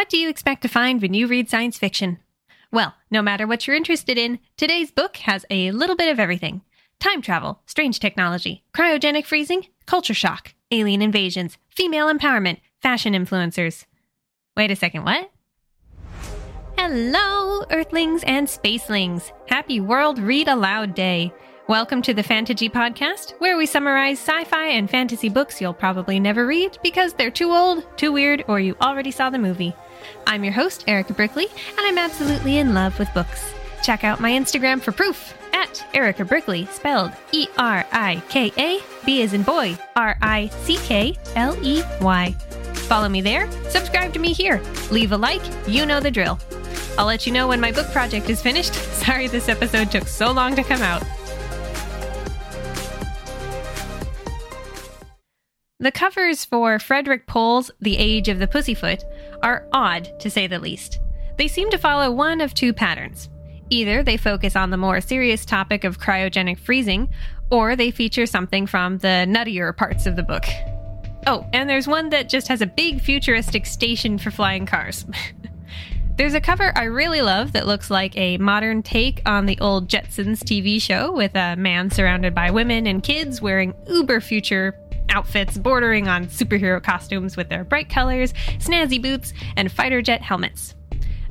What do you expect to find when you read science fiction? Well, no matter what you're interested in, today's book has a little bit of everything time travel, strange technology, cryogenic freezing, culture shock, alien invasions, female empowerment, fashion influencers. Wait a second, what? Hello, Earthlings and Spacelings! Happy World Read Aloud Day! Welcome to the Fantasy Podcast, where we summarize sci fi and fantasy books you'll probably never read because they're too old, too weird, or you already saw the movie. I'm your host, Erika Brickley, and I'm absolutely in love with books. Check out my Instagram for proof at Erika Brickley, spelled E R I K A, B as in boy, R I C K L E Y. Follow me there, subscribe to me here, leave a like, you know the drill. I'll let you know when my book project is finished. Sorry this episode took so long to come out. The covers for Frederik Pohl's The Age of the Pussyfoot are odd, to say the least. They seem to follow one of two patterns. Either they focus on the more serious topic of cryogenic freezing, or they feature something from the nuttier parts of the book. Oh, and there's one that just has a big futuristic station for flying cars. There's a cover I really love that looks like a modern take on the old Jetsons TV show with a man surrounded by women and kids wearing uber future outfits bordering on superhero costumes with their bright colors, snazzy boots, and fighter jet helmets.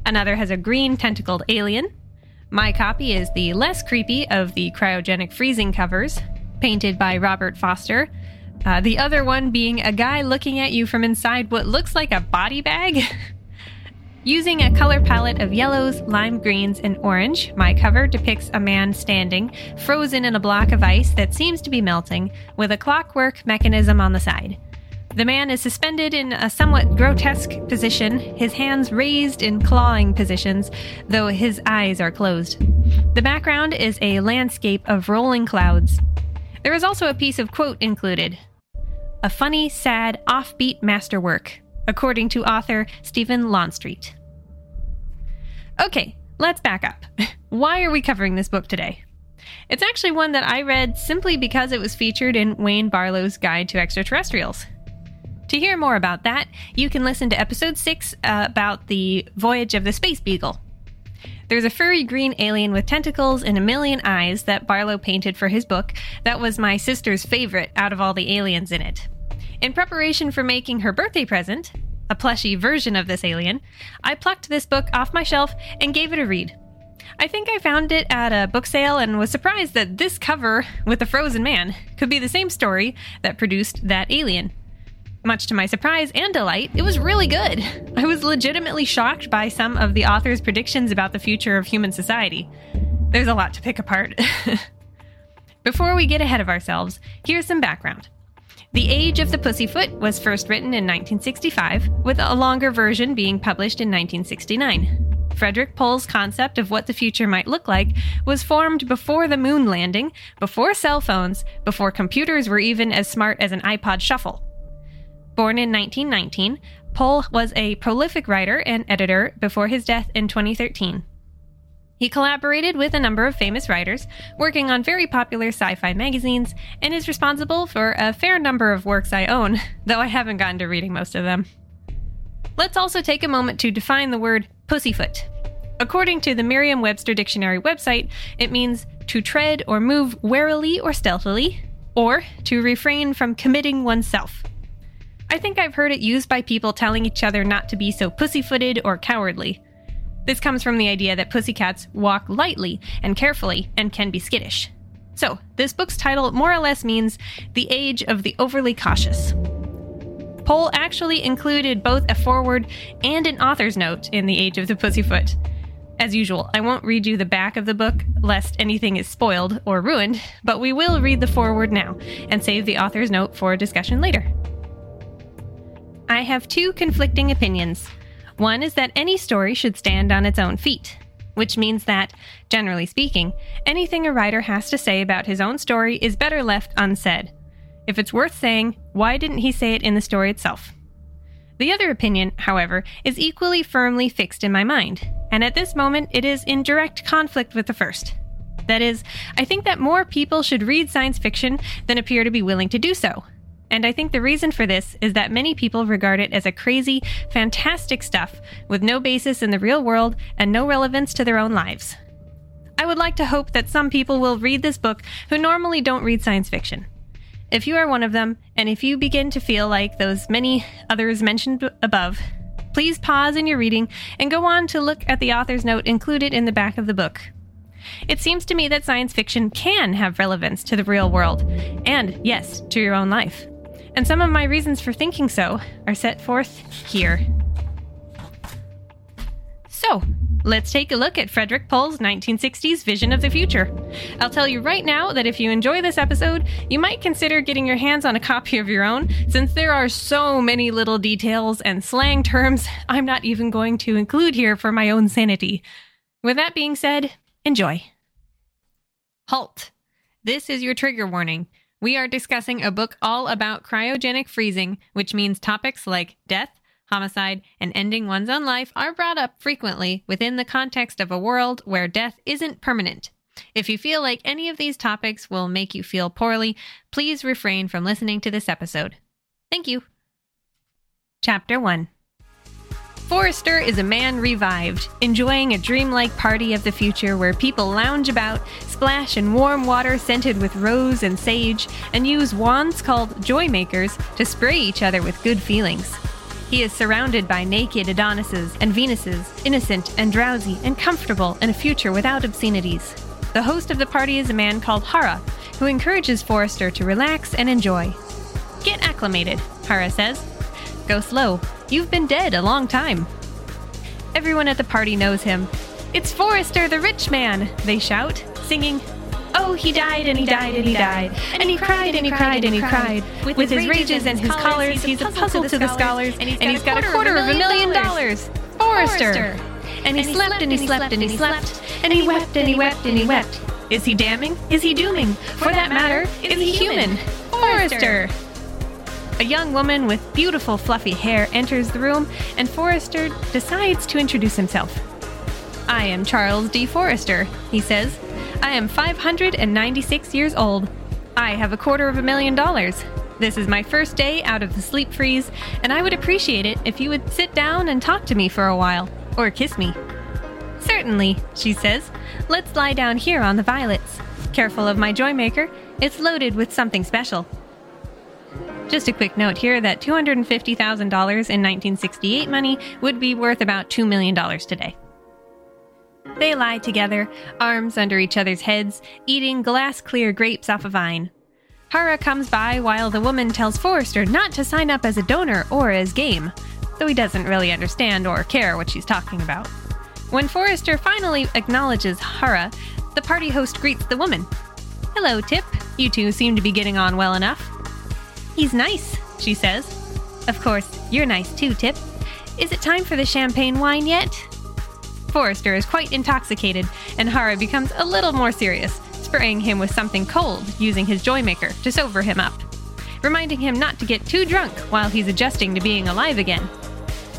Another has a green tentacled alien. My copy is the less creepy of the cryogenic freezing covers, painted by Robert Foster. Uh, the other one being a guy looking at you from inside what looks like a body bag. Using a color palette of yellows, lime greens, and orange, my cover depicts a man standing, frozen in a block of ice that seems to be melting, with a clockwork mechanism on the side. The man is suspended in a somewhat grotesque position, his hands raised in clawing positions, though his eyes are closed. The background is a landscape of rolling clouds. There is also a piece of quote included A funny, sad, offbeat masterwork according to author Stephen Longstreet. Okay, let's back up. Why are we covering this book today? It's actually one that I read simply because it was featured in Wayne Barlowe's Guide to Extraterrestrials. To hear more about that, you can listen to episode 6 uh, about the voyage of the Space Beagle. There's a furry green alien with tentacles and a million eyes that Barlowe painted for his book that was my sister's favorite out of all the aliens in it. In preparation for making her birthday present, a plushy version of this alien, I plucked this book off my shelf and gave it a read. I think I found it at a book sale and was surprised that this cover with the frozen man could be the same story that produced that alien. Much to my surprise and delight, it was really good. I was legitimately shocked by some of the author's predictions about the future of human society. There's a lot to pick apart. Before we get ahead of ourselves, here's some background. The Age of the Pussyfoot was first written in 1965, with a longer version being published in 1969. Frederik Pohl's concept of what the future might look like was formed before the moon landing, before cell phones, before computers were even as smart as an iPod Shuffle. Born in 1919, Pohl was a prolific writer and editor before his death in 2013. He collaborated with a number of famous writers, working on very popular sci fi magazines, and is responsible for a fair number of works I own, though I haven't gotten to reading most of them. Let's also take a moment to define the word pussyfoot. According to the Merriam Webster Dictionary website, it means to tread or move warily or stealthily, or to refrain from committing oneself. I think I've heard it used by people telling each other not to be so pussyfooted or cowardly. This comes from the idea that pussycats walk lightly and carefully and can be skittish. So, this book's title more or less means The Age of the Overly Cautious. Pohl actually included both a foreword and an author's note in The Age of the Pussyfoot. As usual, I won't read you the back of the book lest anything is spoiled or ruined, but we will read the foreword now and save the author's note for discussion later. I have two conflicting opinions one is that any story should stand on its own feet, which means that, generally speaking, anything a writer has to say about his own story is better left unsaid. If it's worth saying, why didn't he say it in the story itself? The other opinion, however, is equally firmly fixed in my mind, and at this moment it is in direct conflict with the first. That is, I think that more people should read science fiction than appear to be willing to do so. And I think the reason for this is that many people regard it as a crazy, fantastic stuff with no basis in the real world and no relevance to their own lives. I would like to hope that some people will read this book who normally don't read science fiction. If you are one of them, and if you begin to feel like those many others mentioned above, please pause in your reading and go on to look at the author's note included in the back of the book. It seems to me that science fiction can have relevance to the real world, and yes, to your own life. And some of my reasons for thinking so are set forth here. So, let's take a look at Frederik Pohl's 1960s vision of the future. I'll tell you right now that if you enjoy this episode, you might consider getting your hands on a copy of your own, since there are so many little details and slang terms I'm not even going to include here for my own sanity. With that being said, enjoy. Halt! This is your trigger warning. We are discussing a book all about cryogenic freezing, which means topics like death, homicide, and ending one's own life are brought up frequently within the context of a world where death isn't permanent. If you feel like any of these topics will make you feel poorly, please refrain from listening to this episode. Thank you. Chapter 1 Forrester is a man revived, enjoying a dreamlike party of the future where people lounge about, splash in warm water scented with rose and sage, and use wands called joy makers to spray each other with good feelings. He is surrounded by naked Adonises and Venuses, innocent and drowsy and comfortable in a future without obscenities. The host of the party is a man called Hara, who encourages Forrester to relax and enjoy. Get acclimated, Hara says. Go slow. You've been dead a long time. Everyone at the party knows him. It's Forrester the rich man, they shout, singing, Oh, he died and he died and he died. And he cried and he cried and he cried. With his rages and his collars, he's a puzzle to the scholars. And he's got a quarter of a million dollars. Forrester! And he slept and he slept and he slept. And he wept and he wept and he wept. Is he damning? Is he dooming? For that matter, is he human? Forrester! A young woman with beautiful fluffy hair enters the room, and Forrester decides to introduce himself. I am Charles D. Forrester, he says. I am 596 years old. I have a quarter of a million dollars. This is my first day out of the sleep freeze, and I would appreciate it if you would sit down and talk to me for a while, or kiss me. Certainly, she says. Let's lie down here on the violets. Careful of my joy maker, it's loaded with something special. Just a quick note here that $250,000 in 1968 money would be worth about $2 million today. They lie together, arms under each other's heads, eating glass clear grapes off a vine. Hara comes by while the woman tells Forrester not to sign up as a donor or as game, though he doesn't really understand or care what she's talking about. When Forrester finally acknowledges Hara, the party host greets the woman. Hello, Tip. You two seem to be getting on well enough. He's nice, she says. Of course, you're nice too, Tip. Is it time for the champagne wine yet? Forrester is quite intoxicated, and Hara becomes a little more serious, spraying him with something cold using his Joymaker to sober him up, reminding him not to get too drunk while he's adjusting to being alive again.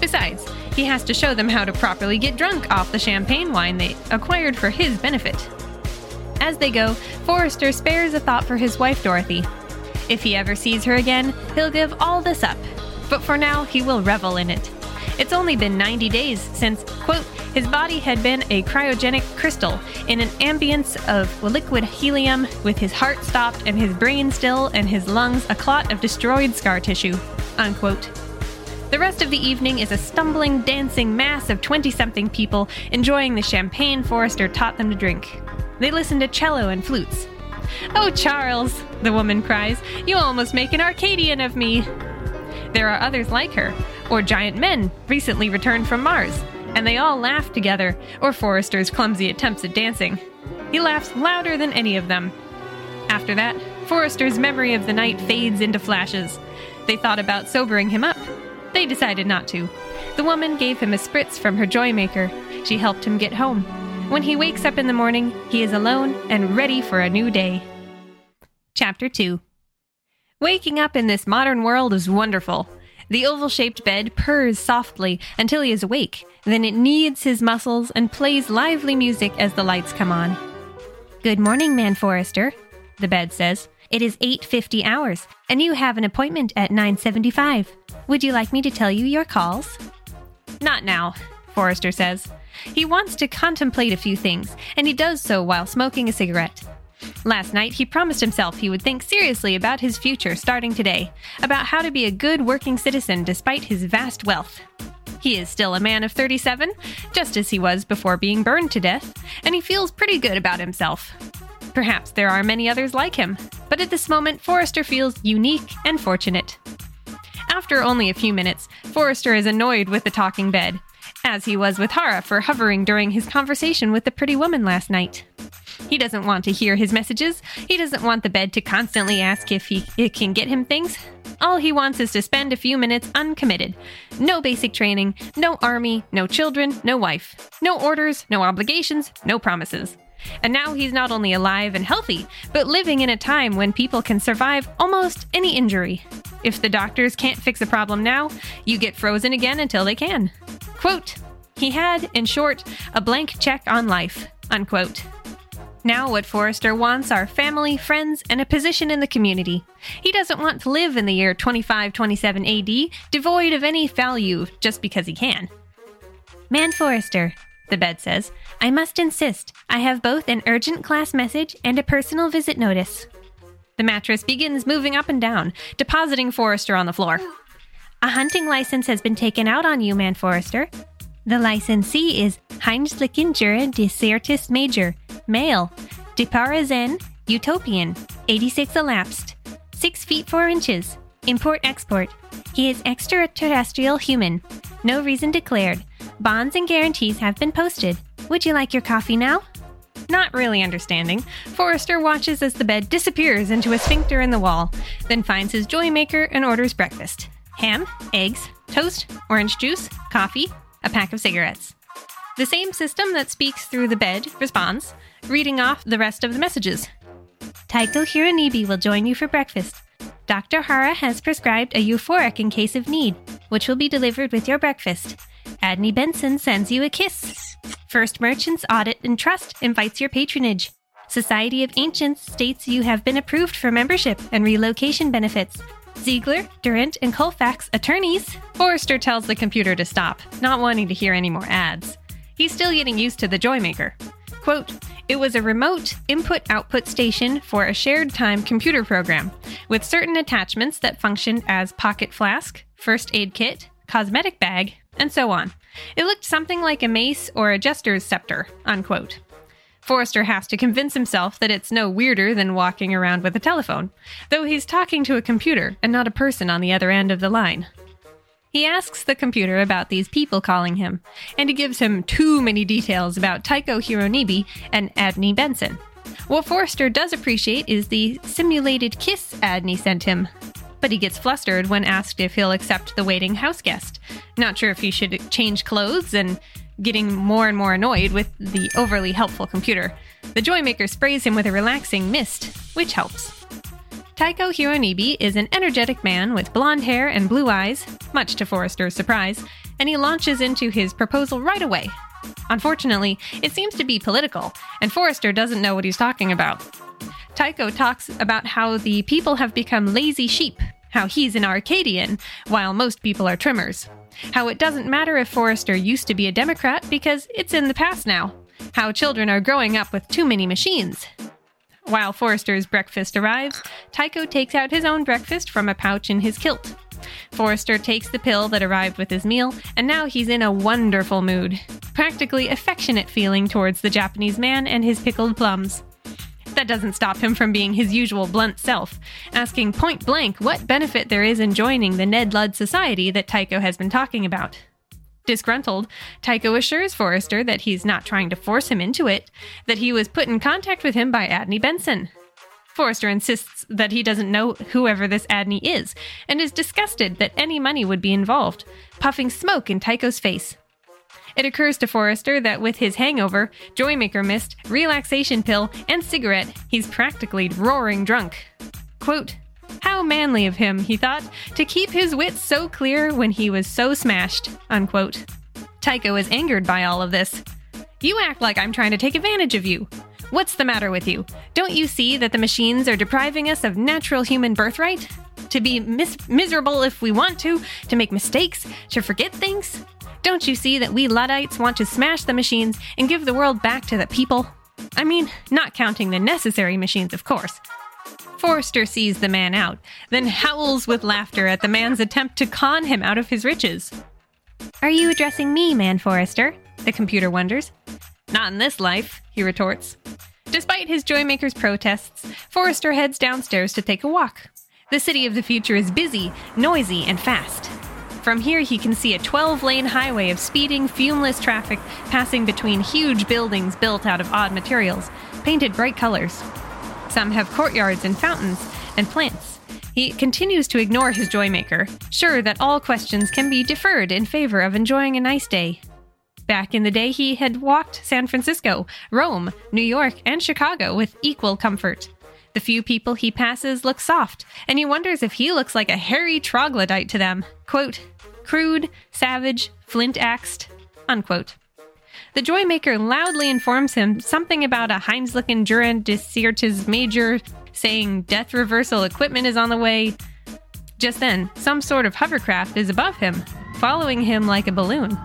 Besides, he has to show them how to properly get drunk off the champagne wine they acquired for his benefit. As they go, Forrester spares a thought for his wife Dorothy. If he ever sees her again, he'll give all this up. But for now, he will revel in it. It's only been 90 days since, quote, his body had been a cryogenic crystal in an ambience of liquid helium, with his heart stopped and his brain still and his lungs a clot of destroyed scar tissue. Unquote. The rest of the evening is a stumbling, dancing mass of 20 something people enjoying the champagne Forrester taught them to drink. They listen to cello and flutes. Oh, Charles, the woman cries, you almost make an Arcadian of me. There are others like her, or giant men recently returned from Mars, and they all laugh together, or Forrester's clumsy attempts at dancing. He laughs louder than any of them. After that, Forrester's memory of the night fades into flashes. They thought about sobering him up. They decided not to. The woman gave him a spritz from her joy maker. She helped him get home. When he wakes up in the morning, he is alone and ready for a new day. Chapter 2 Waking up in this modern world is wonderful. The oval shaped bed purrs softly until he is awake. Then it kneads his muscles and plays lively music as the lights come on. Good morning, Man Forrester, the bed says. It is 8:50 hours, and you have an appointment at 9:75. Would you like me to tell you your calls? Not now, Forrester says. He wants to contemplate a few things, and he does so while smoking a cigarette. Last night, he promised himself he would think seriously about his future starting today, about how to be a good working citizen despite his vast wealth. He is still a man of 37, just as he was before being burned to death, and he feels pretty good about himself. Perhaps there are many others like him, but at this moment, Forrester feels unique and fortunate. After only a few minutes, Forrester is annoyed with the talking bed, as he was with Hara for hovering during his conversation with the pretty woman last night. He doesn't want to hear his messages. He doesn't want the bed to constantly ask if he it can get him things. All he wants is to spend a few minutes uncommitted. No basic training, no army, no children, no wife. No orders, no obligations, no promises. And now he's not only alive and healthy, but living in a time when people can survive almost any injury. If the doctors can't fix a problem now, you get frozen again until they can. Quote, he had, in short, a blank check on life. Unquote. Now, what Forrester wants are family, friends, and a position in the community. He doesn't want to live in the year 2527 AD, devoid of any value just because he can. Man Forrester, the bed says, I must insist. I have both an urgent class message and a personal visit notice. The mattress begins moving up and down, depositing Forrester on the floor. A hunting license has been taken out on you, Man Forrester. The licensee is Heinz Jura de Certis Major, male, Diparazen, Utopian, 86 elapsed, 6 feet 4 inches, import export. He is extraterrestrial human. No reason declared. Bonds and guarantees have been posted. Would you like your coffee now? Not really understanding, Forrester watches as the bed disappears into a sphincter in the wall, then finds his joy maker and orders breakfast ham, eggs, toast, orange juice, coffee, a pack of cigarettes. The same system that speaks through the bed responds, reading off the rest of the messages. Taiko Hironibi will join you for breakfast. Dr. Hara has prescribed a euphoric in case of need, which will be delivered with your breakfast. Adney Benson sends you a kiss. First Merchants Audit and Trust invites your patronage. Society of Ancients states you have been approved for membership and relocation benefits. Ziegler, Durant, and Colfax, attorneys. Forrester tells the computer to stop, not wanting to hear any more ads. He's still getting used to the Joymaker. Quote, it was a remote input output station for a shared time computer program, with certain attachments that functioned as pocket flask, first aid kit, cosmetic bag, and so on. It looked something like a mace or a jester's scepter, unquote. Forrester has to convince himself that it's no weirder than walking around with a telephone, though he's talking to a computer and not a person on the other end of the line. He asks the computer about these people calling him, and it gives him too many details about Taiko Hironibi and Adney Benson. What Forrester does appreciate is the simulated kiss Adney sent him, but he gets flustered when asked if he'll accept the waiting house guest. Not sure if he should change clothes and getting more and more annoyed with the overly helpful computer. The Joymaker sprays him with a relaxing mist, which helps. Taiko Hironibi is an energetic man with blonde hair and blue eyes, much to Forrester's surprise, and he launches into his proposal right away. Unfortunately, it seems to be political, and Forrester doesn't know what he's talking about. Taiko talks about how the people have become lazy sheep, how he's an Arcadian, while most people are trimmers. How it doesn't matter if Forrester used to be a Democrat because it's in the past now. How children are growing up with too many machines. While Forrester's breakfast arrives, Taiko takes out his own breakfast from a pouch in his kilt. Forrester takes the pill that arrived with his meal, and now he's in a wonderful mood. Practically affectionate feeling towards the Japanese man and his pickled plums. That doesn't stop him from being his usual blunt self, asking point blank what benefit there is in joining the Ned Ludd Society that Taiko has been talking about. Disgruntled, Taiko assures Forrester that he's not trying to force him into it, that he was put in contact with him by Adney Benson. Forrester insists that he doesn't know whoever this Adney is, and is disgusted that any money would be involved, puffing smoke in Taiko's face. It occurs to Forrester that with his hangover, Joymaker mist, relaxation pill, and cigarette, he's practically roaring drunk. Quote, how manly of him, he thought, to keep his wits so clear when he was so smashed. Unquote. Taiko is angered by all of this. You act like I'm trying to take advantage of you. What's the matter with you? Don't you see that the machines are depriving us of natural human birthright? To be mis- miserable if we want to, to make mistakes, to forget things? Don't you see that we Luddites want to smash the machines and give the world back to the people? I mean, not counting the necessary machines, of course. Forrester sees the man out, then howls with laughter at the man's attempt to con him out of his riches. Are you addressing me, man Forrester? The computer wonders. Not in this life, he retorts. Despite his Joymaker's protests, Forrester heads downstairs to take a walk. The city of the future is busy, noisy, and fast. From here, he can see a 12 lane highway of speeding, fumeless traffic passing between huge buildings built out of odd materials, painted bright colors. Some have courtyards and fountains and plants. He continues to ignore his Joymaker, sure that all questions can be deferred in favor of enjoying a nice day. Back in the day, he had walked San Francisco, Rome, New York, and Chicago with equal comfort. The few people he passes look soft, and he wonders if he looks like a hairy troglodyte to them. Quote, crude, savage, flint axed, unquote. The Joymaker loudly informs him something about a Heimlichen Durandisiertes Major, saying death reversal equipment is on the way. Just then, some sort of hovercraft is above him, following him like a balloon.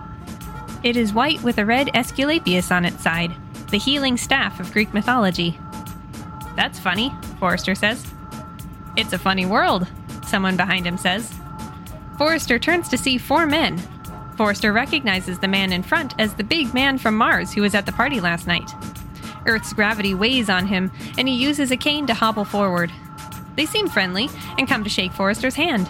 It is white with a red Esculapius on its side, the healing staff of Greek mythology. That's funny, Forrester says. It's a funny world, someone behind him says. Forrester turns to see four men. Forrester recognizes the man in front as the big man from Mars who was at the party last night. Earth's gravity weighs on him, and he uses a cane to hobble forward. They seem friendly and come to shake Forrester's hand.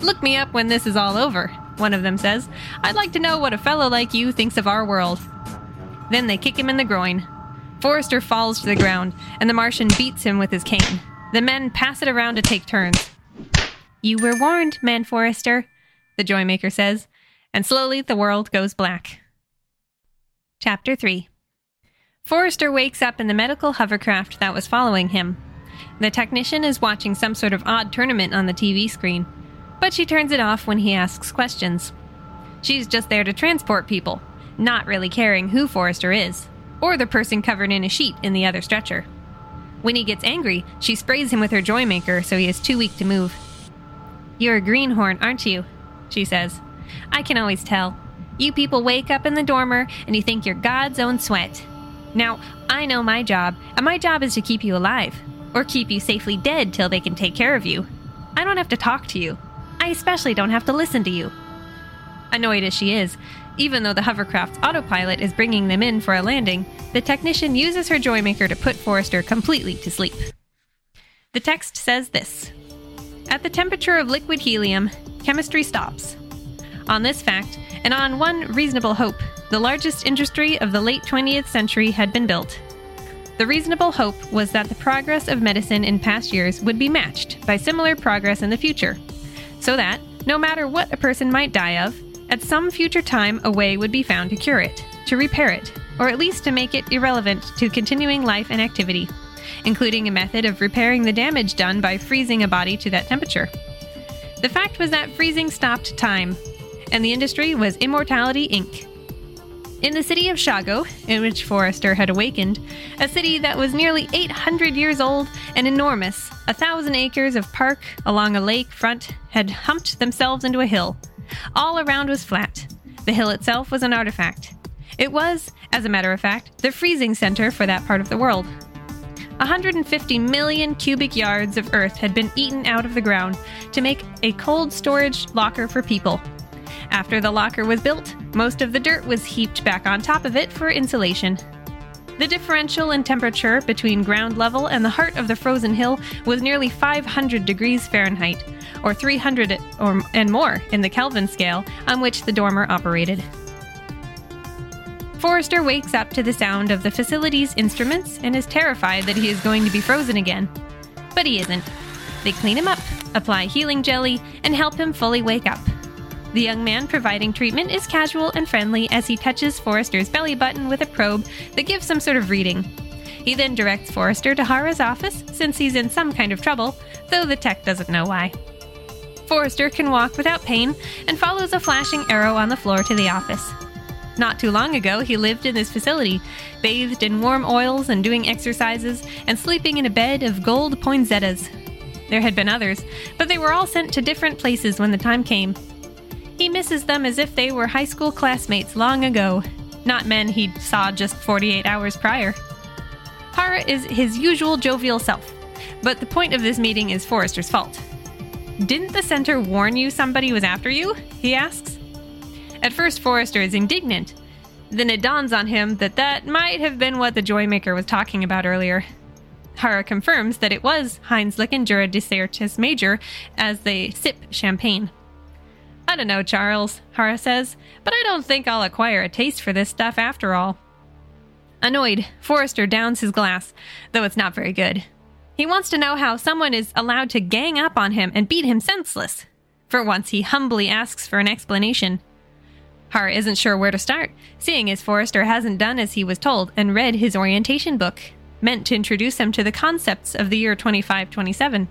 Look me up when this is all over, one of them says. I'd like to know what a fellow like you thinks of our world. Then they kick him in the groin. Forrester falls to the ground, and the Martian beats him with his cane. The men pass it around to take turns. You were warned, man Forrester, the Joymaker says, and slowly the world goes black. Chapter 3 Forrester wakes up in the medical hovercraft that was following him. The technician is watching some sort of odd tournament on the TV screen but she turns it off when he asks questions. She's just there to transport people, not really caring who Forrester is, or the person covered in a sheet in the other stretcher. When he gets angry, she sprays him with her Joymaker so he is too weak to move. You're a greenhorn, aren't you? She says. I can always tell. You people wake up in the dormer and you think you're God's own sweat. Now, I know my job, and my job is to keep you alive, or keep you safely dead till they can take care of you. I don't have to talk to you. I especially don't have to listen to you. Annoyed as she is, even though the hovercraft's autopilot is bringing them in for a landing, the technician uses her Joymaker to put Forrester completely to sleep. The text says this At the temperature of liquid helium, chemistry stops. On this fact, and on one reasonable hope, the largest industry of the late 20th century had been built. The reasonable hope was that the progress of medicine in past years would be matched by similar progress in the future so that, no matter what a person might die of, at some future time a way would be found to cure it, to repair it, or at least to make it irrelevant to continuing life and activity, including a method of repairing the damage done by freezing a body to that temperature. The fact was that freezing stopped time, and the industry was Immortality Inc. In the city of Shago, in which Forrester had awakened, a city that was nearly 800 years old and enormous, a thousand acres of park along a lake front had humped themselves into a hill. All around was flat. The hill itself was an artifact. It was, as a matter of fact, the freezing center for that part of the world. 150 million cubic yards of earth had been eaten out of the ground to make a cold storage locker for people after the locker was built, most of the dirt was heaped back on top of it for insulation. The differential in temperature between ground level and the heart of the frozen hill was nearly 500 degrees Fahrenheit, or 300 or, and more in the Kelvin scale on which the dormer operated. Forrester wakes up to the sound of the facility's instruments and is terrified that he is going to be frozen again. But he isn't. They clean him up, apply healing jelly, and help him fully wake up. The young man providing treatment is casual and friendly as he touches Forrester's belly button with a probe that gives some sort of reading. He then directs Forrester to Hara's office since he's in some kind of trouble, though the tech doesn't know why. Forrester can walk without pain and follows a flashing arrow on the floor to the office. Not too long ago, he lived in this facility, bathed in warm oils and doing exercises, and sleeping in a bed of gold poinsettias. There had been others, but they were all sent to different places when the time came. He misses them as if they were high school classmates long ago, not men he saw just 48 hours prior. Hara is his usual jovial self, but the point of this meeting is Forrester's fault. Didn't the center warn you somebody was after you? He asks. At first, Forrester is indignant. Then it dawns on him that that might have been what the Joymaker was talking about earlier. Hara confirms that it was Heinz Lickinger de Certis Major as they sip champagne. I don't know, Charles, Hara says, but I don't think I'll acquire a taste for this stuff after all. Annoyed, Forrester downs his glass, though it's not very good. He wants to know how someone is allowed to gang up on him and beat him senseless. For once, he humbly asks for an explanation. Hara isn't sure where to start, seeing as Forrester hasn't done as he was told and read his orientation book, meant to introduce him to the concepts of the year 2527.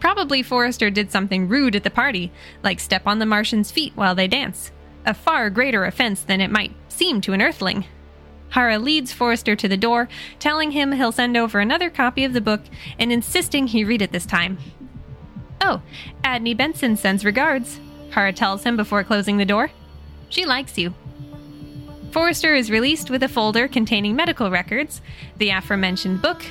Probably Forrester did something rude at the party, like step on the Martian's feet while they dance, a far greater offense than it might seem to an Earthling. Hara leads Forrester to the door, telling him he'll send over another copy of the book and insisting he read it this time. Oh, Adney Benson sends regards, Hara tells him before closing the door. She likes you. Forrester is released with a folder containing medical records, the aforementioned book,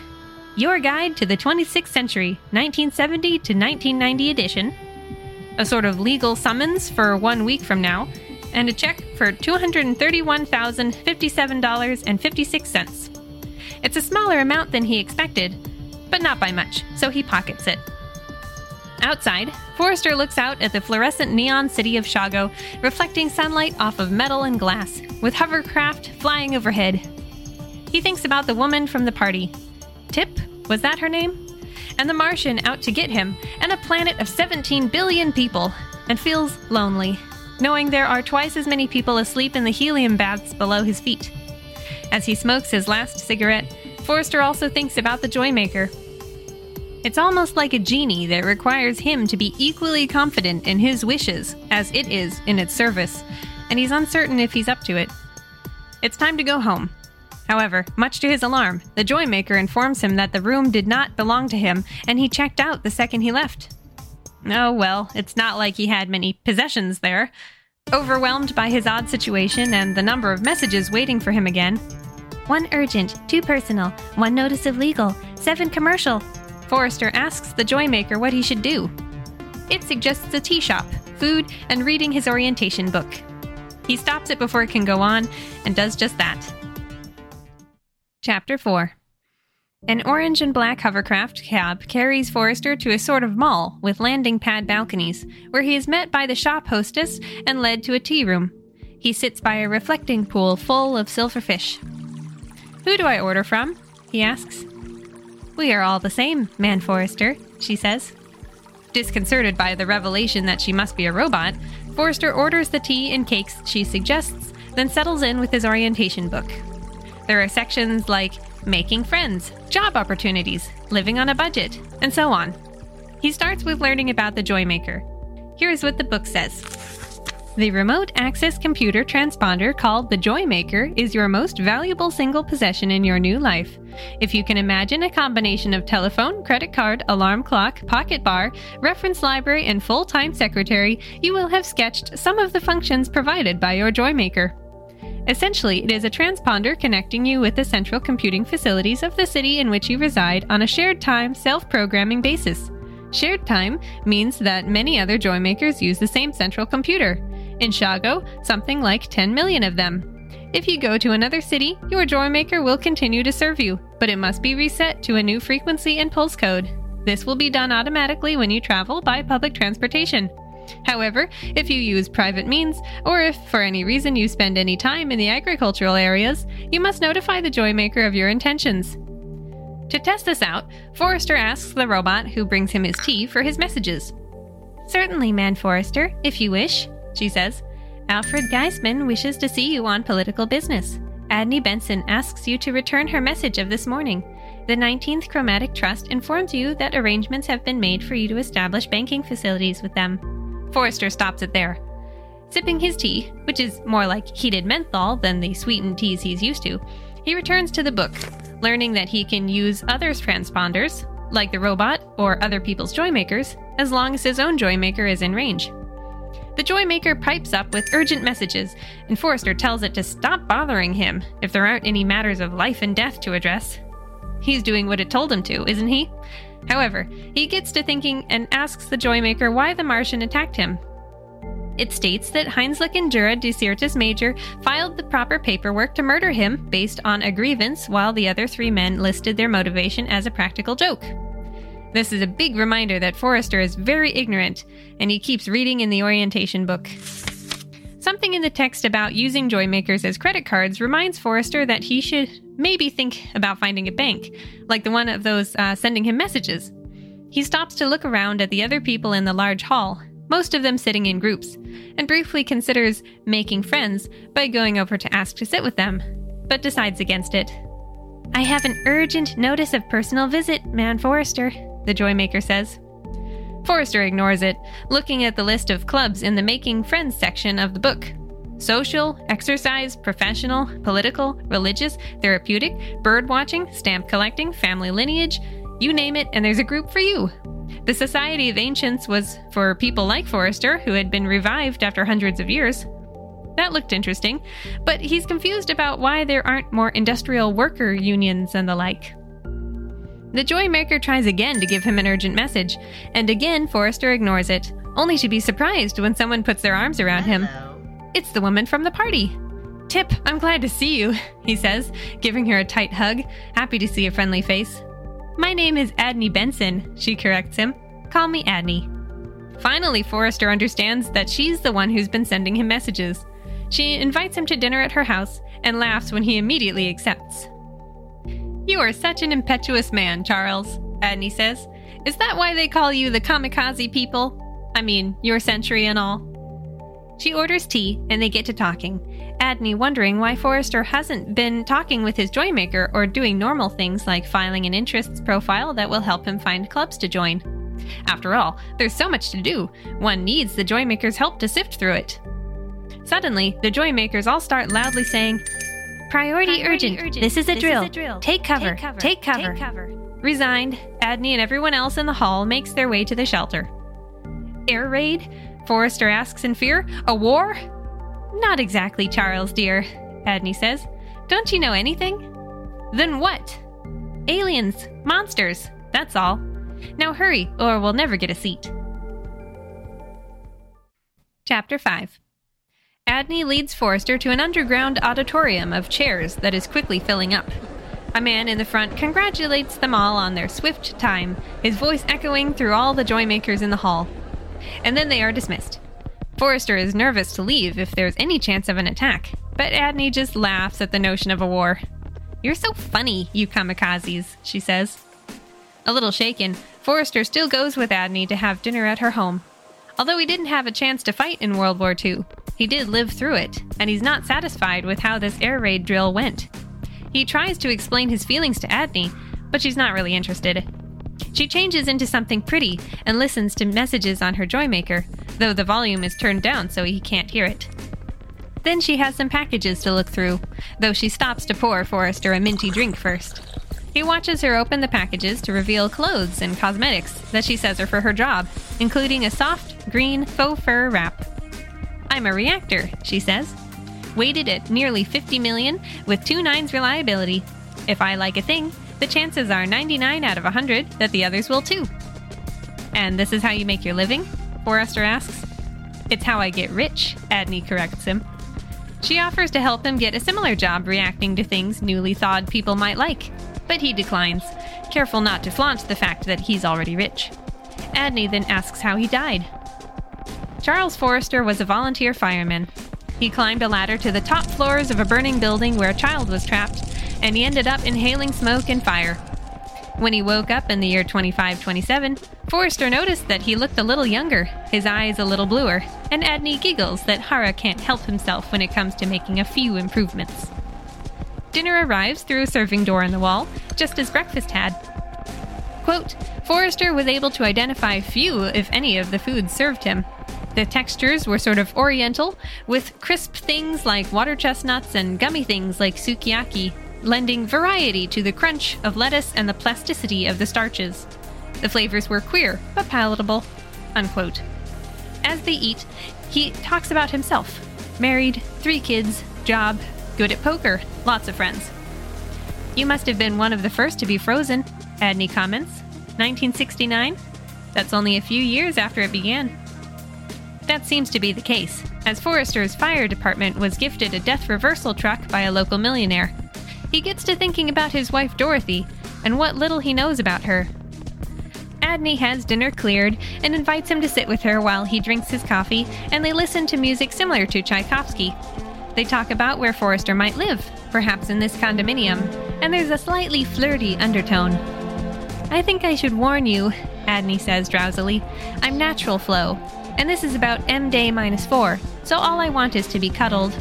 Your Guide to the 26th Century, 1970 to 1990 edition, a sort of legal summons for one week from now, and a check for $231,057.56. It's a smaller amount than he expected, but not by much, so he pockets it. Outside, Forrester looks out at the fluorescent neon city of Shago, reflecting sunlight off of metal and glass, with hovercraft flying overhead. He thinks about the woman from the party. Tip? Was that her name? And the Martian out to get him, and a planet of 17 billion people, and feels lonely knowing there are twice as many people asleep in the helium baths below his feet. As he smokes his last cigarette, Forrester also thinks about the Joymaker. It's almost like a genie that requires him to be equally confident in his wishes as it is in its service, and he's uncertain if he's up to it. It's time to go home. However, much to his alarm, the Joymaker informs him that the room did not belong to him, and he checked out the second he left. Oh well, it's not like he had many possessions there. Overwhelmed by his odd situation and the number of messages waiting for him again. One urgent, two personal, one notice of legal, seven commercial. Forrester asks the Joymaker what he should do. It suggests a tea shop, food, and reading his orientation book. He stops it before it can go on and does just that. Chapter 4 an orange and black hovercraft cab carries Forrester to a sort of mall with landing pad balconies, where he is met by the shop hostess and led to a tea room. He sits by a reflecting pool full of silver fish. Who do I order from? he asks. We are all the same, man Forrester, she says. Disconcerted by the revelation that she must be a robot, Forrester orders the tea and cakes she suggests, then settles in with his orientation book. There are sections like making friends, job opportunities, living on a budget, and so on. He starts with learning about the Joymaker. Here is what the book says. The remote access computer transponder called the Joymaker is your most valuable single possession in your new life. If you can imagine a combination of telephone, credit card, alarm clock, pocket bar, reference library, and full time secretary, you will have sketched some of the functions provided by your Joymaker. Essentially, it is a transponder connecting you with the central computing facilities of the city in which you reside on a shared time, self programming basis. Shared time means that many other Joymakers use the same central computer. In Shago, something like 10 million of them. If you go to another city, your Joymaker will continue to serve you, but it must be reset to a new frequency and pulse code. This will be done automatically when you travel by public transportation. However, if you use private means, or if for any reason you spend any time in the agricultural areas, you must notify the Joymaker of your intentions. To test this out, Forrester asks the robot who brings him his tea for his messages. Certainly, Man Forrester, if you wish, she says. Alfred Geisman wishes to see you on political business. Adney Benson asks you to return her message of this morning. The 19th Chromatic Trust informs you that arrangements have been made for you to establish banking facilities with them. Forrester stops it there. Sipping his tea, which is more like heated menthol than the sweetened teas he's used to, he returns to the book, learning that he can use others' transponders, like the robot or other people's Joymakers, as long as his own Joymaker is in range. The Joymaker pipes up with urgent messages, and Forrester tells it to stop bothering him if there aren't any matters of life and death to address. He's doing what it told him to, isn't he? However, he gets to thinking and asks the Joymaker why the Martian attacked him, it states that Heinzlich and Jura de Sirtis Major filed the proper paperwork to murder him based on a grievance, while the other three men listed their motivation as a practical joke. This is a big reminder that Forrester is very ignorant, and he keeps reading in the orientation book. Something in the text about using Joymakers as credit cards reminds Forrester that he should maybe think about finding a bank, like the one of those uh, sending him messages. He stops to look around at the other people in the large hall most of them sitting in groups, and briefly considers making friends by going over to ask to sit with them, but decides against it. I have an urgent notice of personal visit, Man Forrester, the Joymaker says. Forrester ignores it, looking at the list of clubs in the Making Friends section of the book. Social, exercise, professional, political, religious, therapeutic, bird watching, stamp collecting, family lineage, you name it, and there's a group for you. The Society of Ancients was for people like Forrester, who had been revived after hundreds of years. That looked interesting, but he's confused about why there aren't more industrial worker unions and the like. The Joymaker tries again to give him an urgent message, and again Forrester ignores it, only to be surprised when someone puts their arms around him. It's the woman from the party. Tip, I'm glad to see you, he says, giving her a tight hug, happy to see a friendly face. My name is Adney Benson, she corrects him. Call me Adney. Finally, Forrester understands that she's the one who's been sending him messages. She invites him to dinner at her house and laughs when he immediately accepts. You are such an impetuous man, Charles, Adney says. Is that why they call you the kamikaze people? I mean, your century and all. She orders tea, and they get to talking. Adney wondering why Forrester hasn't been talking with his Joymaker or doing normal things like filing an interests profile that will help him find clubs to join. After all, there's so much to do, one needs the Joymaker's help to sift through it. Suddenly, the Joymakers all start loudly saying, Priority, Priority urgent. urgent. This, is a, this drill. is a drill. Take cover. Take cover. Take cover. Take cover. Resigned, Adney and everyone else in the hall makes their way to the shelter. Air raid? Forrester asks in fear. A war? Not exactly, Charles, dear, Adney says. Don't you know anything? Then what? Aliens, monsters, that's all. Now hurry, or we'll never get a seat. Chapter 5 Adney leads Forrester to an underground auditorium of chairs that is quickly filling up. A man in the front congratulates them all on their swift time, his voice echoing through all the joymakers in the hall. And then they are dismissed. Forrester is nervous to leave if there's any chance of an attack, but Adney just laughs at the notion of a war. You're so funny, you kamikazes, she says. A little shaken, Forrester still goes with Adney to have dinner at her home. Although he didn't have a chance to fight in World War II, he did live through it, and he's not satisfied with how this air raid drill went. He tries to explain his feelings to Adney, but she's not really interested. She changes into something pretty and listens to messages on her Joymaker, though the volume is turned down so he can't hear it. Then she has some packages to look through, though she stops to pour Forrester a minty drink first. He watches her open the packages to reveal clothes and cosmetics that she says are for her job, including a soft, green faux fur wrap. I'm a reactor, she says. Weighted at nearly 50 million with two nines reliability. If I like a thing, the chances are 99 out of 100 that the others will too. And this is how you make your living? Forrester asks. It's how I get rich, Adney corrects him. She offers to help him get a similar job reacting to things newly thawed people might like, but he declines, careful not to flaunt the fact that he's already rich. Adney then asks how he died. Charles Forrester was a volunteer fireman. He climbed a ladder to the top floors of a burning building where a child was trapped, and he ended up inhaling smoke and fire. When he woke up in the year 2527, Forrester noticed that he looked a little younger, his eyes a little bluer, and Adney giggles that Hara can't help himself when it comes to making a few improvements. Dinner arrives through a serving door in the wall, just as breakfast had. Quote, Forrester was able to identify few, if any, of the foods served him. The textures were sort of oriental, with crisp things like water chestnuts and gummy things like sukiyaki, lending variety to the crunch of lettuce and the plasticity of the starches. The flavors were queer, but palatable. Unquote. As they eat, he talks about himself married, three kids, job, good at poker, lots of friends. You must have been one of the first to be frozen, Adney comments. 1969? That's only a few years after it began. That seems to be the case, as Forrester's fire department was gifted a death reversal truck by a local millionaire. He gets to thinking about his wife Dorothy and what little he knows about her. Adney has dinner cleared and invites him to sit with her while he drinks his coffee and they listen to music similar to Tchaikovsky. They talk about where Forrester might live, perhaps in this condominium, and there's a slightly flirty undertone. I think I should warn you, Adney says drowsily. I'm natural flow, and this is about M day minus four, so all I want is to be cuddled.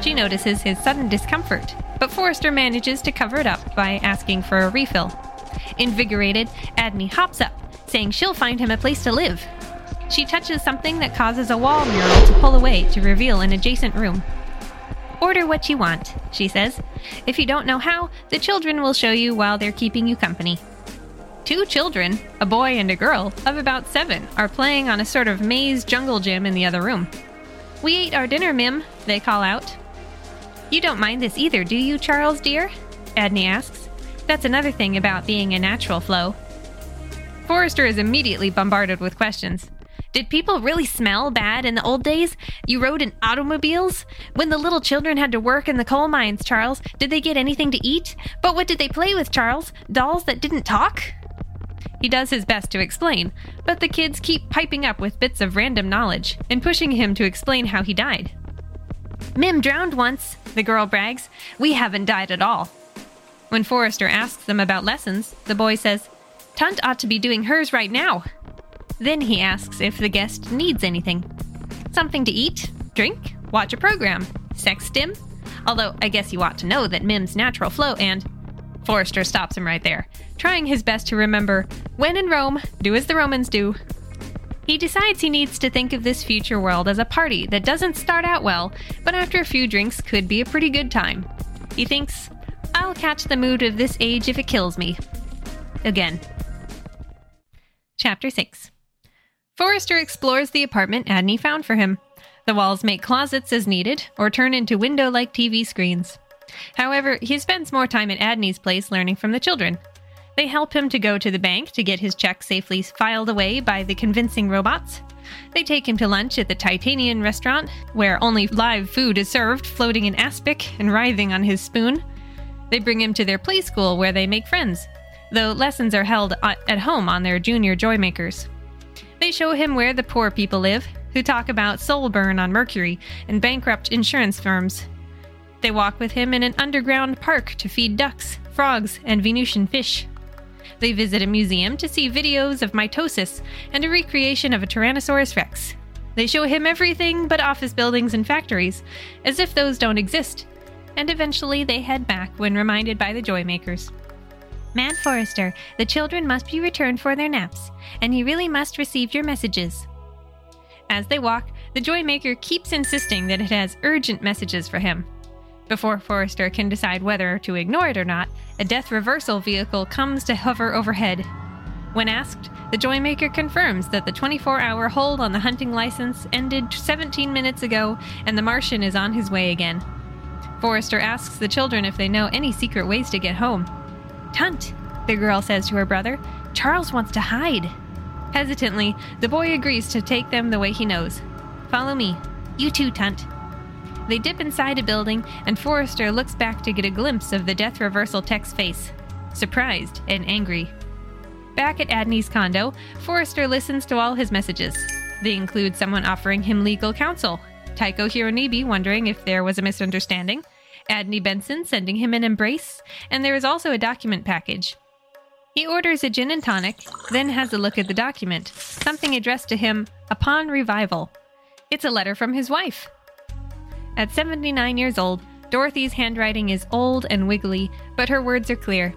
She notices his sudden discomfort, but Forrester manages to cover it up by asking for a refill. Invigorated, Adney hops up, saying she'll find him a place to live. She touches something that causes a wall mural to pull away to reveal an adjacent room. Order what you want, she says. If you don't know how, the children will show you while they're keeping you company. Two children, a boy and a girl, of about seven, are playing on a sort of maze jungle gym in the other room. We ate our dinner, Mim, they call out. You don't mind this either, do you, Charles, dear? Adney asks. That's another thing about being a natural flow. Forrester is immediately bombarded with questions. Did people really smell bad in the old days? You rode in automobiles? When the little children had to work in the coal mines, Charles, did they get anything to eat? But what did they play with, Charles? Dolls that didn't talk? He does his best to explain, but the kids keep piping up with bits of random knowledge and pushing him to explain how he died. Mim drowned once, the girl brags. We haven't died at all. When Forrester asks them about lessons, the boy says, Tunt ought to be doing hers right now. Then he asks if the guest needs anything. Something to eat, drink, watch a program, sex stim. Although I guess you ought to know that Mim's natural flow and Forrester stops him right there, trying his best to remember when in Rome, do as the Romans do. He decides he needs to think of this future world as a party that doesn't start out well, but after a few drinks could be a pretty good time. He thinks, I'll catch the mood of this age if it kills me. Again. Chapter 6 Forrester explores the apartment Adney found for him. The walls make closets as needed, or turn into window like TV screens. However, he spends more time at Adney's place learning from the children. They help him to go to the bank to get his check safely filed away by the convincing robots. They take him to lunch at the Titanian restaurant, where only live food is served, floating in aspic and writhing on his spoon. They bring him to their play school where they make friends, though lessons are held uh, at home on their junior joymakers. They show him where the poor people live, who talk about soul burn on Mercury and bankrupt insurance firms, they walk with him in an underground park to feed ducks, frogs, and Venusian fish. They visit a museum to see videos of mitosis and a recreation of a Tyrannosaurus rex. They show him everything but office buildings and factories, as if those don't exist. And eventually they head back when reminded by the Joymakers. Man Forrester, the children must be returned for their naps, and he really must receive your messages. As they walk, the Joymaker keeps insisting that it has urgent messages for him. Before Forrester can decide whether to ignore it or not, a death reversal vehicle comes to hover overhead. When asked, the Joymaker confirms that the 24 hour hold on the hunting license ended 17 minutes ago and the Martian is on his way again. Forrester asks the children if they know any secret ways to get home. Tunt, the girl says to her brother, Charles wants to hide. Hesitantly, the boy agrees to take them the way he knows. Follow me. You too, Tunt. They dip inside a building, and Forrester looks back to get a glimpse of the death reversal tech's face surprised and angry. Back at Adney's condo, Forrester listens to all his messages. They include someone offering him legal counsel, Taiko Hironobu wondering if there was a misunderstanding, Adney Benson sending him an embrace, and there is also a document package. He orders a gin and tonic, then has a look at the document, something addressed to him upon revival. It's a letter from his wife. At 79 years old, Dorothy's handwriting is old and wiggly, but her words are clear.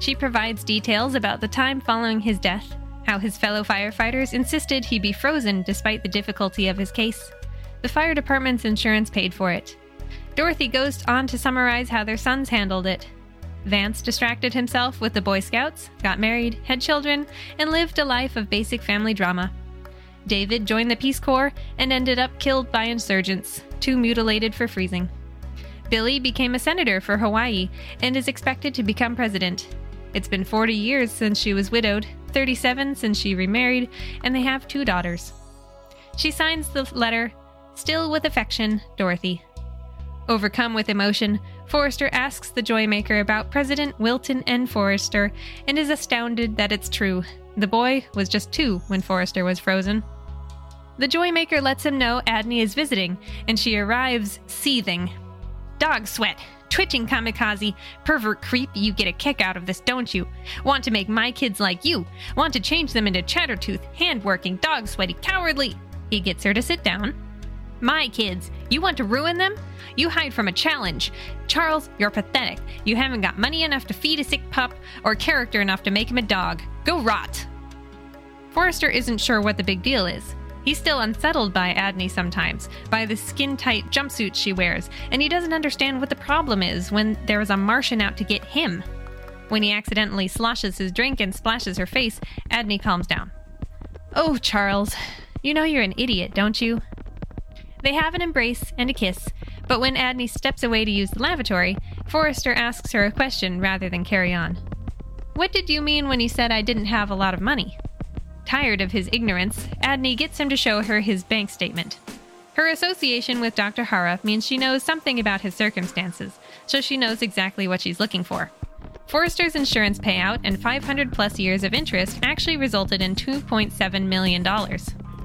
She provides details about the time following his death, how his fellow firefighters insisted he be frozen despite the difficulty of his case. The fire department's insurance paid for it. Dorothy goes on to summarize how their sons handled it. Vance distracted himself with the Boy Scouts, got married, had children, and lived a life of basic family drama. David joined the Peace Corps and ended up killed by insurgents, too mutilated for freezing. Billy became a senator for Hawaii and is expected to become president. It's been 40 years since she was widowed, 37 since she remarried, and they have two daughters. She signs the letter, Still with affection, Dorothy. Overcome with emotion, Forrester asks the Joymaker about President Wilton N. Forrester and is astounded that it's true. The boy was just two when Forrester was frozen. The Joymaker lets him know Adney is visiting, and she arrives seething. Dog sweat, twitching kamikaze, pervert creep, you get a kick out of this, don't you? Want to make my kids like you? Want to change them into chattertooth, hand-working, dog sweaty, cowardly? He gets her to sit down. My kids, you want to ruin them? You hide from a challenge. Charles, you're pathetic. You haven't got money enough to feed a sick pup or character enough to make him a dog. Go rot. Forrester isn't sure what the big deal is. He's still unsettled by Adney sometimes, by the skin tight jumpsuit she wears, and he doesn't understand what the problem is when there is a Martian out to get him. When he accidentally sloshes his drink and splashes her face, Adney calms down. Oh, Charles, you know you're an idiot, don't you? They have an embrace and a kiss, but when Adney steps away to use the lavatory, Forrester asks her a question rather than carry on. What did you mean when you said I didn't have a lot of money? Tired of his ignorance, Adney gets him to show her his bank statement. Her association with Dr. Hara means she knows something about his circumstances, so she knows exactly what she's looking for. Forrester's insurance payout and 500 plus years of interest actually resulted in $2.7 million.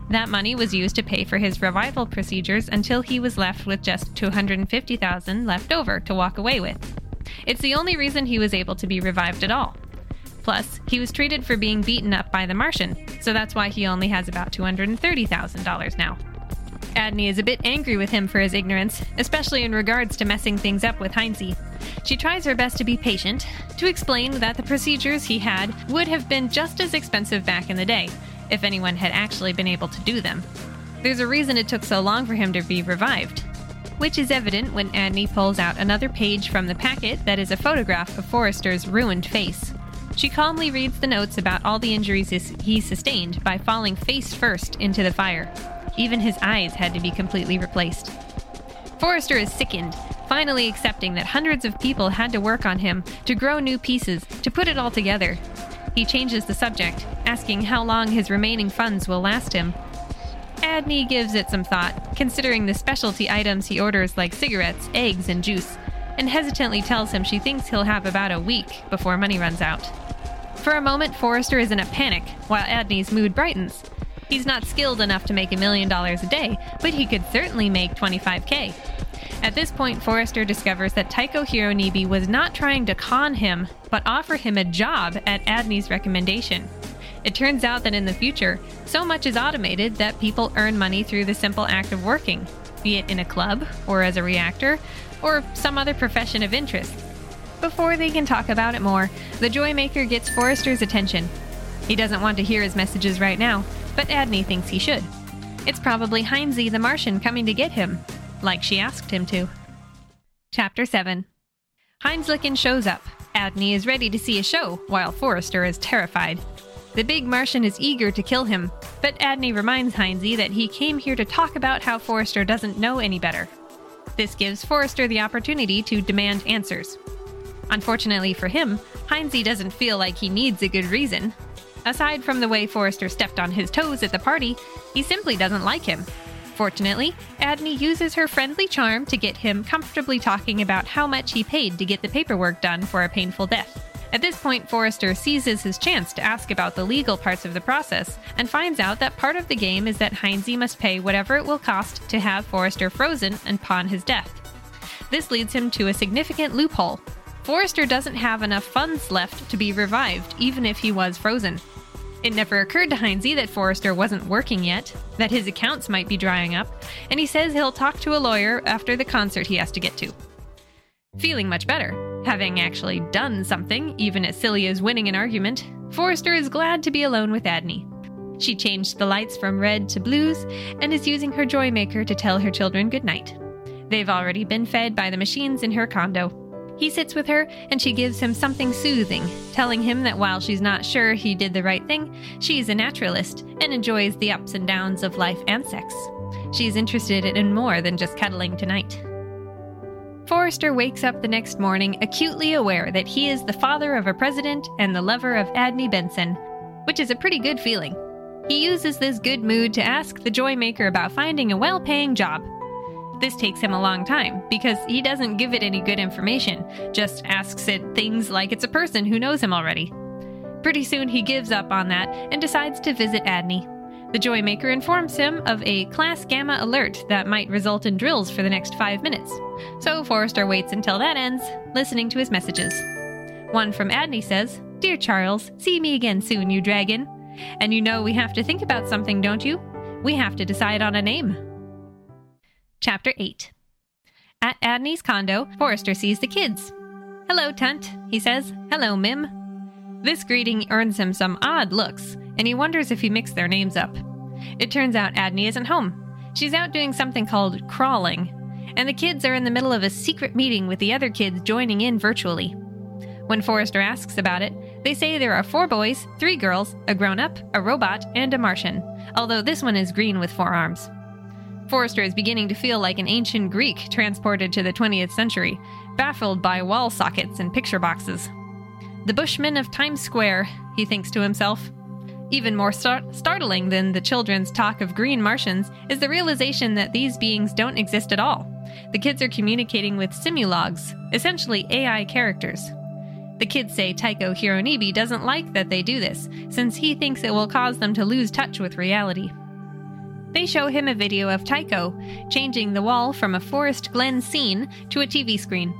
That money was used to pay for his revival procedures until he was left with just 250,000 left over to walk away with. It's the only reason he was able to be revived at all. Plus, he was treated for being beaten up by the Martian, so that's why he only has about $230,000 now. Adney is a bit angry with him for his ignorance, especially in regards to messing things up with Heinze. She tries her best to be patient, to explain that the procedures he had would have been just as expensive back in the day, if anyone had actually been able to do them. There's a reason it took so long for him to be revived, which is evident when Adney pulls out another page from the packet that is a photograph of Forrester's ruined face. She calmly reads the notes about all the injuries he sustained by falling face first into the fire. Even his eyes had to be completely replaced. Forrester is sickened, finally accepting that hundreds of people had to work on him to grow new pieces, to put it all together. He changes the subject, asking how long his remaining funds will last him. Adney gives it some thought, considering the specialty items he orders like cigarettes, eggs, and juice, and hesitantly tells him she thinks he'll have about a week before money runs out. For a moment, Forrester is in a panic, while Adney's mood brightens. He's not skilled enough to make a million dollars a day, but he could certainly make 25k. At this point, Forrester discovers that Taiko Hironobu was not trying to con him, but offer him a job at Adney's recommendation. It turns out that in the future, so much is automated that people earn money through the simple act of working, be it in a club, or as a reactor, or some other profession of interest. Before they can talk about it more, the Joymaker gets Forrester's attention. He doesn't want to hear his messages right now, but Adney thinks he should. It's probably Heinze the Martian coming to get him, like she asked him to. Chapter 7 Heinzlichen shows up. Adney is ready to see a show, while Forrester is terrified. The big Martian is eager to kill him, but Adney reminds Heinze that he came here to talk about how Forrester doesn't know any better. This gives Forrester the opportunity to demand answers. Unfortunately for him, Heinze doesn't feel like he needs a good reason. Aside from the way Forrester stepped on his toes at the party, he simply doesn't like him. Fortunately, Adney uses her friendly charm to get him comfortably talking about how much he paid to get the paperwork done for a painful death. At this point, Forrester seizes his chance to ask about the legal parts of the process and finds out that part of the game is that Heinze must pay whatever it will cost to have Forrester frozen upon his death. This leads him to a significant loophole Forrester doesn't have enough funds left to be revived, even if he was frozen. It never occurred to Heinze that Forrester wasn't working yet, that his accounts might be drying up, and he says he'll talk to a lawyer after the concert he has to get to. Feeling much better, having actually done something, even as silly as winning an argument, Forrester is glad to be alone with Adney. She changed the lights from red to blues and is using her Joymaker to tell her children goodnight. They've already been fed by the machines in her condo. He sits with her and she gives him something soothing, telling him that while she's not sure he did the right thing, she's a naturalist and enjoys the ups and downs of life and sex. She's interested in more than just cuddling tonight. Forrester wakes up the next morning acutely aware that he is the father of a president and the lover of Adney Benson, which is a pretty good feeling. He uses this good mood to ask the Joymaker about finding a well paying job. This takes him a long time because he doesn't give it any good information, just asks it things like it's a person who knows him already. Pretty soon he gives up on that and decides to visit Adney. The Joymaker informs him of a Class Gamma alert that might result in drills for the next five minutes. So Forrester waits until that ends, listening to his messages. One from Adney says, Dear Charles, see me again soon, you dragon. And you know we have to think about something, don't you? We have to decide on a name. Chapter 8 At Adney's condo, Forrester sees the kids. Hello, Tunt, he says. Hello, Mim. This greeting earns him some odd looks, and he wonders if he mixed their names up. It turns out Adney isn't home. She's out doing something called crawling, and the kids are in the middle of a secret meeting with the other kids joining in virtually. When Forrester asks about it, they say there are four boys, three girls, a grown up, a robot, and a Martian, although this one is green with four arms. Forrester is beginning to feel like an ancient Greek transported to the 20th century, baffled by wall sockets and picture boxes. The Bushmen of Times Square, he thinks to himself. Even more star- startling than the children's talk of green Martians is the realization that these beings don't exist at all. The kids are communicating with simulogs, essentially AI characters. The kids say Taiko Hironobu doesn't like that they do this, since he thinks it will cause them to lose touch with reality. They show him a video of Taiko changing the wall from a Forest Glen scene to a TV screen.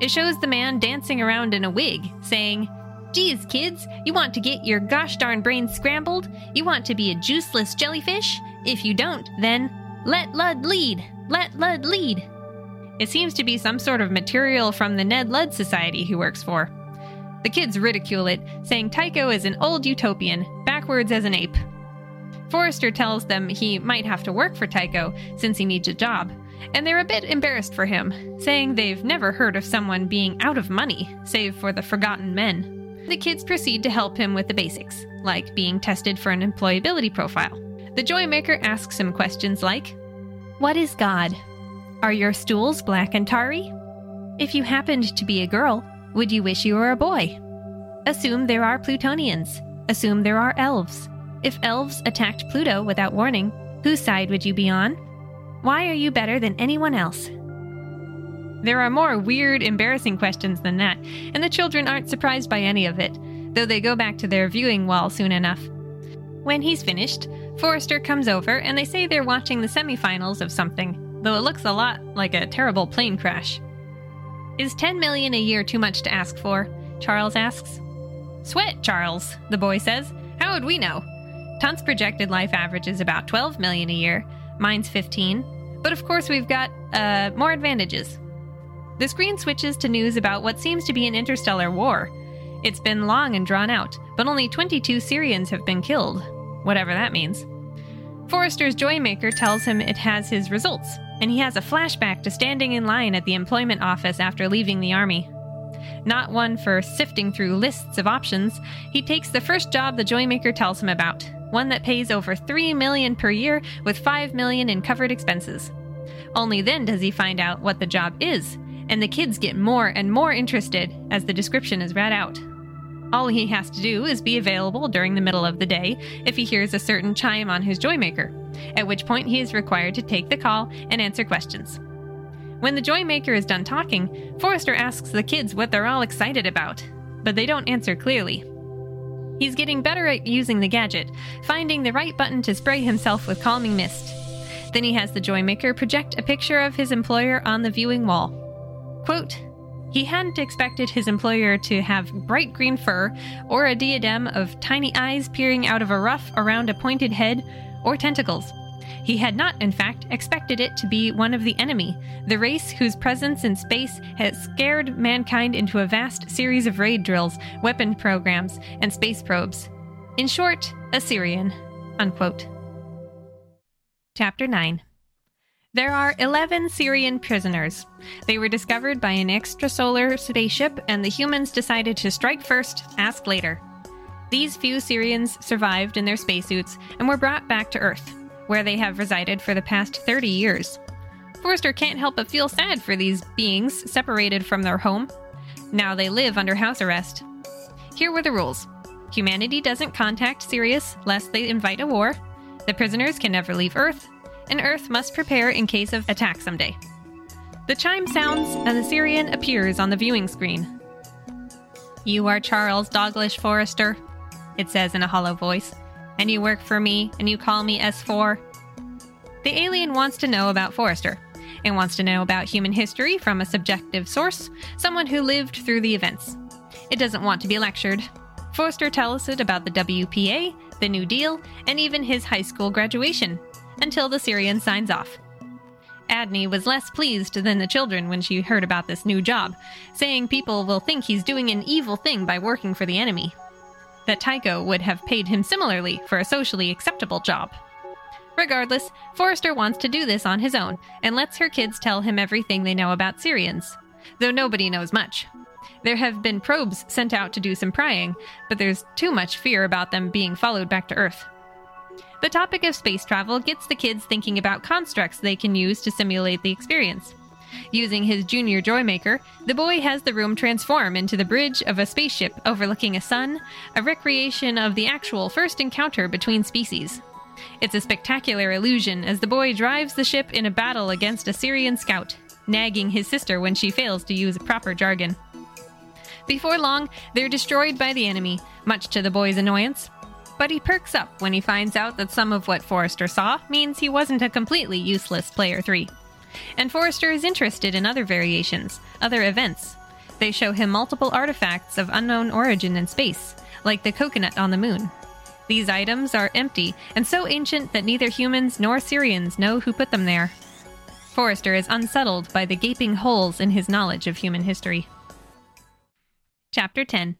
It shows the man dancing around in a wig, saying, Geez, kids, you want to get your gosh darn brains scrambled? You want to be a juiceless jellyfish? If you don't, then let Lud lead! Let Lud lead! It seems to be some sort of material from the Ned Ludd Society he works for. The kids ridicule it, saying Taiko is an old utopian, backwards as an ape. Forrester tells them he might have to work for Taiko since he needs a job, and they're a bit embarrassed for him, saying they've never heard of someone being out of money, save for the Forgotten Men. The kids proceed to help him with the basics, like being tested for an employability profile. The Joymaker asks him questions like What is God? Are your stools black and tarry? If you happened to be a girl, would you wish you were a boy? Assume there are Plutonians. Assume there are elves. If elves attacked Pluto without warning, whose side would you be on? Why are you better than anyone else? There are more weird, embarrassing questions than that, and the children aren't surprised by any of it, though they go back to their viewing wall soon enough. When he's finished, Forrester comes over and they say they're watching the semifinals of something, though it looks a lot like a terrible plane crash. Is 10 million a year too much to ask for? Charles asks. Sweat, Charles, the boy says. How would we know? Tunt's projected life average is about 12 million a year. Mine's 15. But of course, we've got uh, more advantages. The screen switches to news about what seems to be an interstellar war. It's been long and drawn out, but only 22 Sirians have been killed, whatever that means. Forrester's Joymaker tells him it has his results, and he has a flashback to standing in line at the employment office after leaving the army. Not one for sifting through lists of options, he takes the first job the Joymaker tells him about, one that pays over 3 million per year with 5 million in covered expenses. Only then does he find out what the job is, and the kids get more and more interested as the description is read out. All he has to do is be available during the middle of the day if he hears a certain chime on his Joymaker, at which point he is required to take the call and answer questions. When the Joymaker is done talking, Forrester asks the kids what they're all excited about, but they don't answer clearly. He's getting better at using the gadget, finding the right button to spray himself with calming mist. Then he has the Joymaker project a picture of his employer on the viewing wall. Quote, he hadn't expected his employer to have bright green fur, or a diadem of tiny eyes peering out of a ruff around a pointed head, or tentacles. He had not, in fact, expected it to be one of the enemy, the race whose presence in space has scared mankind into a vast series of raid drills, weapon programs, and space probes. In short, a Sirian. Unquote. Chapter 9 There are 11 Sirian prisoners. They were discovered by an extrasolar spaceship, and the humans decided to strike first, ask later. These few Sirians survived in their spacesuits and were brought back to Earth where they have resided for the past 30 years. Forrester can't help but feel sad for these beings separated from their home. Now they live under house arrest. Here were the rules humanity doesn't contact Sirius lest they invite a war, the prisoners can never leave Earth, and Earth must prepare in case of attack someday. The chime sounds, and the Sirian appears on the viewing screen. You are Charles Doglish Forrester, it says in a hollow voice and you work for me, and you call me S4. The alien wants to know about Forrester. and wants to know about human history from a subjective source, someone who lived through the events. It doesn't want to be lectured. Forrester tells it about the WPA, the New Deal, and even his high school graduation, until the Sirian signs off. Adney was less pleased than the children when she heard about this new job, saying people will think he's doing an evil thing by working for the enemy that Taiko would have paid him similarly for a socially acceptable job. Regardless, Forrester wants to do this on his own and lets her kids tell him everything they know about Sirians, though nobody knows much. There have been probes sent out to do some prying, but there's too much fear about them being followed back to Earth. The topic of space travel gets the kids thinking about constructs they can use to simulate the experience. Using his junior Joymaker, the boy has the room transform into the bridge of a spaceship overlooking a sun, a recreation of the actual first encounter between species. It's a spectacular illusion as the boy drives the ship in a battle against a Sirian scout, nagging his sister when she fails to use proper jargon. Before long, they're destroyed by the enemy, much to the boy's annoyance. But he perks up when he finds out that some of what Forrester saw means he wasn't a completely useless player 3. And Forrester is interested in other variations, other events. They show him multiple artifacts of unknown origin in space, like the coconut on the moon. These items are empty and so ancient that neither humans nor Sirians know who put them there. Forrester is unsettled by the gaping holes in his knowledge of human history. Chapter 10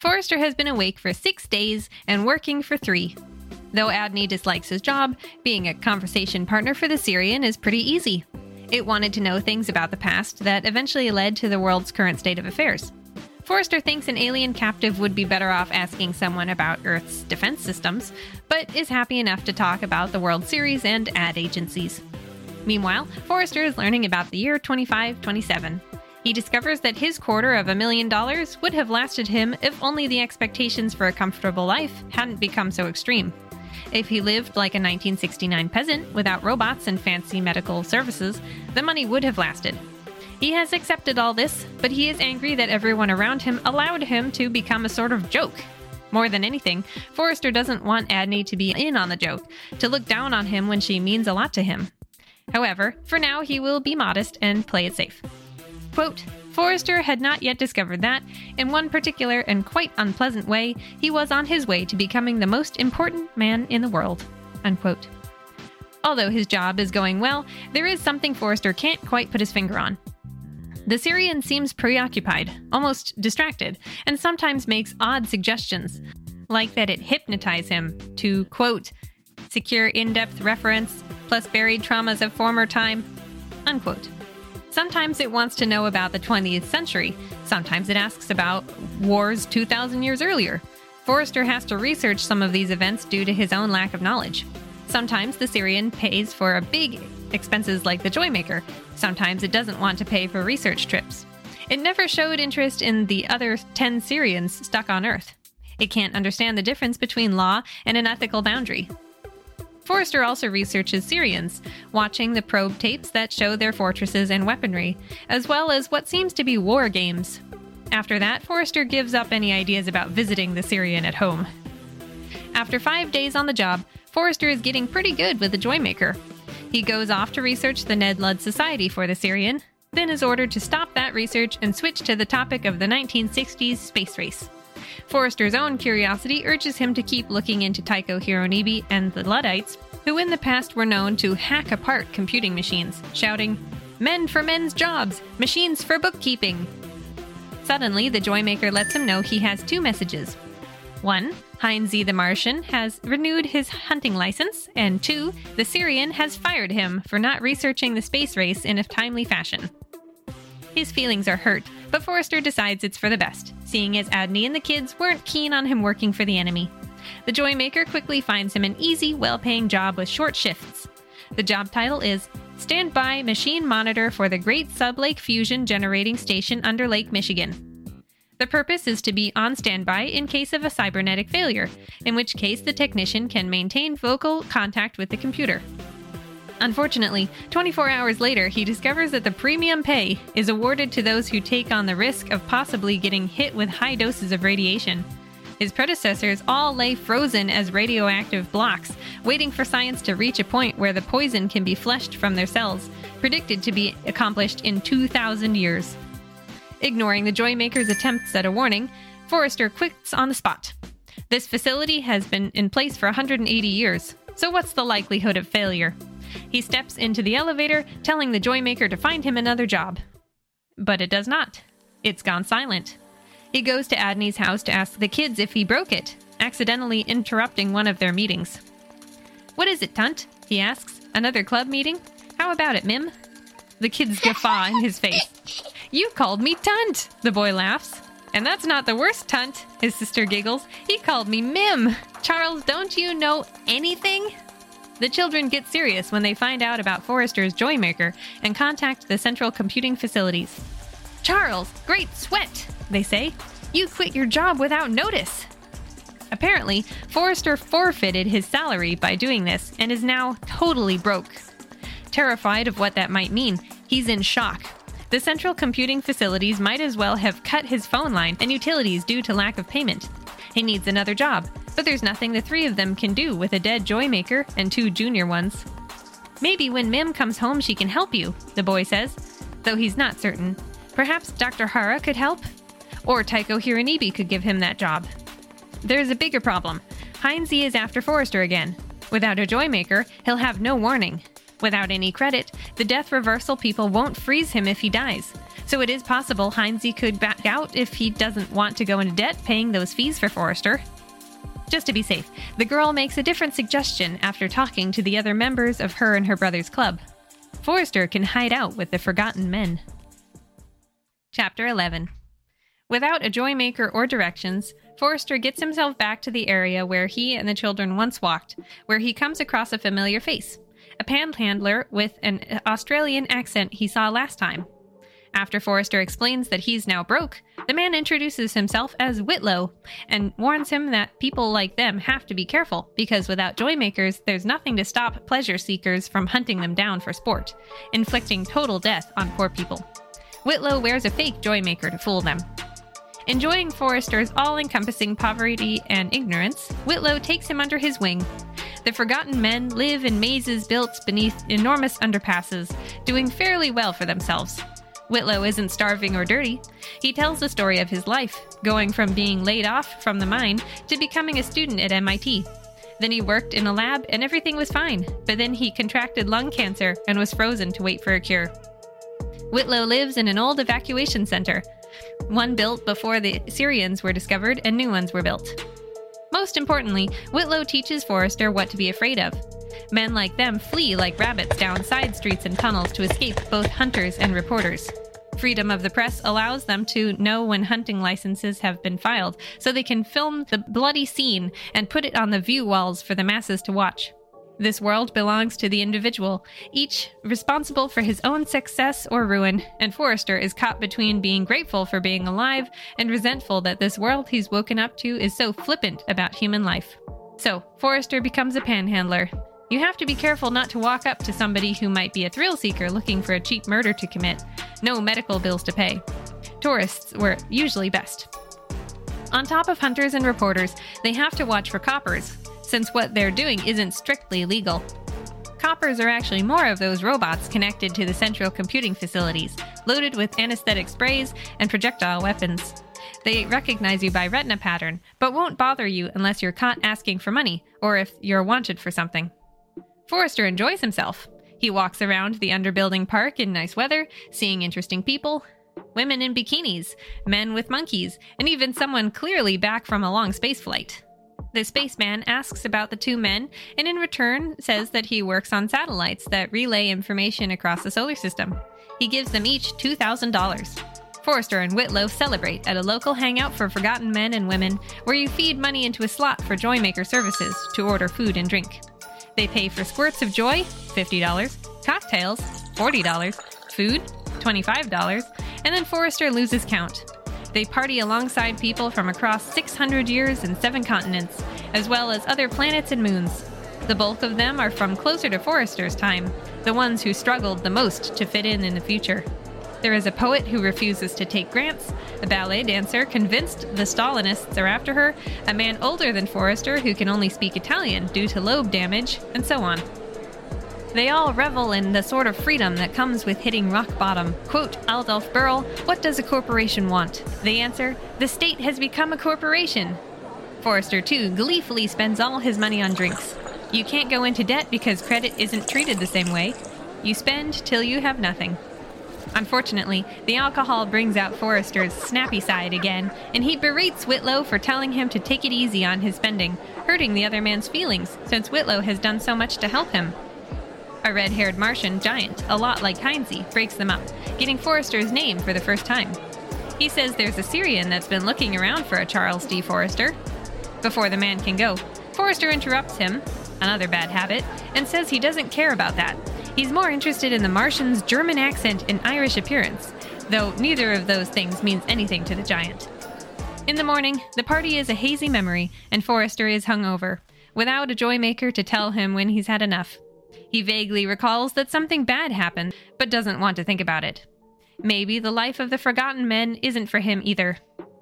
Forrester has been awake for six days and working for three. Though Adney dislikes his job, being a conversation partner for the Sirian is pretty easy. It wanted to know things about the past that eventually led to the world's current state of affairs. Forrester thinks an alien captive would be better off asking someone about Earth's defense systems, but is happy enough to talk about the World Series and ad agencies. Meanwhile, Forrester is learning about the year 2527. He discovers that his quarter of a million dollars would have lasted him if only the expectations for a comfortable life hadn't become so extreme. If he lived like a 1969 peasant without robots and fancy medical services, the money would have lasted. He has accepted all this, but he is angry that everyone around him allowed him to become a sort of joke. More than anything, Forrester doesn't want Adney to be in on the joke, to look down on him when she means a lot to him. However, for now he will be modest and play it safe. Quote, Forrester had not yet discovered that, in one particular and quite unpleasant way, he was on his way to becoming the most important man in the world. Unquote. Although his job is going well, there is something Forrester can't quite put his finger on. The Sirian seems preoccupied, almost distracted, and sometimes makes odd suggestions, like that it hypnotize him to, quote, secure in depth reference plus buried traumas of former time, unquote. Sometimes it wants to know about the 20th century. Sometimes it asks about wars 2,000 years earlier. Forrester has to research some of these events due to his own lack of knowledge. Sometimes the Sirian pays for a big expenses like the Joymaker. Sometimes it doesn't want to pay for research trips. It never showed interest in the other 10 Sirians stuck on Earth. It can't understand the difference between law and an ethical boundary. Forrester also researches Sirians, watching the probe tapes that show their fortresses and weaponry, as well as what seems to be war games. After that, Forrester gives up any ideas about visiting the Sirian at home. After five days on the job, Forrester is getting pretty good with the Joymaker. He goes off to research the Ned Ludd Society for the Sirian, then is ordered to stop that research and switch to the topic of the 1960s space race. Forrester's own curiosity urges him to keep looking into Taiko Hironobu and the Luddites, who in the past were known to hack apart computing machines, shouting, Men for men's jobs, machines for bookkeeping. Suddenly, the Joymaker lets him know he has two messages. One, Heinzie the Martian has renewed his hunting license, and two, the Sirian has fired him for not researching the space race in a timely fashion. His feelings are hurt, but Forrester decides it's for the best, seeing as Adney and the kids weren't keen on him working for the enemy. The Joymaker quickly finds him an easy, well paying job with short shifts. The job title is Standby Machine Monitor for the Great Sublake Fusion Generating Station under Lake Michigan. The purpose is to be on standby in case of a cybernetic failure, in which case the technician can maintain vocal contact with the computer. Unfortunately, 24 hours later, he discovers that the premium pay is awarded to those who take on the risk of possibly getting hit with high doses of radiation. His predecessors all lay frozen as radioactive blocks, waiting for science to reach a point where the poison can be flushed from their cells, predicted to be accomplished in 2,000 years. Ignoring the Joymaker's attempts at a warning, Forrester quits on the spot. This facility has been in place for 180 years, so what's the likelihood of failure? He steps into the elevator, telling the Joymaker to find him another job. But it does not. It's gone silent. He goes to Adney's house to ask the kids if he broke it, accidentally interrupting one of their meetings. What is it, Tunt? he asks. Another club meeting? How about it, Mim? The kids guffaw in his face. You called me Tunt, the boy laughs. And that's not the worst, Tunt, his sister giggles. He called me Mim. Charles, don't you know anything? The children get serious when they find out about Forrester's Joymaker and contact the central computing facilities. Charles, great sweat, they say. You quit your job without notice. Apparently, Forrester forfeited his salary by doing this and is now totally broke. Terrified of what that might mean, he's in shock. The central computing facilities might as well have cut his phone line and utilities due to lack of payment. He needs another job, but there's nothing the three of them can do with a dead Joymaker and two junior ones. Maybe when Mim comes home, she can help you, the boy says, though he's not certain. Perhaps Dr. Hara could help? Or Taiko Hironobu could give him that job. There's a bigger problem. Heinzie is after Forrester again. Without a Joymaker, he'll have no warning. Without any credit, the death reversal people won't freeze him if he dies. So it is possible Heinzie could back out if he doesn't want to go into debt paying those fees for Forrester. Just to be safe, the girl makes a different suggestion after talking to the other members of her and her brother's club. Forrester can hide out with the Forgotten Men. Chapter 11 Without a Joymaker or directions, Forrester gets himself back to the area where he and the children once walked, where he comes across a familiar face a panhandler with an Australian accent he saw last time. After Forrester explains that he's now broke, the man introduces himself as Whitlow and warns him that people like them have to be careful because without joymakers, there's nothing to stop pleasure seekers from hunting them down for sport, inflicting total death on poor people. Whitlow wears a fake joymaker to fool them. Enjoying Forrester's all encompassing poverty and ignorance, Whitlow takes him under his wing. The Forgotten Men live in mazes built beneath enormous underpasses, doing fairly well for themselves. Whitlow isn't starving or dirty. He tells the story of his life, going from being laid off from the mine to becoming a student at MIT. Then he worked in a lab and everything was fine, but then he contracted lung cancer and was frozen to wait for a cure. Whitlow lives in an old evacuation center, one built before the Sirians were discovered and new ones were built. Most importantly, Whitlow teaches Forrester what to be afraid of. Men like them flee like rabbits down side streets and tunnels to escape both hunters and reporters. Freedom of the press allows them to know when hunting licenses have been filed, so they can film the bloody scene and put it on the view walls for the masses to watch. This world belongs to the individual, each responsible for his own success or ruin, and Forrester is caught between being grateful for being alive and resentful that this world he's woken up to is so flippant about human life. So, Forrester becomes a panhandler. You have to be careful not to walk up to somebody who might be a thrill seeker looking for a cheap murder to commit. No medical bills to pay. Tourists were usually best. On top of hunters and reporters, they have to watch for coppers, since what they're doing isn't strictly legal. Coppers are actually more of those robots connected to the central computing facilities, loaded with anesthetic sprays and projectile weapons. They recognize you by retina pattern, but won't bother you unless you're caught asking for money or if you're wanted for something. Forrester enjoys himself. He walks around the underbuilding park in nice weather, seeing interesting people women in bikinis, men with monkeys, and even someone clearly back from a long space flight. The spaceman asks about the two men and in return says that he works on satellites that relay information across the solar system. He gives them each $2,000. Forrester and Whitlow celebrate at a local hangout for forgotten men and women where you feed money into a slot for Joymaker services to order food and drink. They pay for squirts of joy, $50, cocktails, $40, food, $25, and then Forrester loses count. They party alongside people from across 600 years and seven continents, as well as other planets and moons. The bulk of them are from closer to Forrester's time, the ones who struggled the most to fit in in the future. There is a poet who refuses to take grants, a ballet dancer convinced the Stalinists are after her, a man older than Forrester who can only speak Italian due to lobe damage, and so on. They all revel in the sort of freedom that comes with hitting rock bottom. Quote Adolf Berle, What does a corporation want? They answer, The state has become a corporation. Forrester, too, gleefully spends all his money on drinks. You can't go into debt because credit isn't treated the same way. You spend till you have nothing. Unfortunately, the alcohol brings out Forrester's snappy side again, and he berates Whitlow for telling him to take it easy on his spending, hurting the other man's feelings since Whitlow has done so much to help him. A red haired Martian giant, a lot like Heinze, breaks them up, getting Forrester's name for the first time. He says there's a Sirian that's been looking around for a Charles D. Forrester. Before the man can go, Forrester interrupts him, another bad habit, and says he doesn't care about that. He's more interested in the Martian's German accent and Irish appearance, though neither of those things means anything to the giant. In the morning, the party is a hazy memory, and Forrester is hungover, without a joymaker to tell him when he's had enough. He vaguely recalls that something bad happened, but doesn't want to think about it. Maybe the life of the Forgotten Men isn't for him either.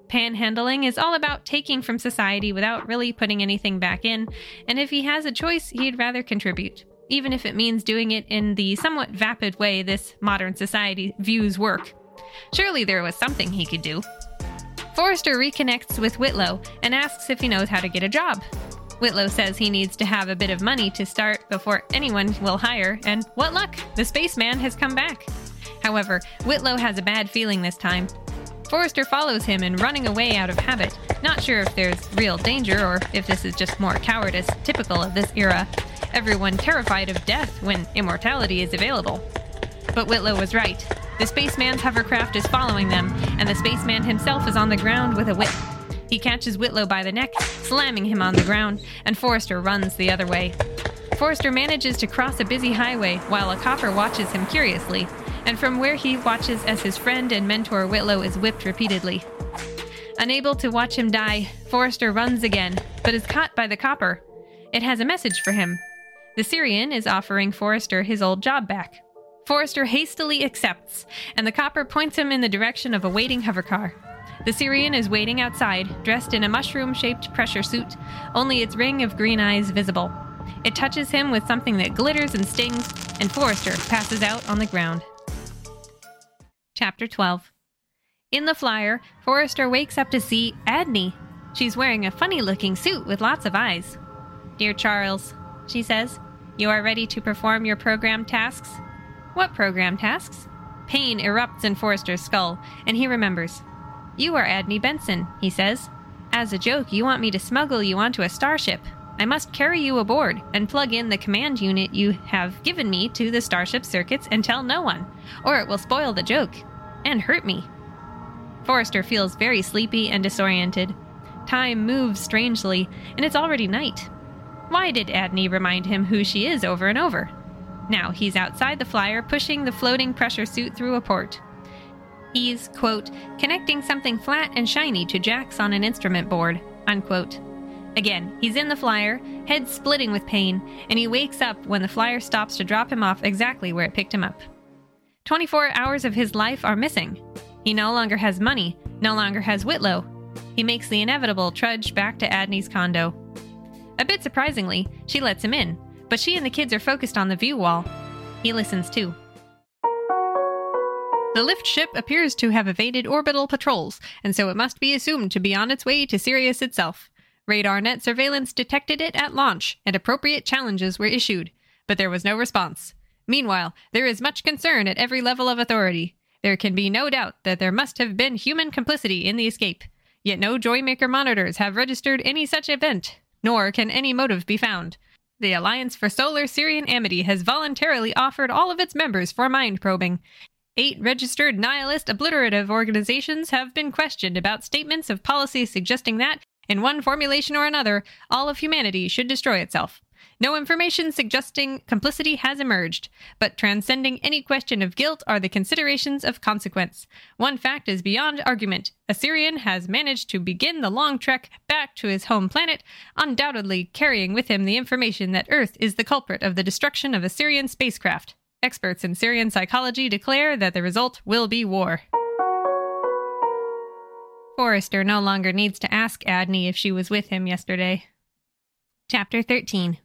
Panhandling is all about taking from society without really putting anything back in, and if he has a choice, he'd rather contribute, even if it means doing it in the somewhat vapid way this modern society views work. Surely there was something he could do. Forrester reconnects with Whitlow and asks if he knows how to get a job. Whitlow says he needs to have a bit of money to start before anyone will hire, and what luck, the spaceman has come back. However, Whitlow has a bad feeling this time. Forrester follows him in running away out of habit, not sure if there's real danger or if this is just more cowardice typical of this era. Everyone terrified of death when immortality is available. But Whitlow was right. The spaceman's hovercraft is following them, and the spaceman himself is on the ground with a whip. He catches Whitlow by the neck, slamming him on the ground, and Forrester runs the other way. Forrester manages to cross a busy highway while a copper watches him curiously, and from where he watches as his friend and mentor Whitlow is whipped repeatedly. Unable to watch him die, Forrester runs again, but is caught by the copper. It has a message for him. The Sirian is offering Forrester his old job back. Forrester hastily accepts, and the copper points him in the direction of a waiting hovercar. The Sirian is waiting outside, dressed in a mushroom shaped pressure suit, only its ring of green eyes visible. It touches him with something that glitters and stings, and Forrester passes out on the ground. Chapter 12 In the flyer, Forrester wakes up to see Adney. She's wearing a funny looking suit with lots of eyes. Dear Charles, she says, you are ready to perform your program tasks? What program tasks? Pain erupts in Forrester's skull, and he remembers. You are Adney Benson, he says. As a joke, you want me to smuggle you onto a starship. I must carry you aboard and plug in the command unit you have given me to the starship circuits and tell no one, or it will spoil the joke and hurt me. Forrester feels very sleepy and disoriented. Time moves strangely, and it's already night. Why did Adney remind him who she is over and over? Now he's outside the flyer pushing the floating pressure suit through a port. He's, quote, connecting something flat and shiny to jacks on an instrument board, unquote. Again, he's in the flyer, head splitting with pain, and he wakes up when the flyer stops to drop him off exactly where it picked him up. 24 hours of his life are missing. He no longer has money, no longer has Whitlow. He makes the inevitable trudge back to Adney's condo. A bit surprisingly, she lets him in, but she and the kids are focused on the view wall. He listens too. The lift ship appears to have evaded orbital patrols, and so it must be assumed to be on its way to Sirius itself. Radar net surveillance detected it at launch, and appropriate challenges were issued. but there was no response. Meanwhile, there is much concern at every level of authority. There can be no doubt that there must have been human complicity in the escape. Yet no Joymaker monitors have registered any such event, nor can any motive be found. The Alliance for Solar Sirian Amity has voluntarily offered all of its members for mind probing. Eight registered nihilist obliterative organizations have been questioned about statements of policy suggesting that, in one formulation or another, all of humanity should destroy itself. No information suggesting complicity has emerged, but transcending any question of guilt are the considerations of consequence. One fact is beyond argument. a Sirian has managed to begin the long trek back to his home planet, undoubtedly carrying with him the information that Earth is the culprit of the destruction of a Sirian spacecraft. Experts in Sirian psychology declare that the result will be war. Forrester no longer needs to ask Adney if she was with him yesterday. Chapter 13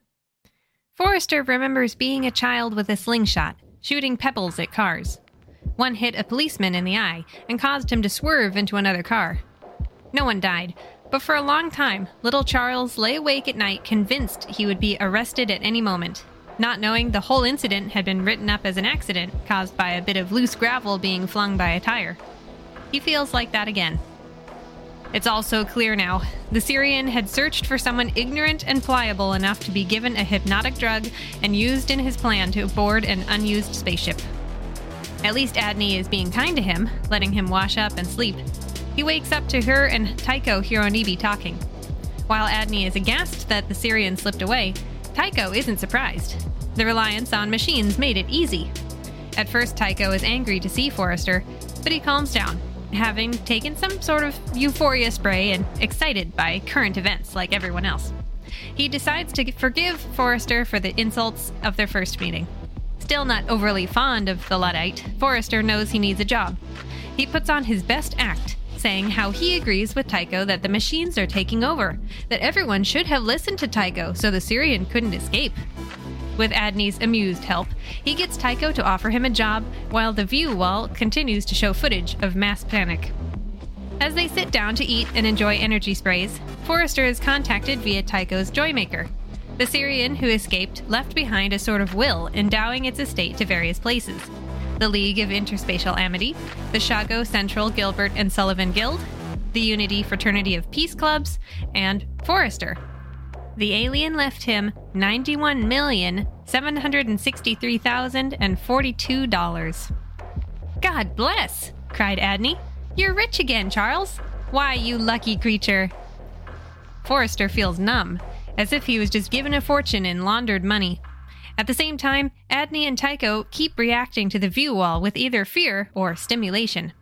Forrester remembers being a child with a slingshot, shooting pebbles at cars. One hit a policeman in the eye and caused him to swerve into another car. No one died, but for a long time, little Charles lay awake at night convinced he would be arrested at any moment, not knowing the whole incident had been written up as an accident caused by a bit of loose gravel being flung by a tire. He feels like that again. It's all so clear now. The Sirian had searched for someone ignorant and pliable enough to be given a hypnotic drug and used in his plan to board an unused spaceship. At least Adney is being kind to him, letting him wash up and sleep. He wakes up to her and Taiko Hironobu talking. While Adney is aghast that the Sirian slipped away, Taiko isn't surprised. The reliance on machines made it easy. At first, Taiko is angry to see Forrester, but he calms down having taken some sort of euphoria spray and excited by current events like everyone else. He decides to forgive Forrester for the insults of their first meeting. Still not overly fond of the Luddite, Forrester knows he needs a job. He puts on his best act, saying how he agrees with Taiko that the machines are taking over, that everyone should have listened to Taiko so the Sirian couldn't escape. With Adney's amused help, he gets Taiko to offer him a job while the view wall continues to show footage of mass panic. As they sit down to eat and enjoy energy sprays, Forrester is contacted via Taiko's Joymaker. The Sirian who escaped left behind a sort of will endowing its estate to various places the League of Interspatial Amity, the Shago Central Gilbert and Sullivan Guild, the Unity Fraternity of Peace Clubs, and Forrester, the alien left him $91,763,042. God bless, cried Adney. You're rich again, Charles. Why, you lucky creature. Forrester feels numb, as if he was just given a fortune in laundered money. At the same time, Adney and Taiko keep reacting to the view wall with either fear or stimulation.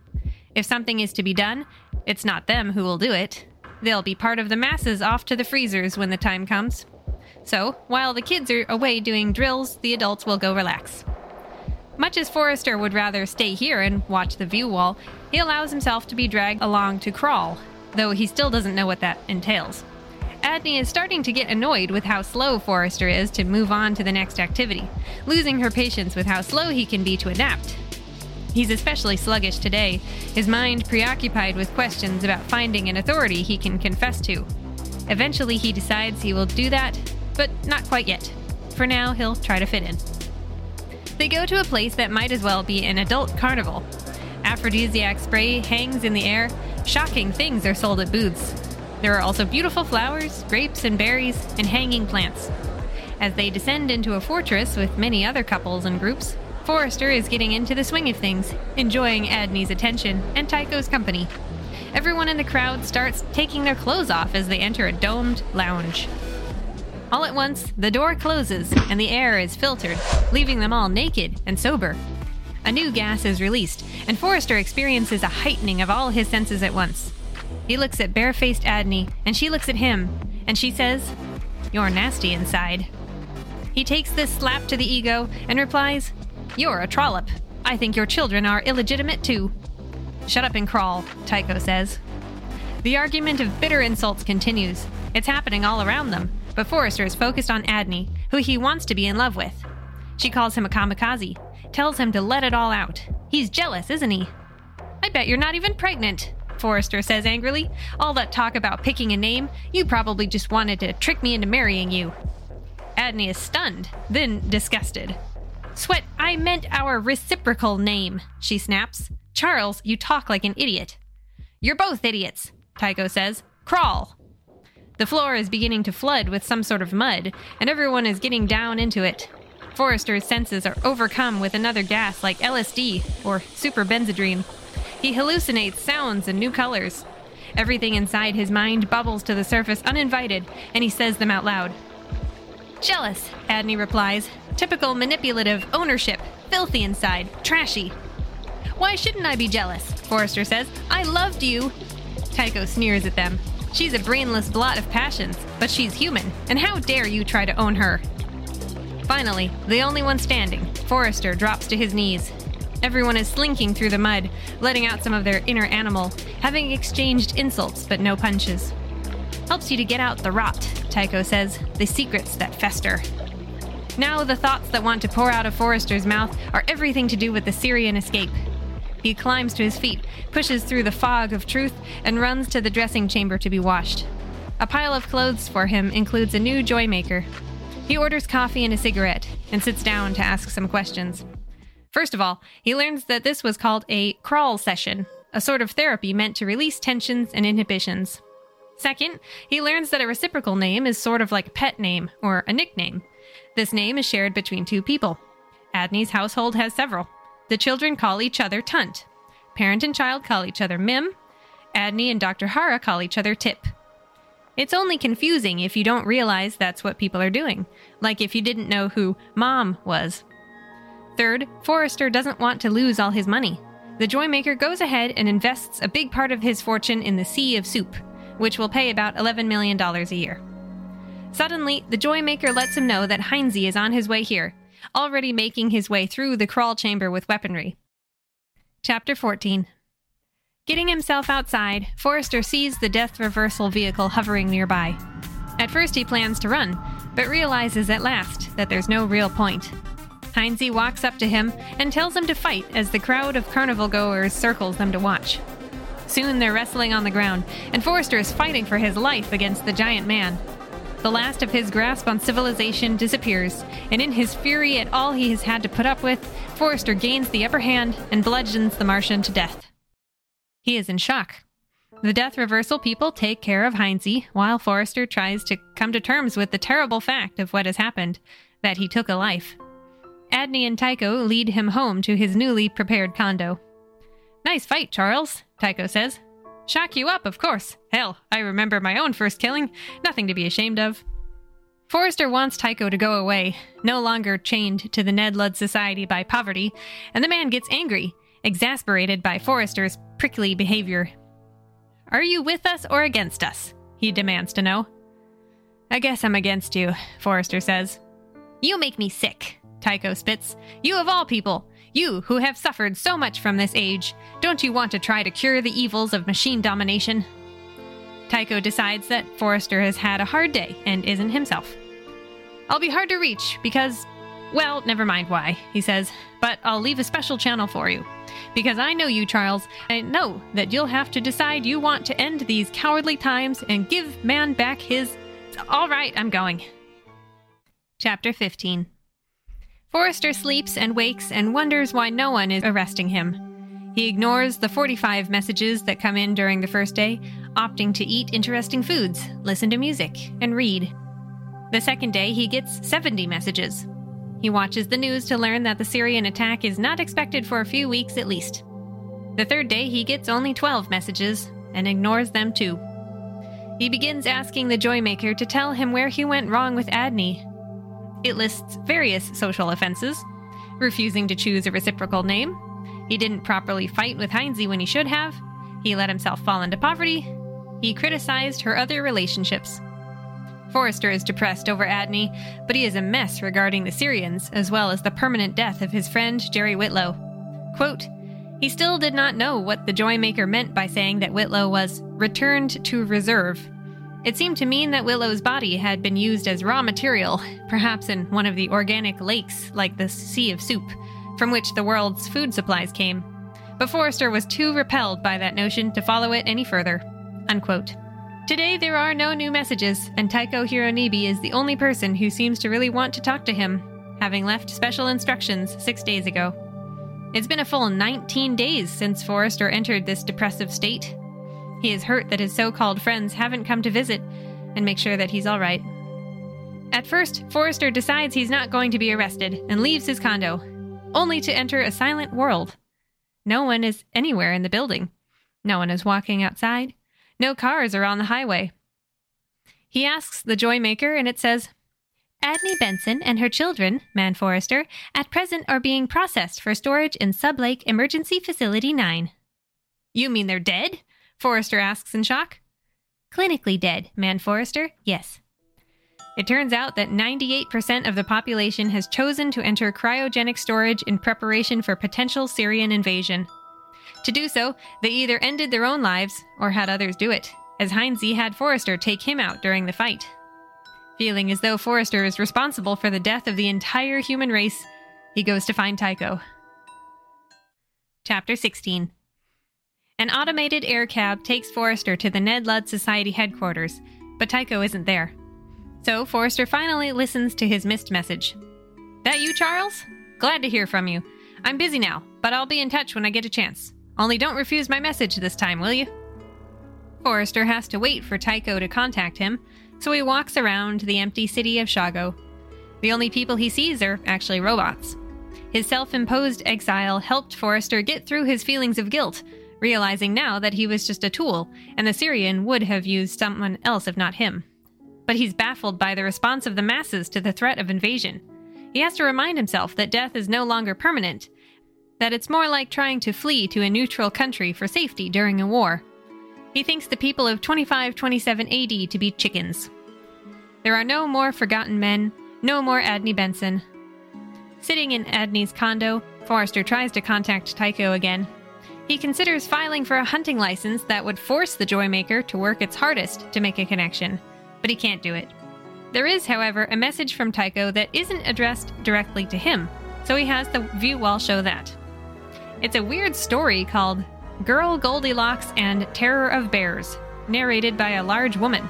If something is to be done, it's not them who will do it. They'll be part of the masses off to the freezers when the time comes. So, while the kids are away doing drills, the adults will go relax. Much as Forrester would rather stay here and watch the view wall, he allows himself to be dragged along to crawl, though he still doesn't know what that entails. Adney is starting to get annoyed with how slow Forrester is to move on to the next activity, losing her patience with how slow he can be to adapt. He's especially sluggish today, his mind preoccupied with questions about finding an authority he can confess to. Eventually, he decides he will do that, but not quite yet. For now, he'll try to fit in. They go to a place that might as well be an adult carnival. Aphrodisiac spray hangs in the air, shocking things are sold at booths. There are also beautiful flowers, grapes and berries, and hanging plants. As they descend into a fortress with many other couples and groups, Forrester is getting into the swing of things, enjoying Adney's attention and Taiko's company. Everyone in the crowd starts taking their clothes off as they enter a domed lounge. All at once, the door closes and the air is filtered, leaving them all naked and sober. A new gas is released, and Forrester experiences a heightening of all his senses at once. He looks at barefaced Adney, and she looks at him, and she says, You're nasty inside. He takes this slap to the ego and replies, you're a trollop. I think your children are illegitimate too. Shut up and crawl, Taiko says. The argument of bitter insults continues. It's happening all around them, but Forrester is focused on Adney, who he wants to be in love with. She calls him a kamikaze, tells him to let it all out. He's jealous, isn't he? I bet you're not even pregnant, Forrester says angrily. All that talk about picking a name, you probably just wanted to trick me into marrying you. Adney is stunned, then disgusted. Sweat, I meant our reciprocal name, she snaps. Charles, you talk like an idiot. You're both idiots, Taiko says. Crawl. The floor is beginning to flood with some sort of mud, and everyone is getting down into it. Forrester's senses are overcome with another gas like LSD or superbenzedrine. He hallucinates sounds and new colors. Everything inside his mind bubbles to the surface uninvited, and he says them out loud. Jealous, Adney replies. Typical manipulative ownership. Filthy inside. Trashy. Why shouldn't I be jealous? Forrester says. I loved you. Taiko sneers at them. She's a brainless blot of passions, but she's human, and how dare you try to own her? Finally, the only one standing, Forrester drops to his knees. Everyone is slinking through the mud, letting out some of their inner animal, having exchanged insults but no punches. Helps you to get out the rot, Taiko says, the secrets that fester. Now, the thoughts that want to pour out of Forrester's mouth are everything to do with the Sirian escape. He climbs to his feet, pushes through the fog of truth, and runs to the dressing chamber to be washed. A pile of clothes for him includes a new joy maker. He orders coffee and a cigarette, and sits down to ask some questions. First of all, he learns that this was called a crawl session, a sort of therapy meant to release tensions and inhibitions. Second, he learns that a reciprocal name is sort of like a pet name or a nickname. This name is shared between two people. Adney's household has several. The children call each other Tunt. Parent and child call each other Mim. Adney and Dr. Hara call each other Tip. It's only confusing if you don't realize that's what people are doing, like if you didn't know who Mom was. Third, Forrester doesn't want to lose all his money. The Joymaker goes ahead and invests a big part of his fortune in the Sea of Soup, which will pay about $11 million a year. Suddenly, the Joymaker lets him know that Heinze is on his way here, already making his way through the crawl chamber with weaponry. Chapter 14 Getting himself outside, Forrester sees the death reversal vehicle hovering nearby. At first, he plans to run, but realizes at last that there's no real point. Heinze walks up to him and tells him to fight as the crowd of carnival goers circles them to watch. Soon they're wrestling on the ground, and Forrester is fighting for his life against the giant man. The last of his grasp on civilization disappears, and in his fury at all he has had to put up with, Forrester gains the upper hand and bludgeons the Martian to death. He is in shock. The death reversal people take care of Heinze, while Forrester tries to come to terms with the terrible fact of what has happened that he took a life. Adney and Taiko lead him home to his newly prepared condo. Nice fight, Charles, Taiko says. Shock you up, of course. Hell, I remember my own first killing. Nothing to be ashamed of. Forrester wants Taiko to go away, no longer chained to the Ned Ludd Society by poverty, and the man gets angry, exasperated by Forrester's prickly behavior. Are you with us or against us? He demands to know. I guess I'm against you, Forrester says. You make me sick, Taiko spits. You of all people. You, who have suffered so much from this age, don't you want to try to cure the evils of machine domination? Taiko decides that Forrester has had a hard day and isn't himself. I'll be hard to reach because, well, never mind why, he says, but I'll leave a special channel for you. Because I know you, Charles. I know that you'll have to decide you want to end these cowardly times and give man back his. All right, I'm going. Chapter 15 Forrester sleeps and wakes and wonders why no one is arresting him. He ignores the 45 messages that come in during the first day, opting to eat interesting foods, listen to music, and read. The second day, he gets 70 messages. He watches the news to learn that the Sirian attack is not expected for a few weeks at least. The third day, he gets only 12 messages and ignores them too. He begins asking the Joymaker to tell him where he went wrong with Adney it lists various social offenses refusing to choose a reciprocal name, he didn't properly fight with Heinze when he should have, he let himself fall into poverty, he criticized her other relationships. Forrester is depressed over Adney, but he is a mess regarding the Sirians, as well as the permanent death of his friend Jerry Whitlow. Quote, he still did not know what the Joymaker meant by saying that Whitlow was returned to reserve it seemed to mean that Whitlow's body had been used as raw material, perhaps in one of the organic lakes like the Sea of Soup, from which the world's food supplies came. But Forrester was too repelled by that notion to follow it any further. Unquote. Today, there are no new messages, and Taiko Hironobu is the only person who seems to really want to talk to him, having left special instructions six days ago. It's been a full 19 days since Forrester entered this depressive state. He is hurt that his so called friends haven't come to visit and make sure that he's alright. At first, Forrester decides he's not going to be arrested and leaves his condo, only to enter a silent world. No one is anywhere in the building. No one is walking outside. No cars are on the highway. He asks the Joy Maker, and it says, Adney Benson and her children, Man Forrester, at present are being processed for storage in Sublake Emergency Facility 9. You mean they're dead? Forrester asks in shock. Clinically dead, Man Forrester, yes. It turns out that 98% of the population has chosen to enter cryogenic storage in preparation for potential Sirian invasion. To do so, they either ended their own lives or had others do it, as Heinze had Forrester take him out during the fight. Feeling as though Forrester is responsible for the death of the entire human race, he goes to find Taiko. Chapter 16 An automated air cab takes Forrester to the Ned Ludd Society headquarters, but Taiko isn't there. So Forrester finally listens to his missed message. That you, Charles? Glad to hear from you. I'm busy now, but I'll be in touch when I get a chance. Only don't refuse my message this time, will you? Forrester has to wait for Taiko to contact him, so he walks around the empty city of Shago. The only people he sees are actually robots. His self imposed exile helped Forrester get through his feelings of guilt, realizing now that he was just a tool, and the Sirian would have used someone else if not him but he's baffled by the response of the masses to the threat of invasion. He has to remind himself that death is no longer permanent, that it's more like trying to flee to a neutral country for safety during a war. He thinks the people of 2527 AD to be chickens. There are no more forgotten men, no more Adney Benson. Sitting in Adney's condo, Forrester tries to contact Taiko again. He considers filing for a hunting license that would force the Joymaker to work its hardest to make a connection but he can't do it. There is, however, a message from Taiko that isn't addressed directly to him, so he has the view wall show that. It's a weird story called Girl Goldilocks and Terror of Bears, narrated by a large woman.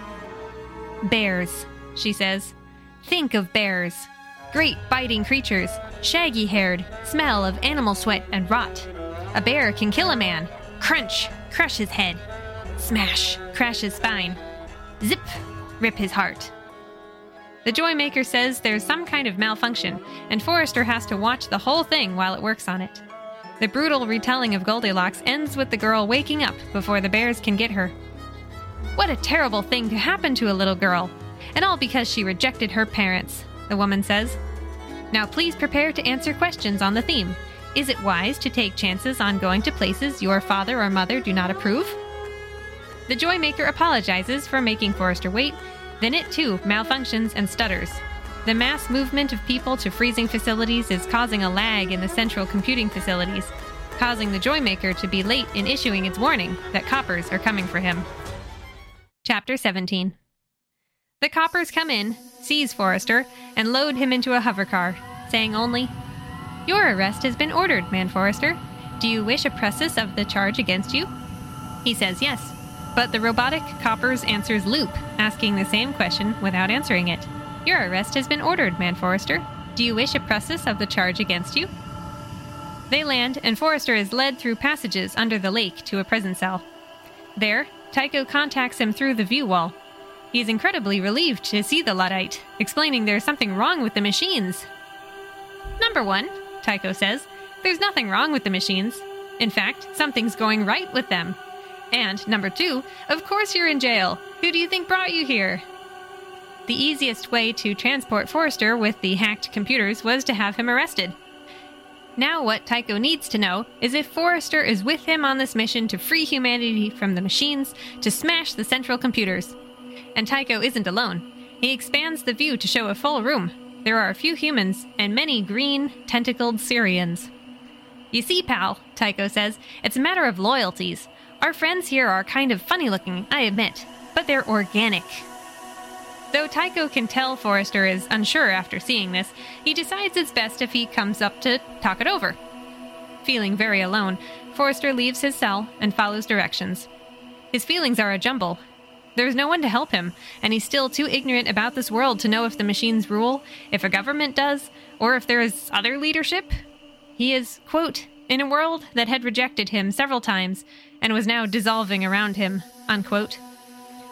Bears, she says. Think of bears. Great biting creatures, shaggy haired, smell of animal sweat and rot. A bear can kill a man. Crunch, crush his head. Smash, crash his spine. Zip, rip his heart. The Joymaker says there's some kind of malfunction, and Forrester has to watch the whole thing while it works on it. The brutal retelling of Goldilocks ends with the girl waking up before the bears can get her. What a terrible thing to happen to a little girl, and all because she rejected her parents, the woman says. Now please prepare to answer questions on the theme. Is it wise to take chances on going to places your father or mother do not approve? The Joymaker apologizes for making Forrester wait, then it too malfunctions and stutters. The mass movement of people to freezing facilities is causing a lag in the central computing facilities, causing the Joymaker to be late in issuing its warning that coppers are coming for him. Chapter 17 The coppers come in, seize Forrester, and load him into a hovercar, saying only, Your arrest has been ordered, Man Forrester. Do you wish a process of the charge against you? He says yes. But the robotic coppers answers loop, asking the same question without answering it. Your arrest has been ordered, Man Forrester. Do you wish a process of the charge against you? They land, and Forrester is led through passages under the lake to a prison cell. There, Taiko contacts him through the view wall. He's incredibly relieved to see the Luddite, explaining there's something wrong with the machines. Number one, Taiko says, there's nothing wrong with the machines. In fact, something's going right with them. And number two, of course you're in jail. Who do you think brought you here? The easiest way to transport Forrester with the hacked computers was to have him arrested. Now, what Taiko needs to know is if Forrester is with him on this mission to free humanity from the machines to smash the central computers. And Taiko isn't alone. He expands the view to show a full room. There are a few humans and many green, tentacled Sirians. You see, pal, Taiko says, it's a matter of loyalties. Our friends here are kind of funny looking, I admit, but they're organic. Though Taiko can tell Forrester is unsure after seeing this, he decides it's best if he comes up to talk it over. Feeling very alone, Forrester leaves his cell and follows directions. His feelings are a jumble. There's no one to help him, and he's still too ignorant about this world to know if the machines rule, if a government does, or if there is other leadership. He is, quote, in a world that had rejected him several times and was now dissolving around him, unquote.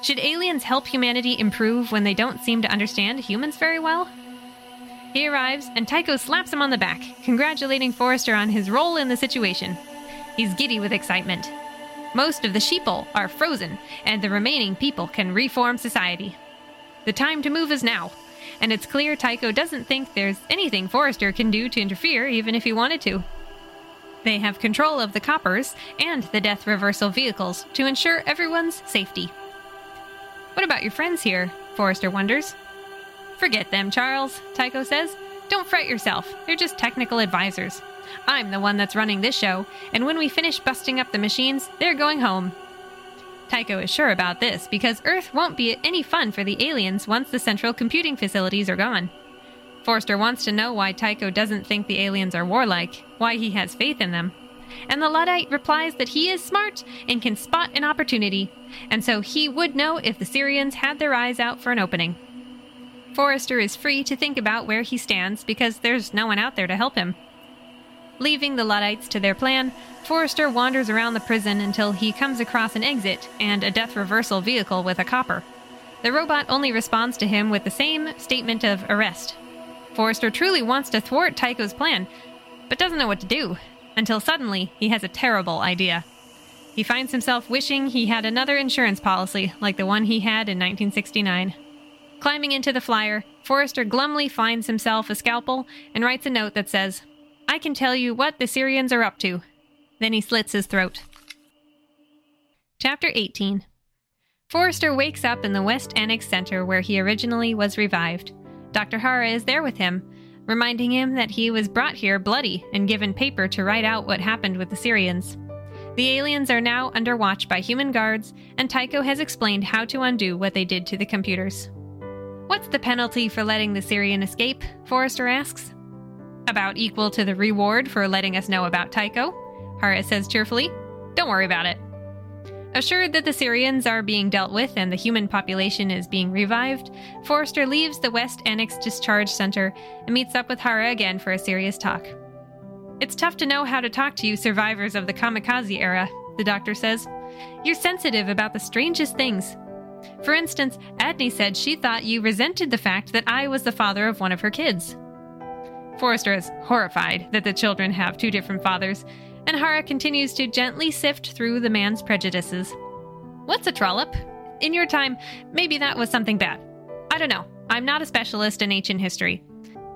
Should aliens help humanity improve when they don't seem to understand humans very well? He arrives, and Taiko slaps him on the back, congratulating Forrester on his role in the situation. He's giddy with excitement. Most of the sheeple are frozen, and the remaining people can reform society. The time to move is now, and it's clear Taiko doesn't think there's anything Forrester can do to interfere, even if he wanted to. They have control of the coppers and the death reversal vehicles to ensure everyone's safety. What about your friends here? Forrester wonders. Forget them, Charles, Taiko says. Don't fret yourself, they're just technical advisors. I'm the one that's running this show, and when we finish busting up the machines, they're going home. Taiko is sure about this because Earth won't be any fun for the aliens once the central computing facilities are gone. Forrester wants to know why Taiko doesn't think the aliens are warlike, why he has faith in them. And the Luddite replies that he is smart and can spot an opportunity, and so he would know if the Sirians had their eyes out for an opening. Forrester is free to think about where he stands because there's no one out there to help him. Leaving the Luddites to their plan, Forrester wanders around the prison until he comes across an exit and a death reversal vehicle with a copper. The robot only responds to him with the same statement of arrest. Forrester truly wants to thwart Taiko's plan, but doesn't know what to do, until suddenly he has a terrible idea. He finds himself wishing he had another insurance policy like the one he had in 1969. Climbing into the flyer, Forrester glumly finds himself a scalpel and writes a note that says, I can tell you what the Sirians are up to. Then he slits his throat. Chapter 18 Forrester wakes up in the West Annex Center where he originally was revived. Dr. Hara is there with him, reminding him that he was brought here bloody and given paper to write out what happened with the Sirians. The aliens are now under watch by human guards, and Taiko has explained how to undo what they did to the computers. What's the penalty for letting the Sirian escape? Forrester asks about equal to the reward for letting us know about Taiko, Hara says cheerfully. Don't worry about it. Assured that the Sirians are being dealt with and the human population is being revived, Forrester leaves the West Annex Discharge Center and meets up with Hara again for a serious talk. It's tough to know how to talk to you survivors of the kamikaze era, the doctor says. You're sensitive about the strangest things. For instance, Adney said she thought you resented the fact that I was the father of one of her kids. Forrester is horrified that the children have two different fathers, and Hara continues to gently sift through the man's prejudices. What's a trollop? In your time, maybe that was something bad. I don't know. I'm not a specialist in ancient history.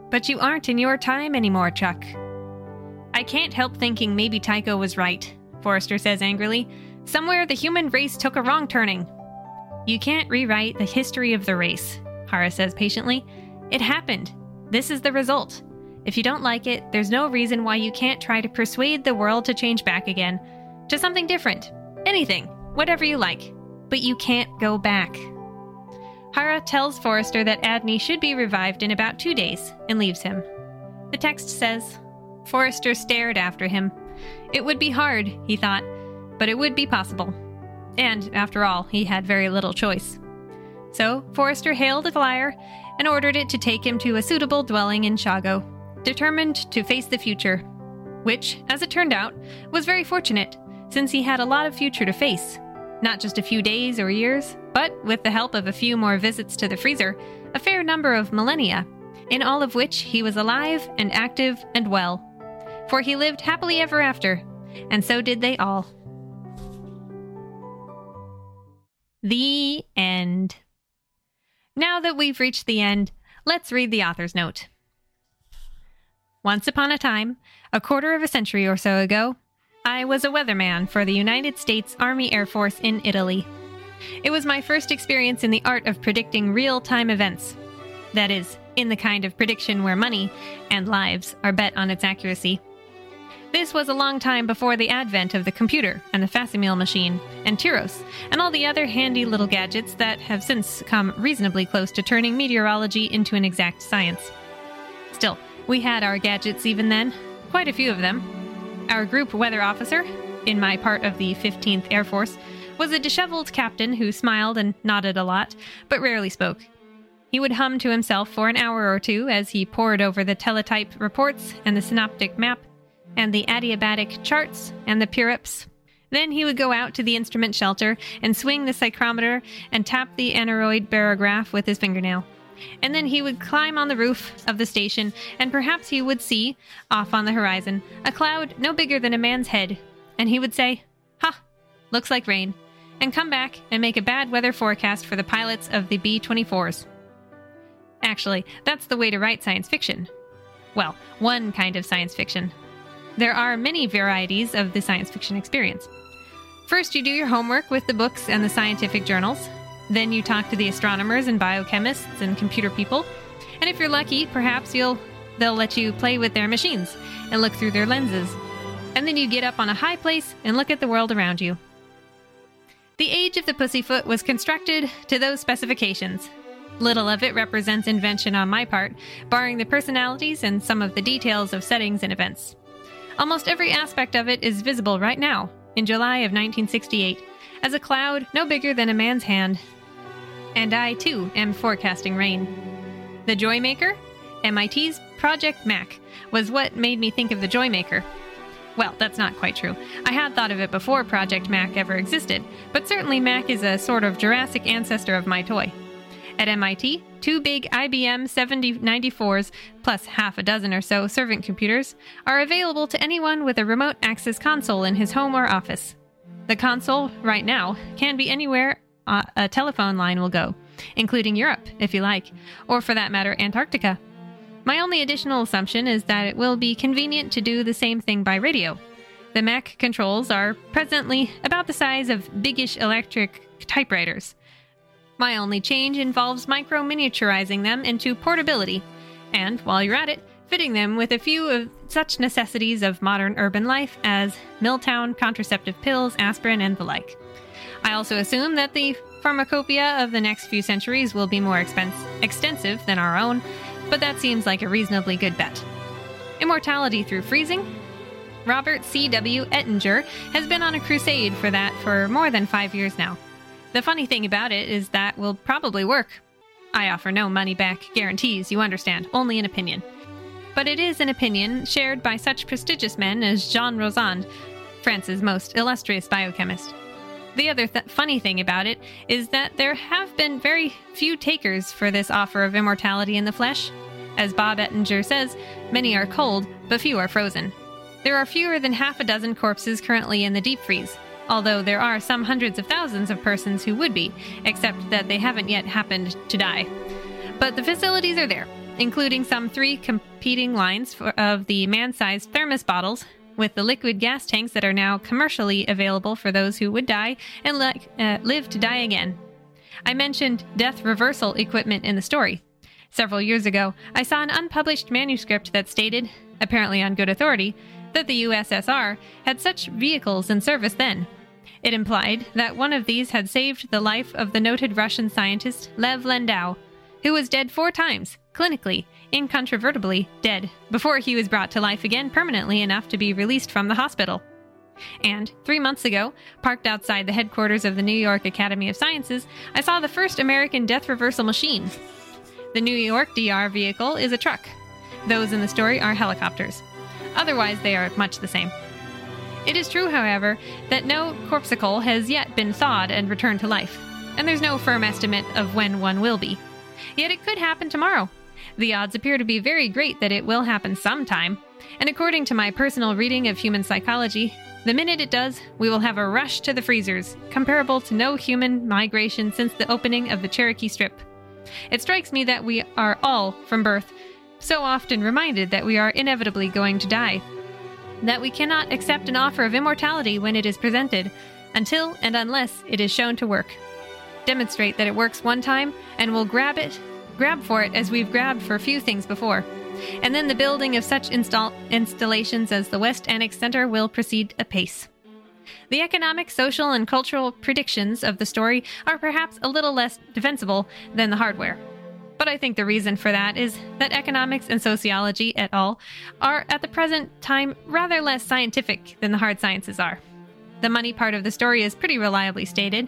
But you aren't in your time anymore, Chuck. I can't help thinking maybe Taiko was right, Forrester says angrily. Somewhere the human race took a wrong turning. You can't rewrite the history of the race, Hara says patiently. It happened. This is the result. If you don't like it, there's no reason why you can't try to persuade the world to change back again to something different. Anything, whatever you like. But you can't go back. Hara tells Forrester that Adney should be revived in about two days and leaves him. The text says Forrester stared after him. It would be hard, he thought, but it would be possible. And, after all, he had very little choice. So, Forrester hailed a flyer and ordered it to take him to a suitable dwelling in Shago determined to face the future, which, as it turned out, was very fortunate, since he had a lot of future to face. Not just a few days or years, but with the help of a few more visits to the freezer, a fair number of millennia, in all of which he was alive and active and well. For he lived happily ever after, and so did they all. The end. Now that we've reached the end, let's read the author's note. Once upon a time, a quarter of a century or so ago, I was a weatherman for the United States Army Air Force in Italy. It was my first experience in the art of predicting real time events. That is, in the kind of prediction where money and lives are bet on its accuracy. This was a long time before the advent of the computer and the facsimile machine and TIROS and all the other handy little gadgets that have since come reasonably close to turning meteorology into an exact science. Still, we had our gadgets even then, quite a few of them. Our group weather officer, in my part of the 15th Air Force, was a disheveled captain who smiled and nodded a lot, but rarely spoke. He would hum to himself for an hour or two as he pored over the teletype reports and the synoptic map, and the adiabatic charts and the purips. Then he would go out to the instrument shelter and swing the psychrometer and tap the aneroid barograph with his fingernail. And then he would climb on the roof of the station, and perhaps he would see, off on the horizon, a cloud no bigger than a man's head. And he would say, Ha, looks like rain, and come back and make a bad weather forecast for the pilots of the B 24s. Actually, that's the way to write science fiction. Well, one kind of science fiction. There are many varieties of the science fiction experience. First, you do your homework with the books and the scientific journals. Then you talk to the astronomers and biochemists and computer people. And if you're lucky, perhaps you'll they'll let you play with their machines and look through their lenses. And then you get up on a high place and look at the world around you. The age of the pussyfoot was constructed to those specifications, Little of it represents invention on my part, barring the personalities and some of the details of settings and events. Almost every aspect of it is visible right now, in July of 1968, as a cloud no bigger than a man's hand. And I, too, am forecasting rain. The Joymaker, MIT's Project Mac, was what made me think of the Joymaker. Well, that's not quite true. I had thought of it before Project Mac ever existed, but certainly Mac is a sort of Jurassic ancestor of my toy. At MIT, two big IBM 7094s, plus half a dozen or so servant computers, are available to anyone with a remote access console in his home or office. The console, right now, can be anywhere uh, a telephone line will go, including Europe, if you like, or for that matter, Antarctica. My only additional assumption is that it will be convenient to do the same thing by radio. The Mac controls are presently about the size of biggish electric typewriters. My only change involves micro miniaturizing them into portability, and while you're at it, fitting them with a few of such necessities of modern urban life as Miltown, contraceptive pills, aspirin, and the like. I also assume that the pharmacopoeia of the next few centuries will be more expense- extensive than our own, but that seems like a reasonably good bet. Immortality through freezing? Robert C.W. Ettinger has been on a crusade for that for more than five years now. The funny thing about it is that will probably work. I offer no money back guarantees, you understand, only an opinion. But it is an opinion shared by such prestigious men as Jean Rostand, France's most illustrious biochemist. The other th- funny thing about it is that there have been very few takers for this offer of immortality in the flesh. As Bob Ettinger says, many are cold, but few are frozen. There are fewer than half a dozen corpses currently in the deep freeze, although there are some hundreds of thousands of persons who would be, except that they haven't yet happened to die. But the facilities are there, including some three competing lines for, of the man sized thermos bottles with the liquid gas tanks that are now commercially available for those who would die and li- uh, live to die again. I mentioned death reversal equipment in the story. Several years ago, I saw an unpublished manuscript that stated, apparently on good authority, that the USSR had such vehicles in service then. It implied that one of these had saved the life of the noted Russian scientist Lev Landau, who was dead four times, clinically, incontrovertibly dead, before he was brought to life again permanently enough to be released from the hospital. And three months ago, parked outside the headquarters of the New York Academy of Sciences, I saw the first American death reversal machine. The New York DR vehicle is a truck. Those in the story are helicopters. Otherwise, they are much the same. It is true, however, that no corpuscle has yet been thawed and returned to life, and there's no firm estimate of when one will be. Yet it could happen tomorrow. The odds appear to be very great that it will happen sometime, and according to my personal reading of human psychology, the minute it does, we will have a rush to the freezers, comparable to no human migration since the opening of the Cherokee Strip. It strikes me that we are all, from birth, so often reminded that we are inevitably going to die, that we cannot accept an offer of immortality when it is presented, until and unless it is shown to work. Demonstrate that it works one time, and we'll grab it, grab for it as we've grabbed for few things before. And then the building of such install- installations as the West Annex Center will proceed apace. The economic, social, and cultural predictions of the story are perhaps a little less defensible than the hardware. But I think the reason for that is that economics and sociology et al. are at the present time rather less scientific than the hard sciences are. The money part of the story is pretty reliably stated.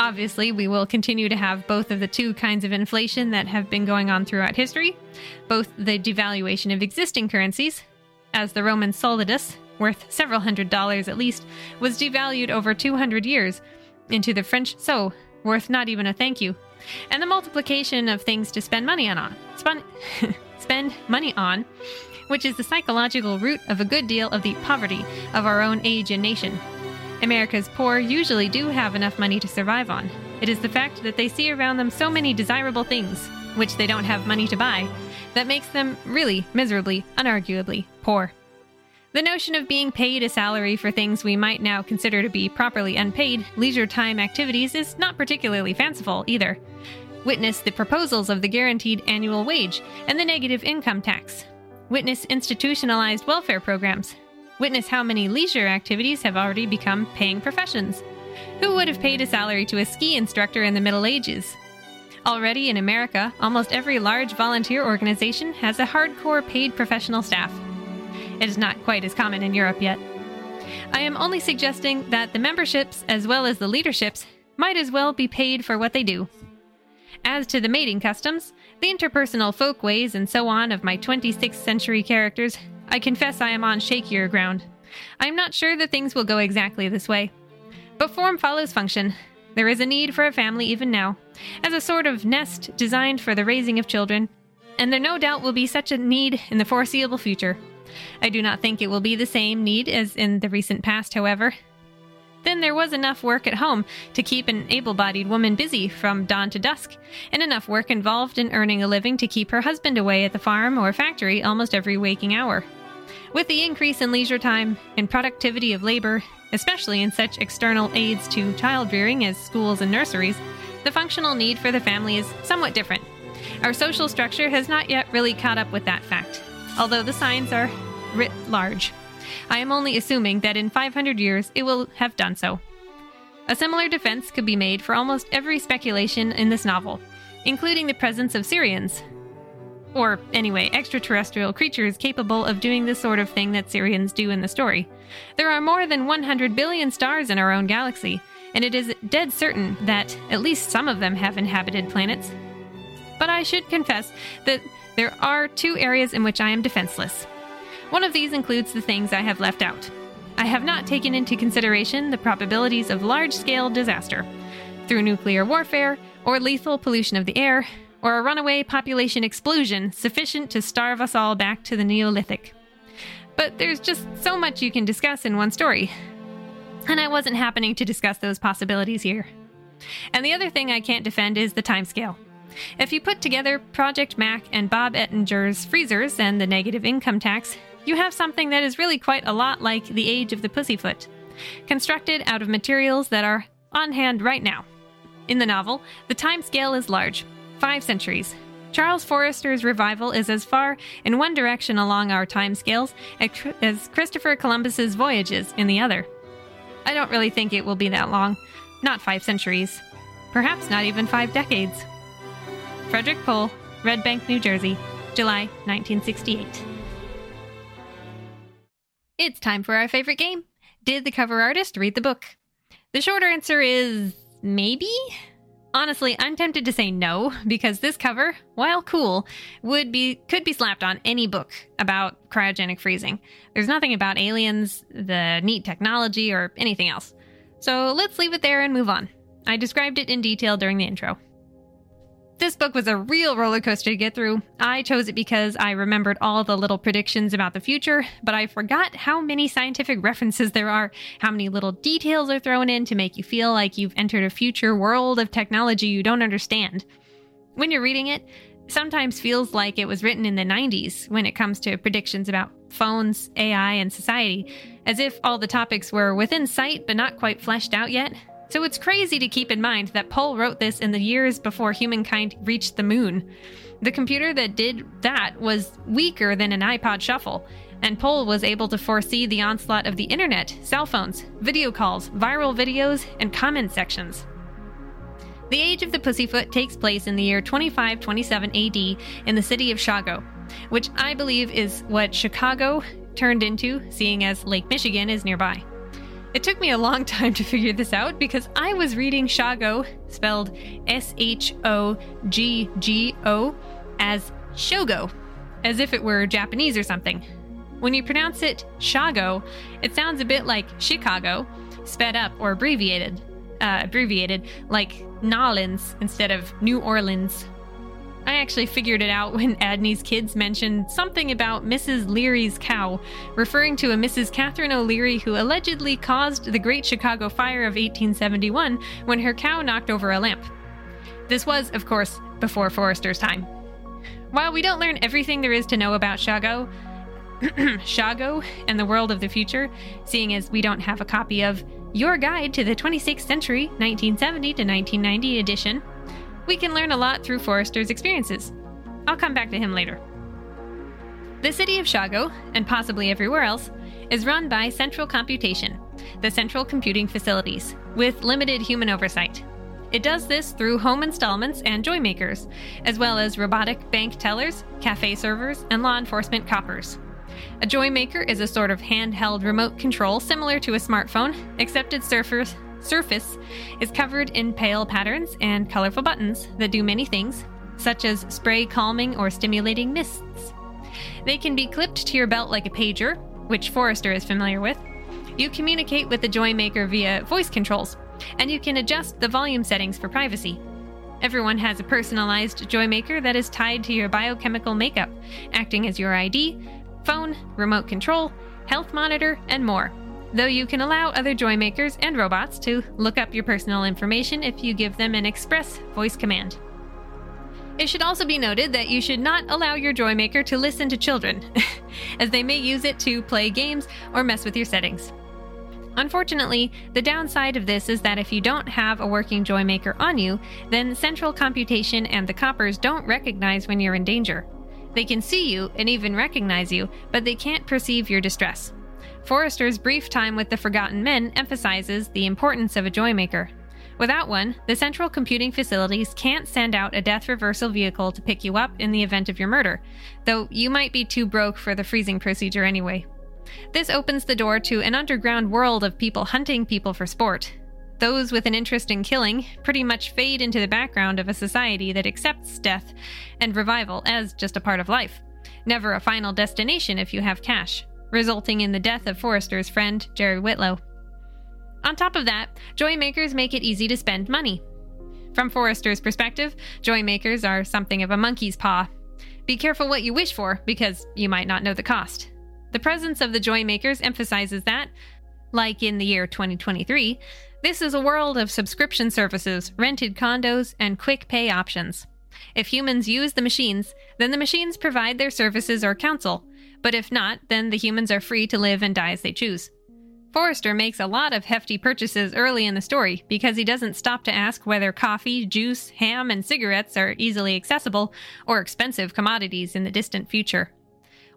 Obviously, we will continue to have both of the two kinds of inflation that have been going on throughout history both the devaluation of existing currencies, as the Roman solidus, worth several hundred dollars at least, was devalued over 200 years, into the French sou, worth not even a thank you, and the multiplication of things to spend money on. Spun- spend money on, which is the psychological root of a good deal of the poverty of our own age and nation. America's poor usually do have enough money to survive on. It is the fact that they see around them so many desirable things, which they don't have money to buy, that makes them really, miserably, unarguably poor. The notion of being paid a salary for things we might now consider to be properly unpaid leisure time activities is not particularly fanciful either. Witness the proposals of the guaranteed annual wage and the negative income tax. Witness institutionalized welfare programs, Witness how many leisure activities have already become paying professions. Who would have paid a salary to a ski instructor in the Middle Ages? Already in America, almost every large volunteer organization has a hardcore paid professional staff. It is not quite as common in Europe yet. I am only suggesting that the memberships, as well as the leaderships, might as well be paid for what they do. As to the mating customs, the interpersonal folkways, and so on of my 26th century characters I confess I am on shakier ground. I am not sure that things will go exactly this way. But form follows function. There is a need for a family even now, as a sort of nest designed for the raising of children, and there no doubt will be such a need in the foreseeable future. I do not think it will be the same need as in the recent past, however. Then there was enough work at home to keep an able bodied woman busy from dawn to dusk, and enough work involved in earning a living to keep her husband away at the farm or factory almost every waking hour. With the increase in leisure time and productivity of labor, especially in such external aids to child rearing as schools and nurseries, the functional need for the family is somewhat different. Our social structure has not yet really caught up with that fact, although the signs are writ large. I am only assuming that in 500 years it will have done so. A similar defense could be made for almost every speculation in this novel, including the presence of Sirians, or, anyway, extraterrestrial creatures capable of doing the sort of thing that Sirians do in the story. There are more than 100 billion stars in our own galaxy, and it is dead certain that at least some of them have inhabited planets. But I should confess that there are two areas in which I am defenseless. One of these includes the things I have left out. I have not taken into consideration the probabilities of large scale disaster through nuclear warfare or lethal pollution of the air, or a runaway population explosion sufficient to starve us all back to the Neolithic. But there's just so much you can discuss in one story. And I wasn't happening to discuss those possibilities here. And the other thing I can't defend is the timescale. If you put together Project Mac and Bob Ettinger's freezers and the negative income tax, you have something that is really quite a lot like the age of the pussyfoot, constructed out of materials that are on hand right now. In the novel, the time scale is large, five centuries. Charles Forrester's revival is as far in one direction along our time scales as Christopher Columbus's voyages in the other. I don't really think it will be that long, not five centuries, perhaps not even five decades. Frederik Pohl, Red Bank, New Jersey, July 1968. It's time for our favorite game. Did the cover artist read the book? The short answer is maybe? Honestly, I'm tempted to say no because this cover, while cool, would be could be slapped on any book about cryogenic freezing. There's nothing about aliens, the neat technology, or anything else. So let's leave it there and move on. I described it in detail during the intro. This book was a real roller coaster to get through. I chose it because I remembered all the little predictions about the future, but I forgot how many scientific references there are, how many little details are thrown in to make you feel like you've entered a future world of technology you don't understand. When you're reading it, sometimes feels like it was written in the 90s when it comes to predictions about phones, AI, and society, as if all the topics were within sight but not quite fleshed out yet. So it's crazy to keep in mind that Pohl wrote this in the years before humankind reached the moon. The computer that did that was weaker than an iPod Shuffle, and Pohl was able to foresee the onslaught of the internet, cell phones, video calls, viral videos, and comment sections. The Age of the Pussyfoot takes place in the year 2527 AD in the city of Shago, which I believe is what Chicago turned into, seeing as Lake Michigan is nearby. It took me a long time to figure this out because I was reading Shago, spelled S H O G G O, as Shogo, as if it were Japanese or something. When you pronounce it Shago, it sounds a bit like Chicago, sped up or abbreviated, uh, abbreviated like Nolans instead of New Orleans. I actually figured it out when Adney's kids mentioned something about Mrs. Leary's cow, referring to a Mrs. Catherine O'Leary who allegedly caused the Great Chicago Fire of 1871 when her cow knocked over a lamp. This was, of course, before Forrester's time. While we don't learn everything there is to know about Shago, Shago and the world of the future, seeing as we don't have a copy of Your Guide to the 26th Century, 1970 to 1990 edition, we can learn a lot through Forrester's experiences. I'll come back to him later. The city of Shago, and possibly everywhere else, is run by Central Computation, the central computing facilities, with limited human oversight. It does this through home installments and joy makers, as well as robotic bank tellers, cafe servers, and law enforcement coppers. A joy maker is a sort of handheld remote control similar to a smartphone, except its surface is covered in pale patterns and colorful buttons that do many things, such as spray calming or stimulating mists. They can be clipped to your belt like a pager, which Forrester is familiar with. You communicate with the Joy Maker via voice controls, and you can adjust the volume settings for privacy. Everyone has a personalized Joy Maker that is tied to your biochemical makeup, acting as your ID, phone, remote control, health monitor, and more. Though you can allow other Joy Makers and robots to look up your personal information if you give them an express voice command. It should also be noted that you should not allow your Joy Maker to listen to children, as they may use it to play games or mess with your settings. Unfortunately, the downside of this is that if you don't have a working Joy Maker on you, then central computation and the coppers don't recognize when you're in danger. They can see you and even recognize you, but they can't perceive your distress. Forrester's brief time with the Forgotten Men emphasizes the importance of a Joymaker. Without one, the central computing facilities can't send out a death reversal vehicle to pick you up in the event of your murder, though you might be too broke for the freezing procedure anyway. This opens the door to an underground world of people hunting people for sport. Those with an interest in killing pretty much fade into the background of a society that accepts death and revival as just a part of life, never a final destination if you have cash, resulting in the death of Forrester's friend, Jerry Whitlow. On top of that, joy makers make it easy to spend money. From Forrester's perspective, joy makers are something of a monkey's paw. Be careful what you wish for, because you might not know the cost. The presence of the joy makers emphasizes that, like in the year 2023, this is a world of subscription services, rented condos, and quick pay options. If humans use the machines, then the machines provide their services or counsel, but if not, then the humans are free to live and die as they choose. Forrester makes a lot of hefty purchases early in the story because he doesn't stop to ask whether coffee, juice, ham, and cigarettes are easily accessible or expensive commodities in the distant future.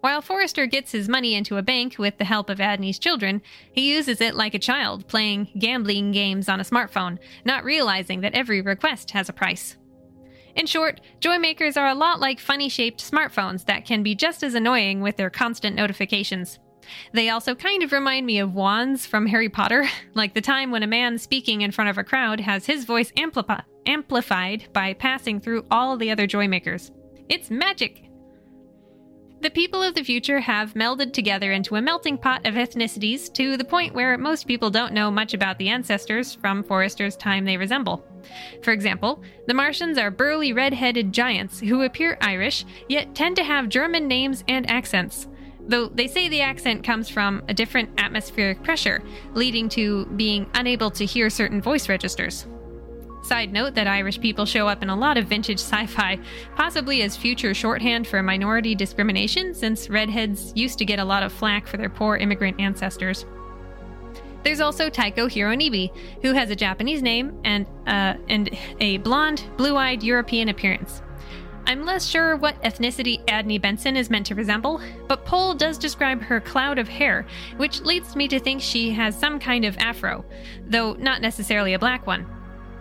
While Forrester gets his money into a bank with the help of Adney's children, he uses it like a child playing gambling games on a smartphone, not realizing that every request has a price. In short, joy makers are a lot like funny shaped smartphones that can be just as annoying with their constant notifications. They also kind of remind me of wands from Harry Potter, like the time when a man speaking in front of a crowd has his voice ampli- amplified by passing through all the other joy makers. It's magic! The people of the future have melded together into a melting pot of ethnicities to the point where most people don't know much about the ancestors from Forrester's time they resemble. For example, the Martians are burly red headed giants who appear Irish, yet tend to have German names and accents. Though they say the accent comes from a different atmospheric pressure, leading to being unable to hear certain voice registers. Side note that Irish people show up in a lot of vintage sci fi, possibly as future shorthand for minority discrimination, since redheads used to get a lot of flack for their poor immigrant ancestors. There's also Taiko Hironobu, who has a Japanese name and, uh, and a blonde, blue eyed European appearance. I'm less sure what ethnicity Adney Benson is meant to resemble, but Pohl does describe her cloud of hair, which leads me to think she has some kind of afro, though not necessarily a black one.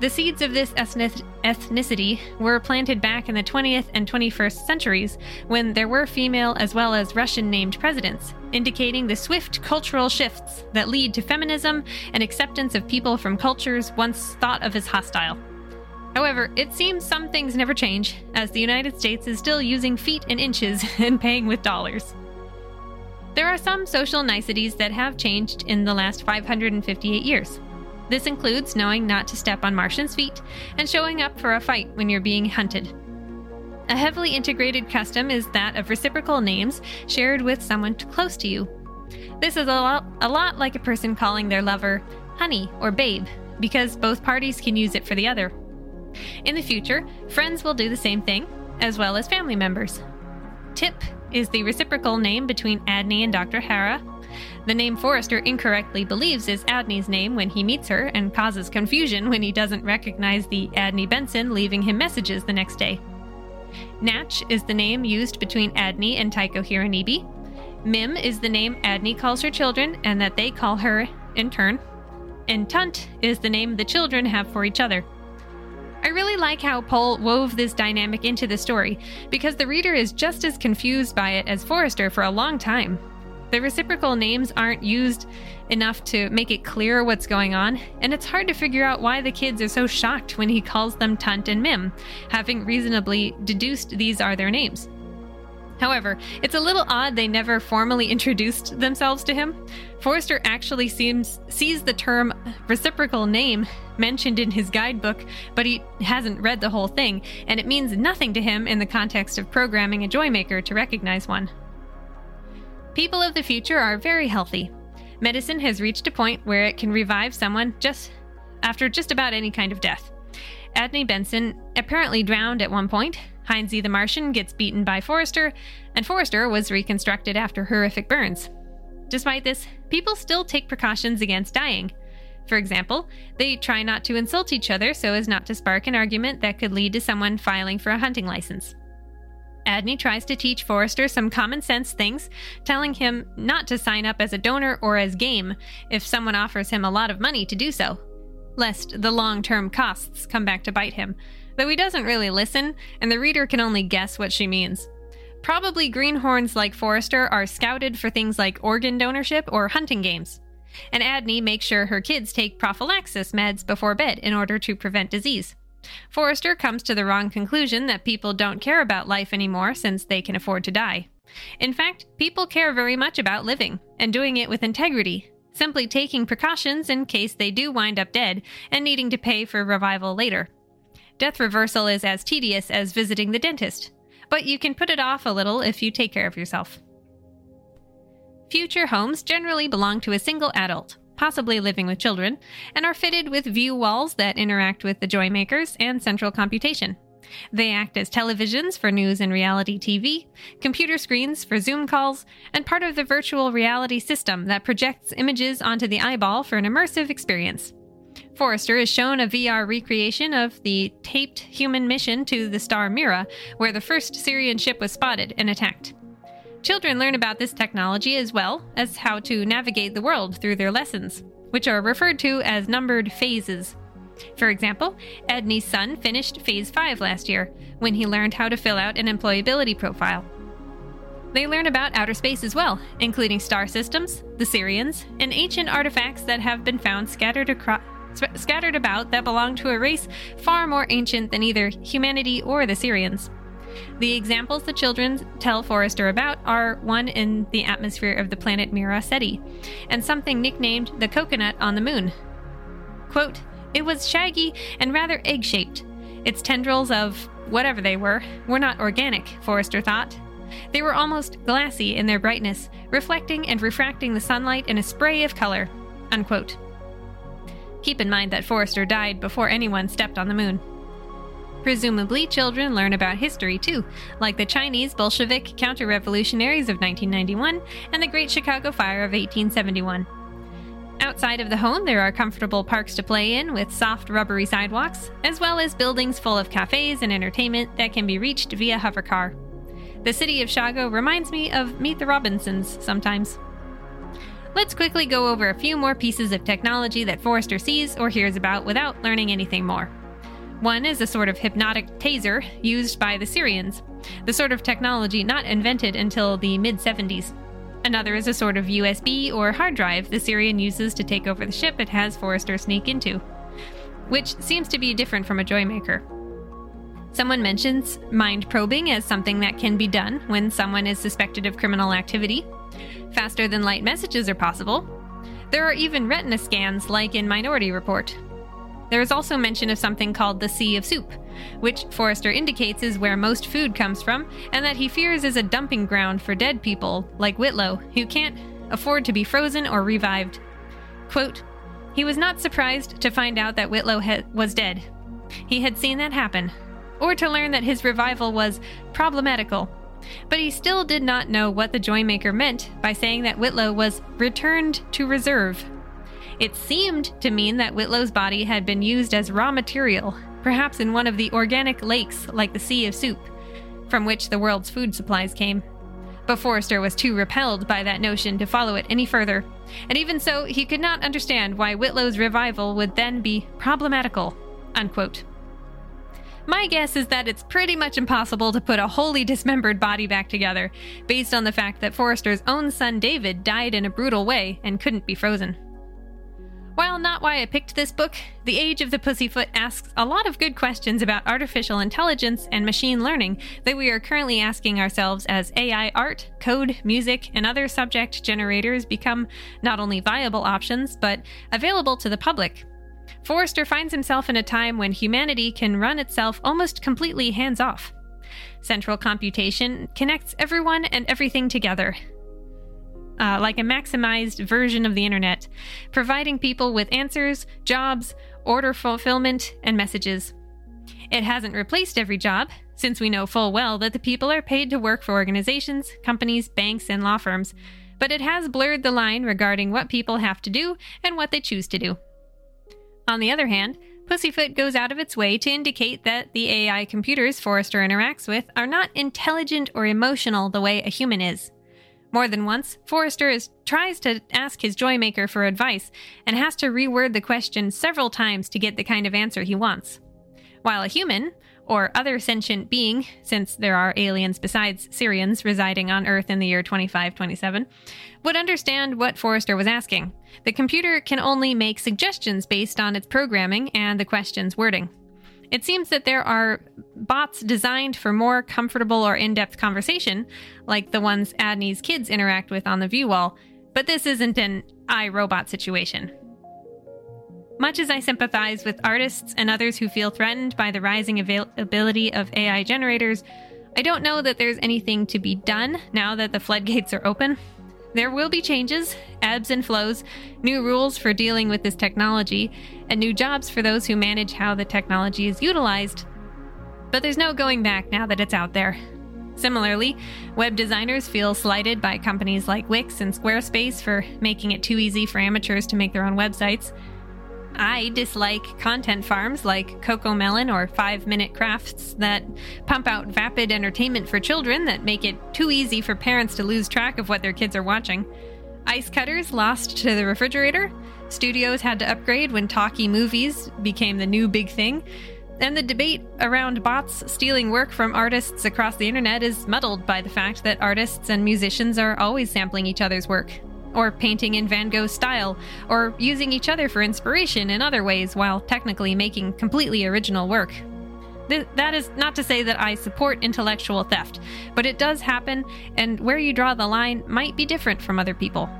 The seeds of this ethnicity were planted back in the 20th and 21st centuries when there were female as well as Russian named presidents, indicating the swift cultural shifts that lead to feminism and acceptance of people from cultures once thought of as hostile. However, it seems some things never change, as the United States is still using feet and inches and paying with dollars. There are some social niceties that have changed in the last 558 years. This includes knowing not to step on Martians' feet and showing up for a fight when you're being hunted. A heavily integrated custom is that of reciprocal names shared with someone close to you. This is a lot, a lot like a person calling their lover honey or babe, because both parties can use it for the other. In the future, friends will do the same thing, as well as family members. Tip is the reciprocal name between Adney and Dr. Hara, the name Forrester incorrectly believes is Adney's name when he meets her and causes confusion when he doesn't recognize the Adney Benson leaving him messages the next day. Natch is the name used between Adney and Taiko Hironobu. Mim is the name Adney calls her children and that they call her in turn. And Tunt is the name the children have for each other. I really like how Pohl wove this dynamic into the story because the reader is just as confused by it as Forrester for a long time. The reciprocal names aren't used enough to make it clear what's going on, and it's hard to figure out why the kids are so shocked when he calls them Tunt and Mim, having reasonably deduced these are their names. However, it's a little odd they never formally introduced themselves to him. Forrester actually seems sees the term reciprocal name mentioned in his guidebook, but he hasn't read the whole thing, and it means nothing to him in the context of programming a Joymaker to recognize one. People of the future are very healthy. Medicine has reached a point where it can revive someone just after just about any kind of death. Adney Benson apparently drowned at one point. Heinze the Martian gets beaten by Forrester, and Forrester was reconstructed after horrific burns. Despite this, people still take precautions against dying. For example, they try not to insult each other so as not to spark an argument that could lead to someone filing for a hunting license. Adney tries to teach Forrester some common sense things, telling him not to sign up as a donor or as game if someone offers him a lot of money to do so, lest the long term costs come back to bite him, though he doesn't really listen, and the reader can only guess what she means. Probably greenhorns like Forrester are scouted for things like organ donorship or hunting games. And Adney makes sure her kids take prophylaxis meds before bed in order to prevent disease. Forrester comes to the wrong conclusion that people don't care about life anymore since they can afford to die. In fact, people care very much about living, and doing it with integrity, simply taking precautions in case they do wind up dead and needing to pay for revival later. Death reversal is as tedious as visiting the dentist, but you can put it off a little if you take care of yourself. Future homes generally belong to a single adult, possibly living with children, and are fitted with view walls that interact with the Joymakers and central computation. They act as televisions for news and reality TV, computer screens for Zoom calls, and part of the virtual reality system that projects images onto the eyeball for an immersive experience. Forrester is shown a VR recreation of the taped human mission to the star Mira, where the first Sirian ship was spotted and attacked. Children learn about this technology as well as how to navigate the world through their lessons, which are referred to as numbered phases. For example, Adney's son finished Phase 5 last year when he learned how to fill out an employability profile. They learn about outer space as well, including star systems, the Sirians, and ancient artifacts that have been found scattered, acro- scattered about that belong to a race far more ancient than either humanity or the Sirians. The examples the children tell Forrester about are one in the atmosphere of the planet Mira Ceti, and something nicknamed the coconut on the moon. Quote, It was shaggy and rather egg shaped. Its tendrils of whatever they were were not organic, Forrester thought. They were almost glassy in their brightness, reflecting and refracting the sunlight in a spray of color. Unquote. Keep in mind that Forrester died before anyone stepped on the moon. Presumably, children learn about history too, like the Chinese Bolshevik counter revolutionaries of 1991 and the Great Chicago Fire of 1871. Outside of the home, there are comfortable parks to play in with soft, rubbery sidewalks, as well as buildings full of cafes and entertainment that can be reached via hovercar. The city of Shago reminds me of Meet the Robinsons sometimes. let's quickly go over a few more pieces of technology that Forrester sees or hears about without learning anything more. One is a sort of hypnotic taser used by the Sirians, the sort of technology not invented until the mid 70s. Another is a sort of USB or hard drive the Sirian uses to take over the ship it has Forrester sneak into, which seems to be different from a Joymaker. Someone mentions mind probing as something that can be done when someone is suspected of criminal activity. Faster than light messages are possible. There are even retina scans, like in Minority Report. There is also mention of something called the Sea of Soup, which Forrester indicates is where most food comes from, and that he fears is a dumping ground for dead people, like Whitlow, who can't afford to be frozen or revived. Quote, he was not surprised to find out that Whitlow ha- was dead. He had seen that happen, or to learn that his revival was problematical. But he still did not know what the Joymaker meant by saying that Whitlow was returned to reserve. It seemed to mean that Whitlow's body had been used as raw material, perhaps in one of the organic lakes like the Sea of Soup, from which the world's food supplies came. But Forrester was too repelled by that notion to follow it any further, and even so, he could not understand why Whitlow's revival would then be problematical. Unquote. My guess is that it's pretty much impossible to put a wholly dismembered body back together, based on the fact that Forrester's own son David died in a brutal way and couldn't be frozen. While not why I picked this book, The Age of the Pussyfoot asks a lot of good questions about artificial intelligence and machine learning that we are currently asking ourselves as AI art, code, music, and other subject generators become not only viable options, but available to the public. Forrester finds himself in a time when humanity can run itself almost completely hands off. Central computation connects everyone and everything together, uh, like a maximized version of the internet, providing people with answers, jobs, order fulfillment, and messages. It hasn't replaced every job, since we know full well that the people are paid to work for organizations, companies, banks, and law firms, but it has blurred the line regarding what people have to do and what they choose to do. On the other hand, Pussyfoot goes out of its way to indicate that the AI computers Forrester interacts with are not intelligent or emotional the way a human is. More than once, Forrester is, tries to ask his Joymaker for advice and has to reword the question several times to get the kind of answer he wants. While a human, or other sentient being, since there are aliens besides Sirians residing on Earth in the year 2527, would understand what Forrester was asking. The computer can only make suggestions based on its programming and the question's wording. It seems that there are bots designed for more comfortable or in depth conversation, like the ones Adney's kids interact with on the view wall, but this isn't an iRobot situation. Much as I sympathize with artists and others who feel threatened by the rising availability of AI generators, I don't know that there's anything to be done now that the floodgates are open. There will be changes, ebbs and flows, new rules for dealing with this technology, and new jobs for those who manage how the technology is utilized. But there's no going back now that it's out there. Similarly, web designers feel slighted by companies like Wix and Squarespace for making it too easy for amateurs to make their own websites. I dislike content farms like CoComelon or Five Minute Crafts that pump out vapid entertainment for children that make it too easy for parents to lose track of what their kids are watching. Ice cutters lost to the refrigerator. Studios had to upgrade when talkie movies became the new big thing. And the debate around bots stealing work from artists across the internet is muddled by the fact that artists and musicians are always sampling each other's work or painting in Van Gogh's style, or using each other for inspiration in other ways while technically making completely original work. Th- that is not to say that I support intellectual theft, but it does happen, and where you draw the line might be different from other people.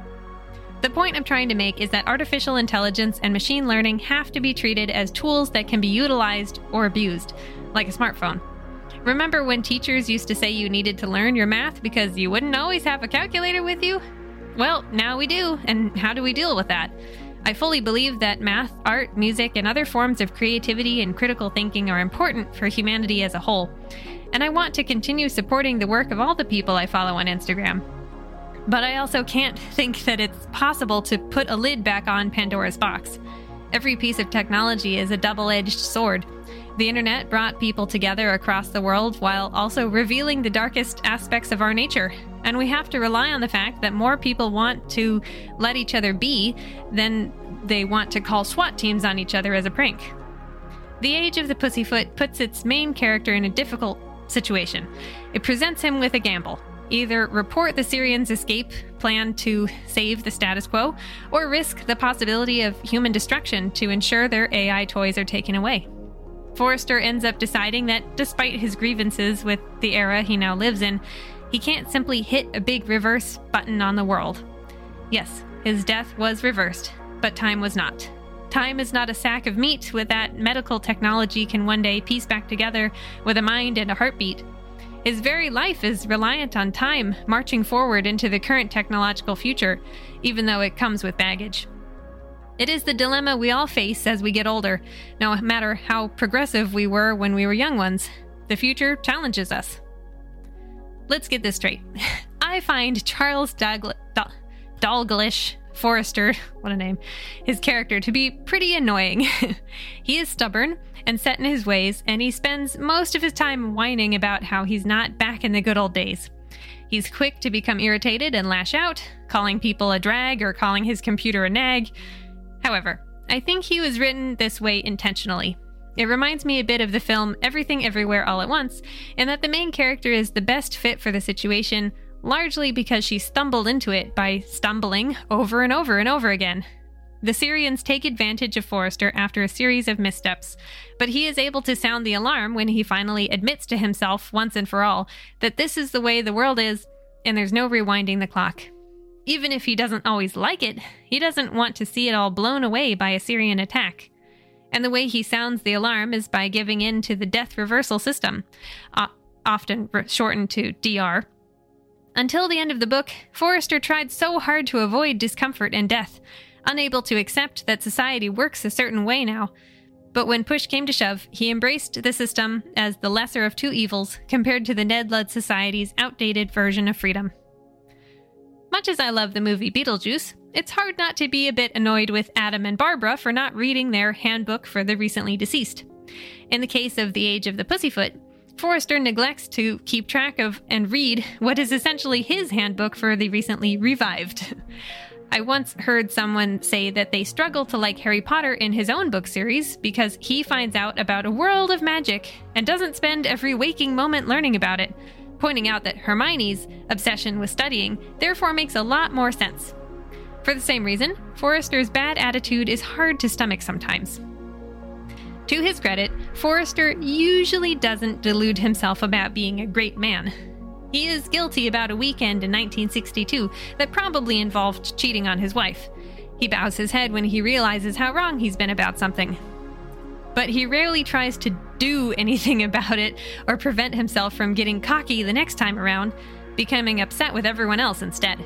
The point I'm trying to make is that artificial intelligence and machine learning have to be treated as tools that can be utilized or abused, like a smartphone. Remember when teachers used to say you needed to learn your math because you wouldn't always have a calculator with you? Well, now we do, and how do we deal with that? I fully believe that math, art, music, and other forms of creativity and critical thinking are important for humanity as a whole. And I want to continue supporting the work of all the people I follow on Instagram. But I also can't think that it's possible to put a lid back on Pandora's box. Every piece of technology is a double edged sword. The internet brought people together across the world while also revealing the darkest aspects of our nature and we have to rely on the fact that more people want to let each other be than they want to call SWAT teams on each other as a prank. The Age of the Pussyfoot puts its main character in a difficult situation. It presents him with a gamble either report the Sirians' escape plan to save the status quo, or risk the possibility of human destruction to ensure their AI toys are taken away. Forrester ends up deciding that despite his grievances with the era he now lives in, he can't simply hit a big reverse button on the world. Yes, his death was reversed, but time was not. Time is not a sack of meat with that medical technology can one day piece back together with a mind and a heartbeat. His very life is reliant on time marching forward into the current technological future, even though it comes with baggage. It is the dilemma we all face as we get older, no matter how progressive we were when we were young ones. The future challenges us. Let's get this straight. I find Charles Dalglish Forrester, what a name, his character to be pretty annoying. he is stubborn and set in his ways, and he spends most of his time whining about how he's not back in the good old days. He's quick to become irritated and lash out, calling people a drag or calling his computer a nag. However, I think he was written this way intentionally. It reminds me a bit of the film Everything Everywhere All at Once, in that the main character is the best fit for the situation, largely because she stumbled into it by stumbling over and over and over again. The Sirians take advantage of Forrester after a series of missteps, but he is able to sound the alarm when he finally admits to himself once and for all that this is the way the world is and there's no rewinding the clock. Even if he doesn't always like it, he doesn't want to see it all blown away by a Sirian attack. And the way he sounds the alarm is by giving in to the death reversal system, often shortened to DR, until the end of the book, Forrester tried so hard to avoid discomfort and death, unable to accept that society works a certain way now. But when push came to shove, he embraced the system as the lesser of two evils compared to the Ned Ludd Society's outdated version of freedom. Much as I love the movie Beetlejuice, it's hard not to be a bit annoyed with Adam and Barbara for not reading their handbook for the recently deceased. In the case of The Age of the Pussyfoot, Forrester neglects to keep track of and read what is essentially his handbook for the recently revived. I once heard someone say that they struggle to like Harry Potter in his own book series because he finds out about a world of magic and doesn't spend every waking moment learning about it, pointing out that Hermione's obsession with studying therefore makes a lot more sense. For the same reason, Forrester's bad attitude is hard to stomach sometimes. To his credit, Forrester usually doesn't delude himself about being a great man. He is guilty about a weekend in 1962 that probably involved cheating on his wife. He bows his head when he realizes how wrong he's been about something. But he rarely tries to do anything about it or prevent himself from getting cocky the next time around, becoming upset with everyone else instead.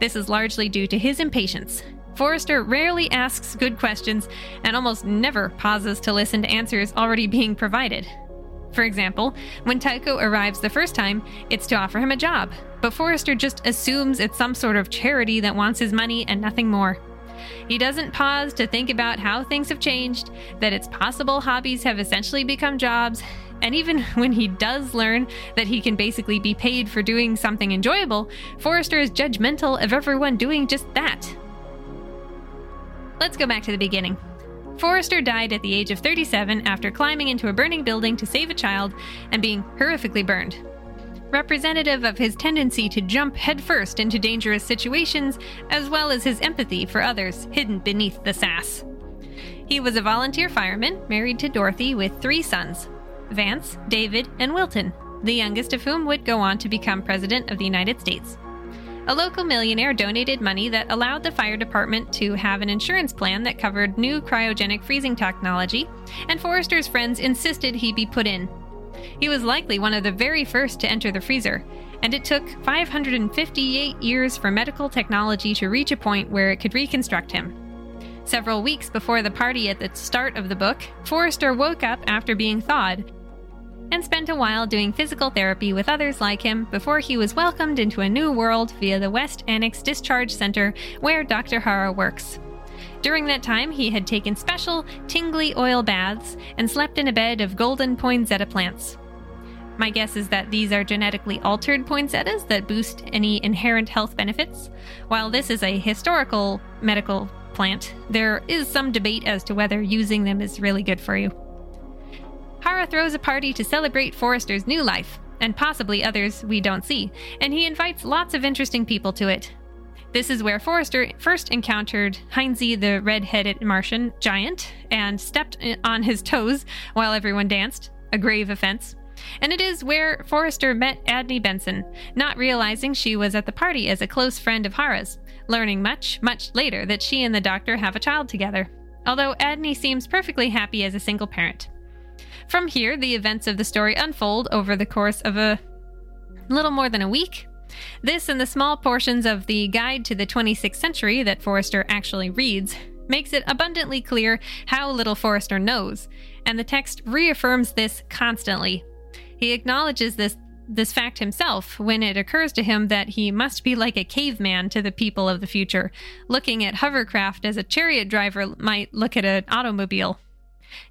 This is largely due to his impatience, Forrester rarely asks good questions and almost never pauses to listen to answers already being provided. For example, when Taiko arrives the first time, it's to offer him a job, but Forrester just assumes it's some sort of charity that wants his money and nothing more. He doesn't pause to think about how things have changed, that it's possible hobbies have essentially become jobs, and even when he does learn that he can basically be paid for doing something enjoyable, Forrester is judgmental of everyone doing just that. Let's go back to the beginning. Forrester died at the age of 37 after climbing into a burning building to save a child and being horrifically burned. Representative of his tendency to jump headfirst into dangerous situations, as well as his empathy for others hidden beneath the sass. He was a volunteer fireman, married to Dorothy, with three sons Vance, David, and Wilton, the youngest of whom would go on to become President of the United States. A local millionaire donated money that allowed the fire department to have an insurance plan that covered new cryogenic freezing technology, and Forrester's friends insisted he be put in. He was likely one of the very first to enter the freezer, and it took 558 years for medical technology to reach a point where it could reconstruct him. Several weeks before the party at the start of the book, Forrester woke up after being thawed and spent a while doing physical therapy with others like him before he was welcomed into a new world via the West Annex Discharge Center where Dr. Hara works. During that time, he had taken special, tingly oil baths and slept in a bed of golden poinsettia plants. My guess is that these are genetically altered poinsettias that boost any inherent health benefits. While this is a historical medical plant, there is some debate as to whether using them is really good for you. Hara throws a party to celebrate Forrester's new life, and possibly others we don't see, and he invites lots of interesting people to it. This is where Forrester first encountered Heinze, the red headed Martian giant, and stepped on his toes while everyone danced, a grave offense. And it is where Forrester met Adney Benson, not realizing she was at the party as a close friend of Hara's, learning much, much later that she and the doctor have a child together, although Adney seems perfectly happy as a single parent. From here, the events of the story unfold over the course of a little more than a week. This and the small portions of the Guide to the 26th Century that Forrester actually reads makes it abundantly clear how little Forrester knows, and the text reaffirms this constantly. He acknowledges this this fact himself when it occurs to him that he must be like a caveman to the people of the future, looking at hovercraft as a chariot driver might look at an automobile.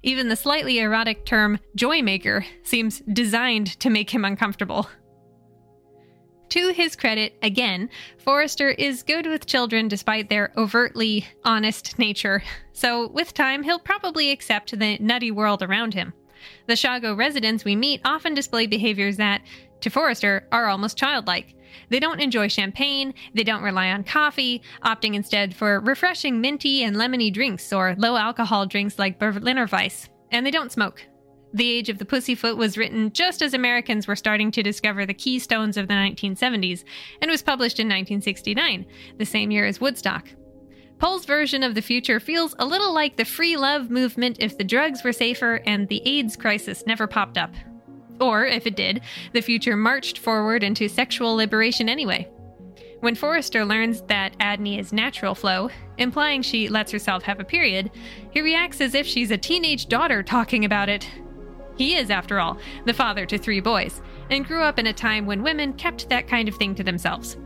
Even the slightly erotic term joymaker seems designed to make him uncomfortable. To his credit, again, Forrester is good with children despite their overtly honest nature, so with time he'll probably accept the nutty world around him. The Shago residents we meet often display behaviors that, to Forrester, are almost childlike, they don't enjoy champagne, they don't rely on coffee, opting instead for refreshing minty and lemony drinks or low alcohol drinks like Berliner Weiss, and they don't smoke. The Age of the Pussyfoot was written just as Americans were starting to discover the keystones of the 1970s and was published in 1969, the same year as Woodstock. Pohl's version of the future feels a little like the free love movement if the drugs were safer and the AIDS crisis never popped up. Or, if it did, the future marched forward into sexual liberation anyway. When Forrester learns that Adney is natural flow, implying she lets herself have a period, he reacts as if she's a teenage daughter talking about it. He is, after all, the father to three boys, and grew up in a time when women kept that kind of thing to themselves.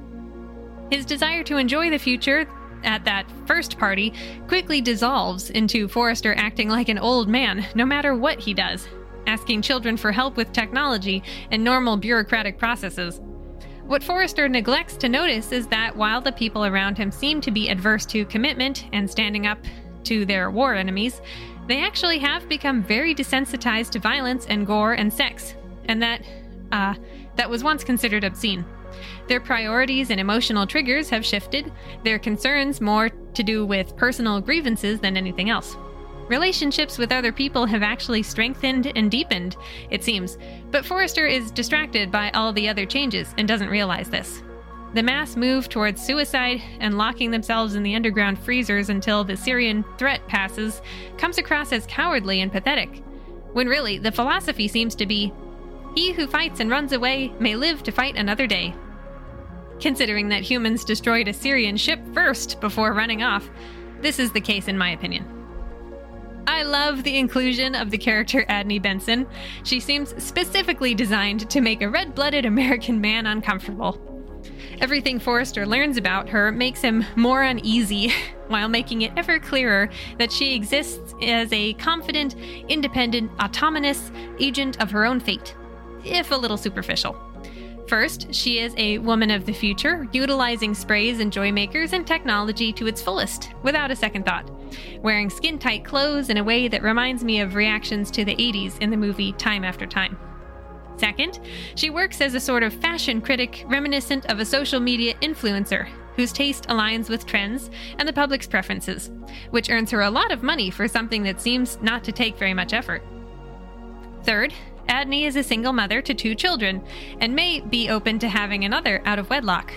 His desire to enjoy the future at that first party quickly dissolves into Forrester acting like an old man, no matter what he does, asking children for help with technology and normal bureaucratic processes. What Forrester neglects to notice is that while the people around him seem to be adverse to commitment and standing up to their war enemies, they actually have become very desensitized to violence and gore and sex, and that uh, that was once considered obscene. Their priorities and emotional triggers have shifted, their concerns more to do with personal grievances than anything else. Relationships with other people have actually strengthened and deepened, it seems, but Forrester is distracted by all the other changes and doesn't realize this. The mass move towards suicide and locking themselves in the underground freezers until the Sirian threat passes comes across as cowardly and pathetic, when really the philosophy seems to be he who fights and runs away may live to fight another day. Considering that humans destroyed a Sirian ship first before running off, this is the case in my opinion. I love the inclusion of the character Adney Benson. She seems specifically designed to make a red blooded American man uncomfortable. Everything Forrester learns about her makes him more uneasy, while making it ever clearer that she exists as a confident, independent, autonomous agent of her own fate, if a little superficial. First, she is a woman of the future, utilizing sprays and joymakers and technology to its fullest, without a second thought wearing skin tight clothes in a way that reminds me of reactions to the 80s in the movie Time After Time. Second, she works as a sort of fashion critic reminiscent of a social media influencer whose taste aligns with trends and the public's preferences, which earns her a lot of money for something that seems not to take very much effort. Third, Adney is a single mother to two children and may be open to having another out of wedlock.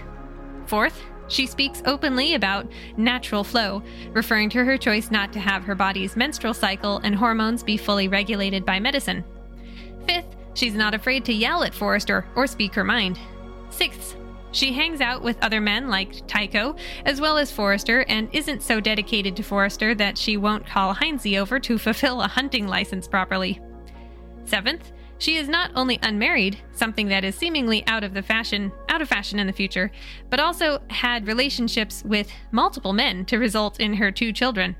Fourth, she speaks openly about natural flow, referring to her choice not to have her body's menstrual cycle and hormones be fully regulated by medicine. Fifth, she's not afraid to yell at Forrester or speak her mind. Sixth, she hangs out with other men like Taiko, as well as Forrester, and isn't so dedicated to Forrester that she won't call Heinze over to fulfill a hunting license properly. Seventh, she is not only unmarried, something that is seemingly out of the fashion, out of fashion in the future, but also had relationships with multiple men to result in her two children.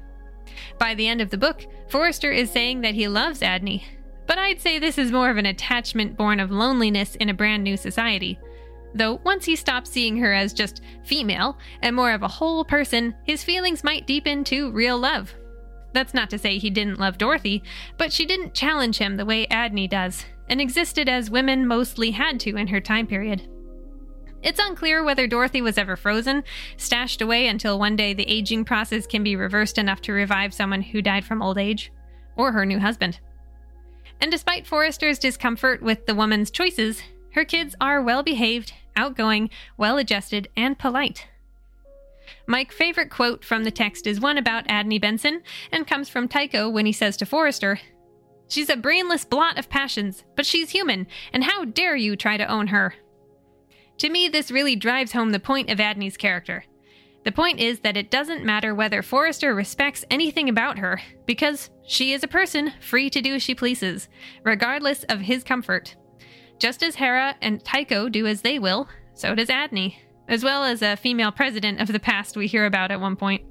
By the end of the book, Forrester is saying that he loves Adney, But I'd say this is more of an attachment born of loneliness in a brand new society. Though once he stops seeing her as just female and more of a whole person, his feelings might deepen to real love. That's not to say he didn't love Dorothy, but she didn't challenge him the way Adney does, and existed as women mostly had to in her time period. It's unclear whether Dorothy was ever frozen, stashed away until one day the aging process can be reversed enough to revive someone who died from old age, or her new husband. And despite Forrester's discomfort with the woman's choices, her kids are well behaved, outgoing, well adjusted, and polite. My favorite quote from the text is one about Adney Benson and comes from Taiko when he says to Forrester, She's a brainless blot of passions, but she's human, and how dare you try to own her? To me, this really drives home the point of Adney's character. The point is that it doesn't matter whether Forrester respects anything about her, because she is a person free to do as she pleases, regardless of his comfort. Just as Hara and Taiko do as they will, so does Adney as well as a female president of the past we hear about at one point.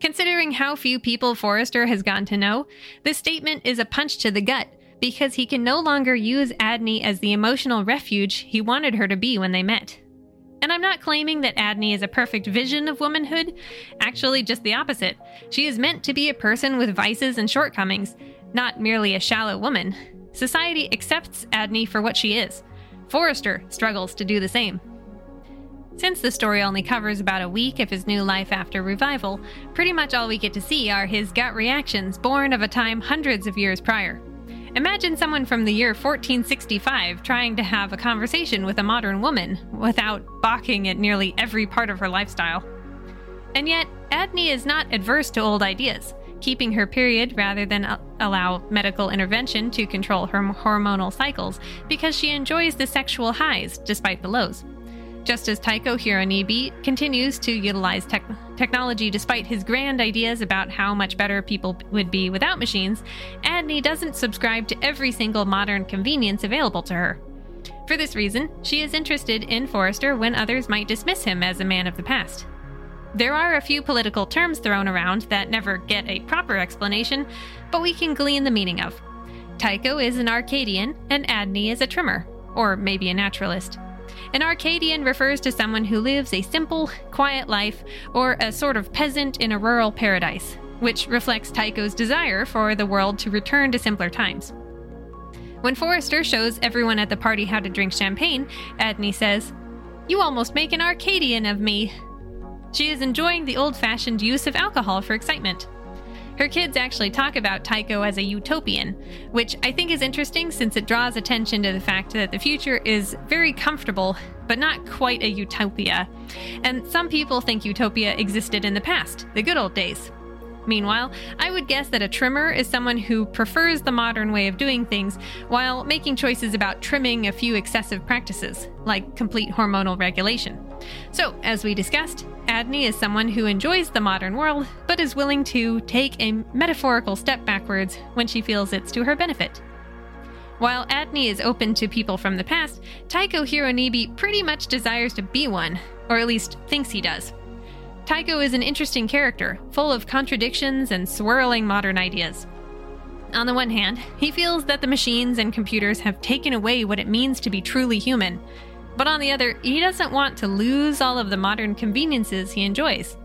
Considering how few people Forrester has gotten to know, this statement is a punch to the gut because he can no longer use Adney as the emotional refuge he wanted her to be when they met. And I'm not claiming that Adney is a perfect vision of womanhood, actually, just the opposite. She is meant to be a person with vices and shortcomings, not merely a shallow woman. Society accepts Adney for what she is. Forrester struggles to do the same. Since the story only covers about a week of his new life after revival, pretty much all we get to see are his gut reactions born of a time hundreds of years prior. Imagine someone from the year 1465 trying to have a conversation with a modern woman without balking at nearly every part of her lifestyle. And yet, Adney is not adverse to old ideas, keeping her period rather than allow medical intervention to control her hormonal cycles because she enjoys the sexual highs despite the lows. Just as Taiko Hironobu continues to utilize tech- technology despite his grand ideas about how much better people would be without machines, Adney doesn't subscribe to every single modern convenience available to her. For this reason, she is interested in Forrester when others might dismiss him as a man of the past. There are a few political terms thrown around that never get a proper explanation, but we can glean the meaning of. Taiko is an Arcadian, and Adney is a trimmer, or maybe a naturalist. An Arcadian refers to someone who lives a simple, quiet life, or a sort of peasant in a rural paradise, which reflects Taiko's desire for the world to return to simpler times. When Forrester shows everyone at the party how to drink champagne, Adney says, You almost make an Arcadian of me. She is enjoying the old fashioned use of alcohol for excitement. Her kids actually talk about Taiko as a utopian, which I think is interesting since it draws attention to the fact that the future is very comfortable, but not quite a utopia. And some people think utopia existed in the past, the good old days. Meanwhile, I would guess that a trimmer is someone who prefers the modern way of doing things while making choices about trimming a few excessive practices, like complete hormonal regulation. So, as we discussed, Adney is someone who enjoys the modern world, but is willing to take a metaphorical step backwards when she feels it's to her benefit. While Adney is open to people from the past, Taiko Hironobu pretty much desires to be one, or at least thinks he does. Taiko is an interesting character, full of contradictions and swirling modern ideas. On the one hand, he feels that the machines and computers have taken away what it means to be truly human, but on the other, he doesn't want to lose all of the modern conveniences he enjoys.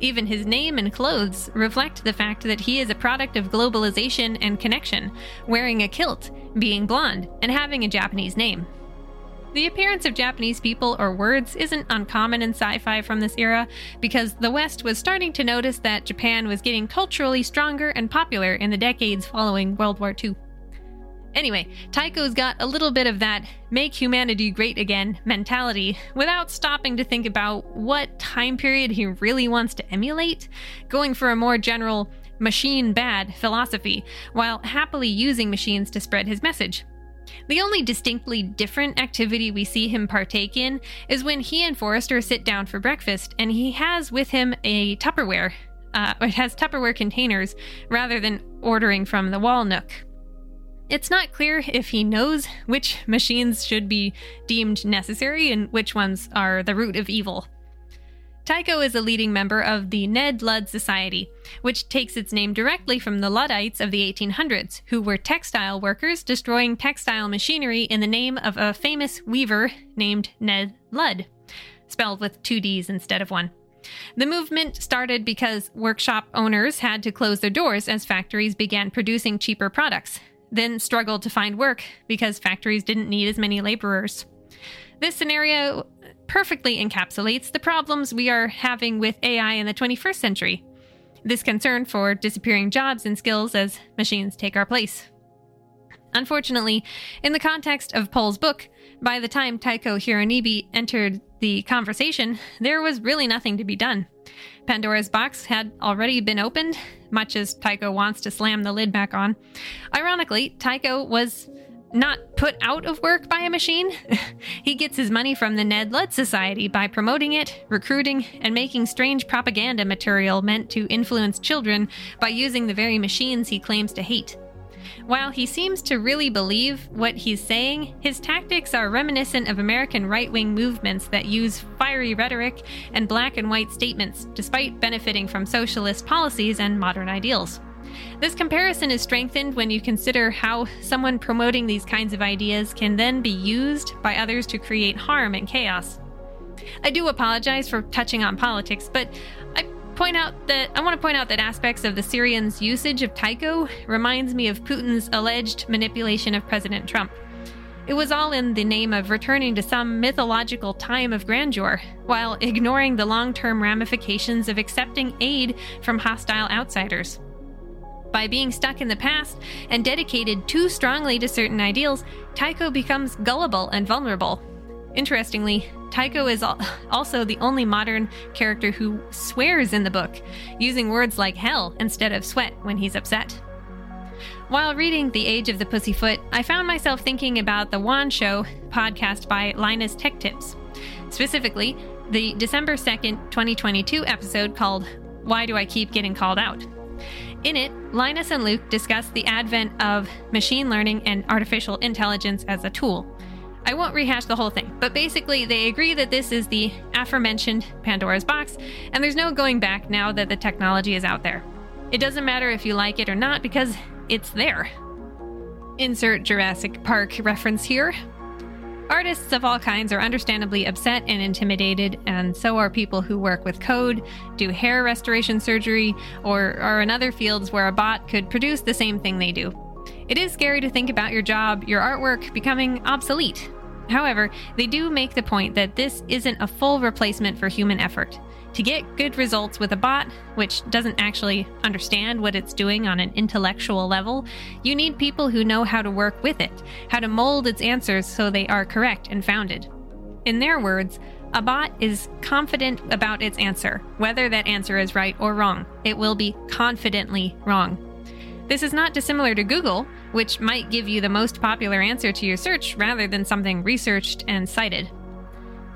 Even his name and clothes reflect the fact that he is a product of globalization and connection, wearing a kilt, being blonde, and having a Japanese name. The appearance of Japanese people or words isn't uncommon in sci fi from this era because the West was starting to notice that Japan was getting culturally stronger and popular in the decades following World War II. Anyway, Taiko's got a little bit of that make humanity great again mentality without stopping to think about what time period he really wants to emulate, going for a more general machine bad philosophy while happily using machines to spread his message. The only distinctly different activity we see him partake in is when he and Forrester sit down for breakfast and he has with him a Tupperware. Uh, it has Tupperware containers rather than ordering from the wall nook. It's not clear if he knows which machines should be deemed necessary and which ones are the root of evil. Taiko is a leading member of the Ned Ludd Society, which takes its name directly from the Luddites of the 1800s, who were textile workers destroying textile machinery in the name of a famous weaver named Ned Ludd, spelled with two D's instead of one. The movement started because workshop owners had to close their doors as factories began producing cheaper products, then struggled to find work because factories didn't need as many laborers. This scenario perfectly encapsulates the problems we are having with AI in the 21st century. This concern for disappearing jobs and skills as machines take our place. Unfortunately, in the context of Pohl's book, by the time Taiko Hironobu entered the conversation, there was really nothing to be done. Pandora's box had already been opened, much as Taiko wants to slam the lid back on. Ironically, Taiko was not put out of work by a machine. he gets his money from the Ned Ludd Society by promoting it, recruiting, and making strange propaganda material meant to influence children by using the very machines he claims to hate. While he seems to really believe what he's saying, his tactics are reminiscent of American right wing movements that use fiery rhetoric and black and white statements, despite benefiting from socialist policies and modern ideals. This comparison is strengthened when you consider how someone promoting these kinds of ideas can then be used by others to create harm and chaos. I do apologize for touching on politics, but I point out that I want to point out that aspects of the Sirians' usage of Taiko reminds me of Putin's alleged manipulation of President Trump. It was all in the name of returning to some mythological time of grandeur, while ignoring the long term ramifications of accepting aid from hostile outsiders. By being stuck in the past and dedicated too strongly to certain ideals, Taiko becomes gullible and vulnerable. Interestingly, Taiko is also the only modern character who swears in the book, using words like hell instead of sweat when he's upset. While reading The Age of the Pussyfoot, I found myself thinking about the WAN Show podcast by Linus Tech Tips. Specifically, the December 2nd, 2022 episode called Why Do I Keep Getting Called Out? In it, Linus and Luke discuss the advent of machine learning and artificial intelligence as a tool. I won't rehash the whole thing, but basically, they agree that this is the aforementioned Pandora's box, and there's no going back now that the technology is out there. It doesn't matter if you like it or not because it's there. Insert Jurassic Park reference here. Artists of all kinds are understandably upset and intimidated, and so are people who work with code, do hair restoration surgery, or are in other fields where a bot could produce the same thing they do. It is scary to think about your job, your artwork becoming obsolete. However, they do make the point that this isn't a full replacement for human effort. To get good results with a bot, which doesn't actually understand what it's doing on an intellectual level, you need people who know how to work with it, how to mold its answers so they are correct and founded. In their words, a bot is confident about its answer, whether that answer is right or wrong. It will be confidently wrong. This is not dissimilar to Google, which might give you the most popular answer to your search rather than something researched and cited.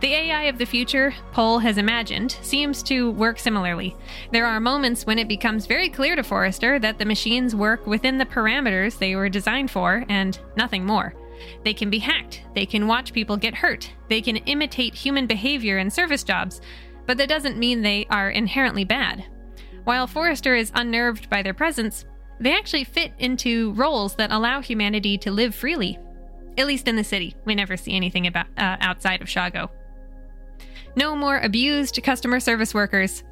The AI of the future Pohl has imagined seems to work similarly. There are moments when it becomes very clear to Forrester that the machines work within the parameters they were designed for and nothing more. They can be hacked, they can watch people get hurt, they can imitate human behavior in service jobs, but that doesn't mean they are inherently bad. While Forrester is unnerved by their presence, they actually fit into roles that allow humanity to live freely. At least in the city, we never see anything about uh, outside of Shago. No more abused customer service workers.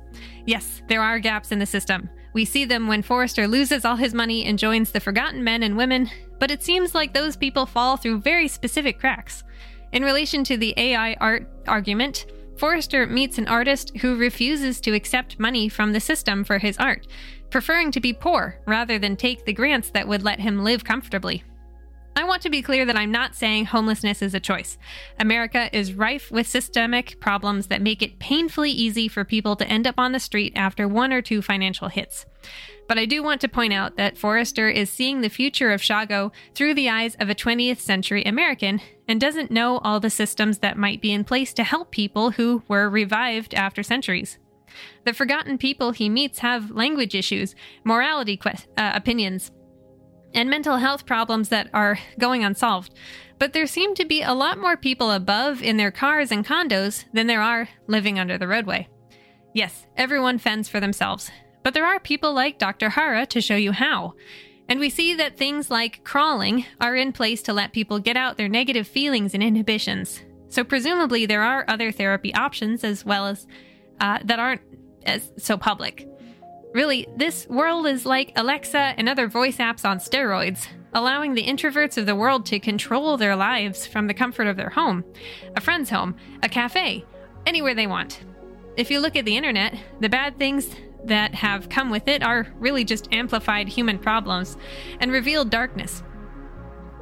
Yes, there are gaps in the system. We see them when Forrester loses all his money and joins the forgotten men and women, but it seems like those people fall through very specific cracks. In relation to the AI art argument, Forrester meets an artist who refuses to accept money from the system for his art, preferring to be poor rather than take the grants that would let him live comfortably. I want to be clear that I'm not saying homelessness is a choice. America is rife with systemic problems that make it painfully easy for people to end up on the street after one or two financial hits. But I do want to point out that Forrester is seeing the future of Shago through the eyes of a 20th century American and doesn't know all the systems that might be in place to help people who were revived after centuries. The forgotten people he meets have language issues, morality que- uh, opinions, and mental health problems that are going unsolved. But there seem to be a lot more people above in their cars and condos than there are living under the roadway. Yes, everyone fends for themselves, but there are people like Dr. Hara to show you how. And we see that things like crawling are in place to let people get out their negative feelings and inhibitions. So presumably there are other therapy options as well as uh, that aren't as so public. Really, this world is like Alexa and other voice apps on steroids, allowing the introverts of the world to control their lives from the comfort of their home, a friend's home, a cafe, anywhere they want. If you look at the internet, the bad things that have come with it are really just amplified human problems and revealed darkness.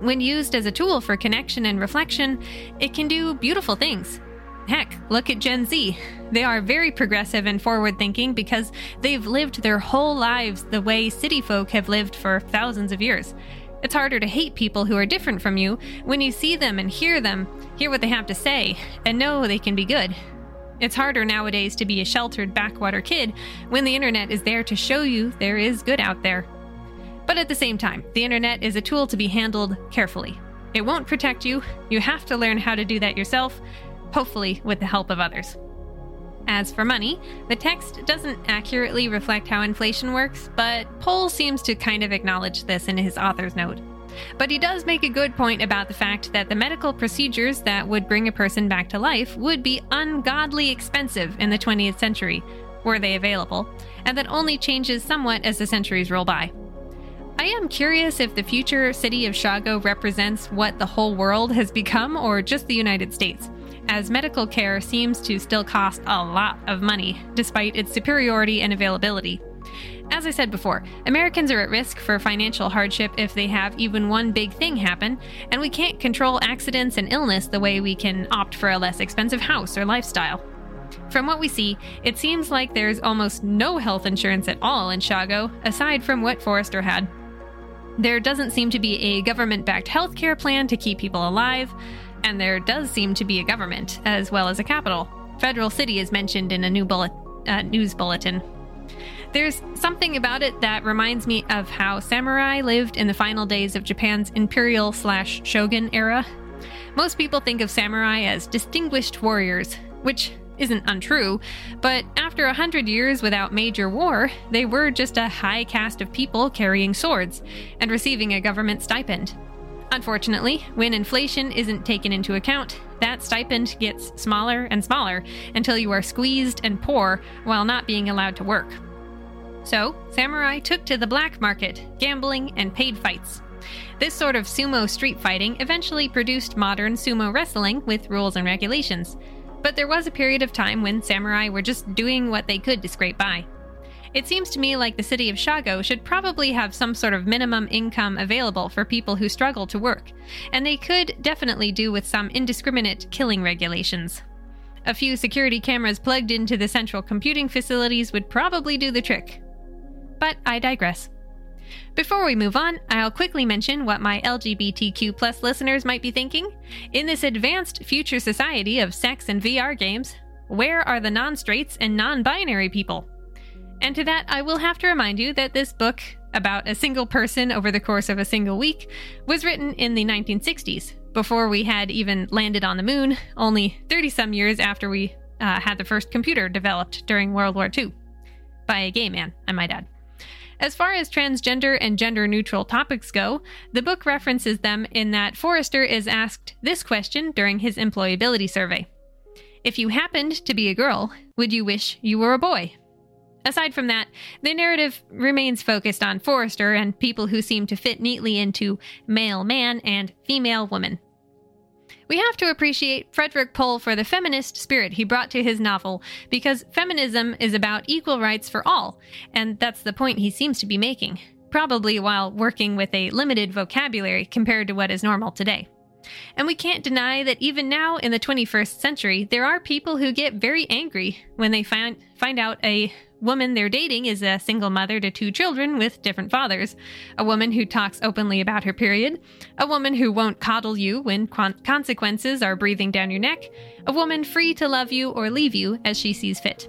When used as a tool for connection and reflection, it can do beautiful things. Heck, look at Gen Z. They are very progressive and forward thinking because they've lived their whole lives the way city folk have lived for thousands of years. It's harder to hate people who are different from you when you see them and hear them, hear what they have to say, and know they can be good. It's harder nowadays to be a sheltered backwater kid when the internet is there to show you there is good out there. But at the same time, the internet is a tool to be handled carefully. It won't protect you, you have to learn how to do that yourself, hopefully with the help of others. As for money, the text doesn't accurately reflect how inflation works, but Pohl seems to kind of acknowledge this in his author's note. But he does make a good point about the fact that the medical procedures that would bring a person back to life would be ungodly expensive in the 20th century, were they available, and that only changes somewhat as the centuries roll by. I am curious if the future city of Shago represents what the whole world has become or just the United States, as medical care seems to still cost a lot of money, despite its superiority and availability. As I said before, Americans are at risk for financial hardship if they have even one big thing happen, and we can't control accidents and illness the way we can opt for a less expensive house or lifestyle. From what we see, it seems like there's almost no health insurance at all in Shago, aside from what Forrester had. There doesn't seem to be a government backed healthcare plan to keep people alive, and there does seem to be a government, as well as a capital. Federal City is mentioned in a new bullet, uh, news bulletin. There's something about it that reminds me of how samurai lived in the final days of Japan's imperial slash shogun era. Most people think of samurai as distinguished warriors, which isn't untrue, but after a hundred years without major war, they were just a high caste of people carrying swords and receiving a government stipend. Unfortunately, when inflation isn't taken into account, that stipend gets smaller and smaller until you are squeezed and poor while not being allowed to work. So, samurai took to the black market, gambling, and paid fights. This sort of sumo street fighting eventually produced modern sumo wrestling with rules and regulations. But there was a period of time when samurai were just doing what they could to scrape by. It seems to me like the city of Shago should probably have some sort of minimum income available for people who struggle to work, and they could definitely do with some indiscriminate killing regulations. A few security cameras plugged into the central computing facilities would probably do the trick. But I digress. Before we move on, I'll quickly mention what my LGBTQ listeners might be thinking. In this advanced future society of sex and VR games, where are the non straights and non binary people? And to that, I will have to remind you that this book, about a single person over the course of a single week, was written in the 1960s, before we had even landed on the moon, only 30 some years after we uh, had the first computer developed during World War II. By a gay man, I might add. As far as transgender and gender neutral topics go, the book references them in that Forrester is asked this question during his employability survey If you happened to be a girl, would you wish you were a boy? Aside from that, the narrative remains focused on Forrester and people who seem to fit neatly into male man and female woman. We have to appreciate Frederik Pohl for the feminist spirit he brought to his novel, because feminism is about equal rights for all, and that's the point he seems to be making, probably while working with a limited vocabulary compared to what is normal today. And we can't deny that even now in the 21st century, there are people who get very angry when they find, find out a woman they're dating is a single mother to two children with different fathers, a woman who talks openly about her period, a woman who won't coddle you when consequences are breathing down your neck, a woman free to love you or leave you as she sees fit.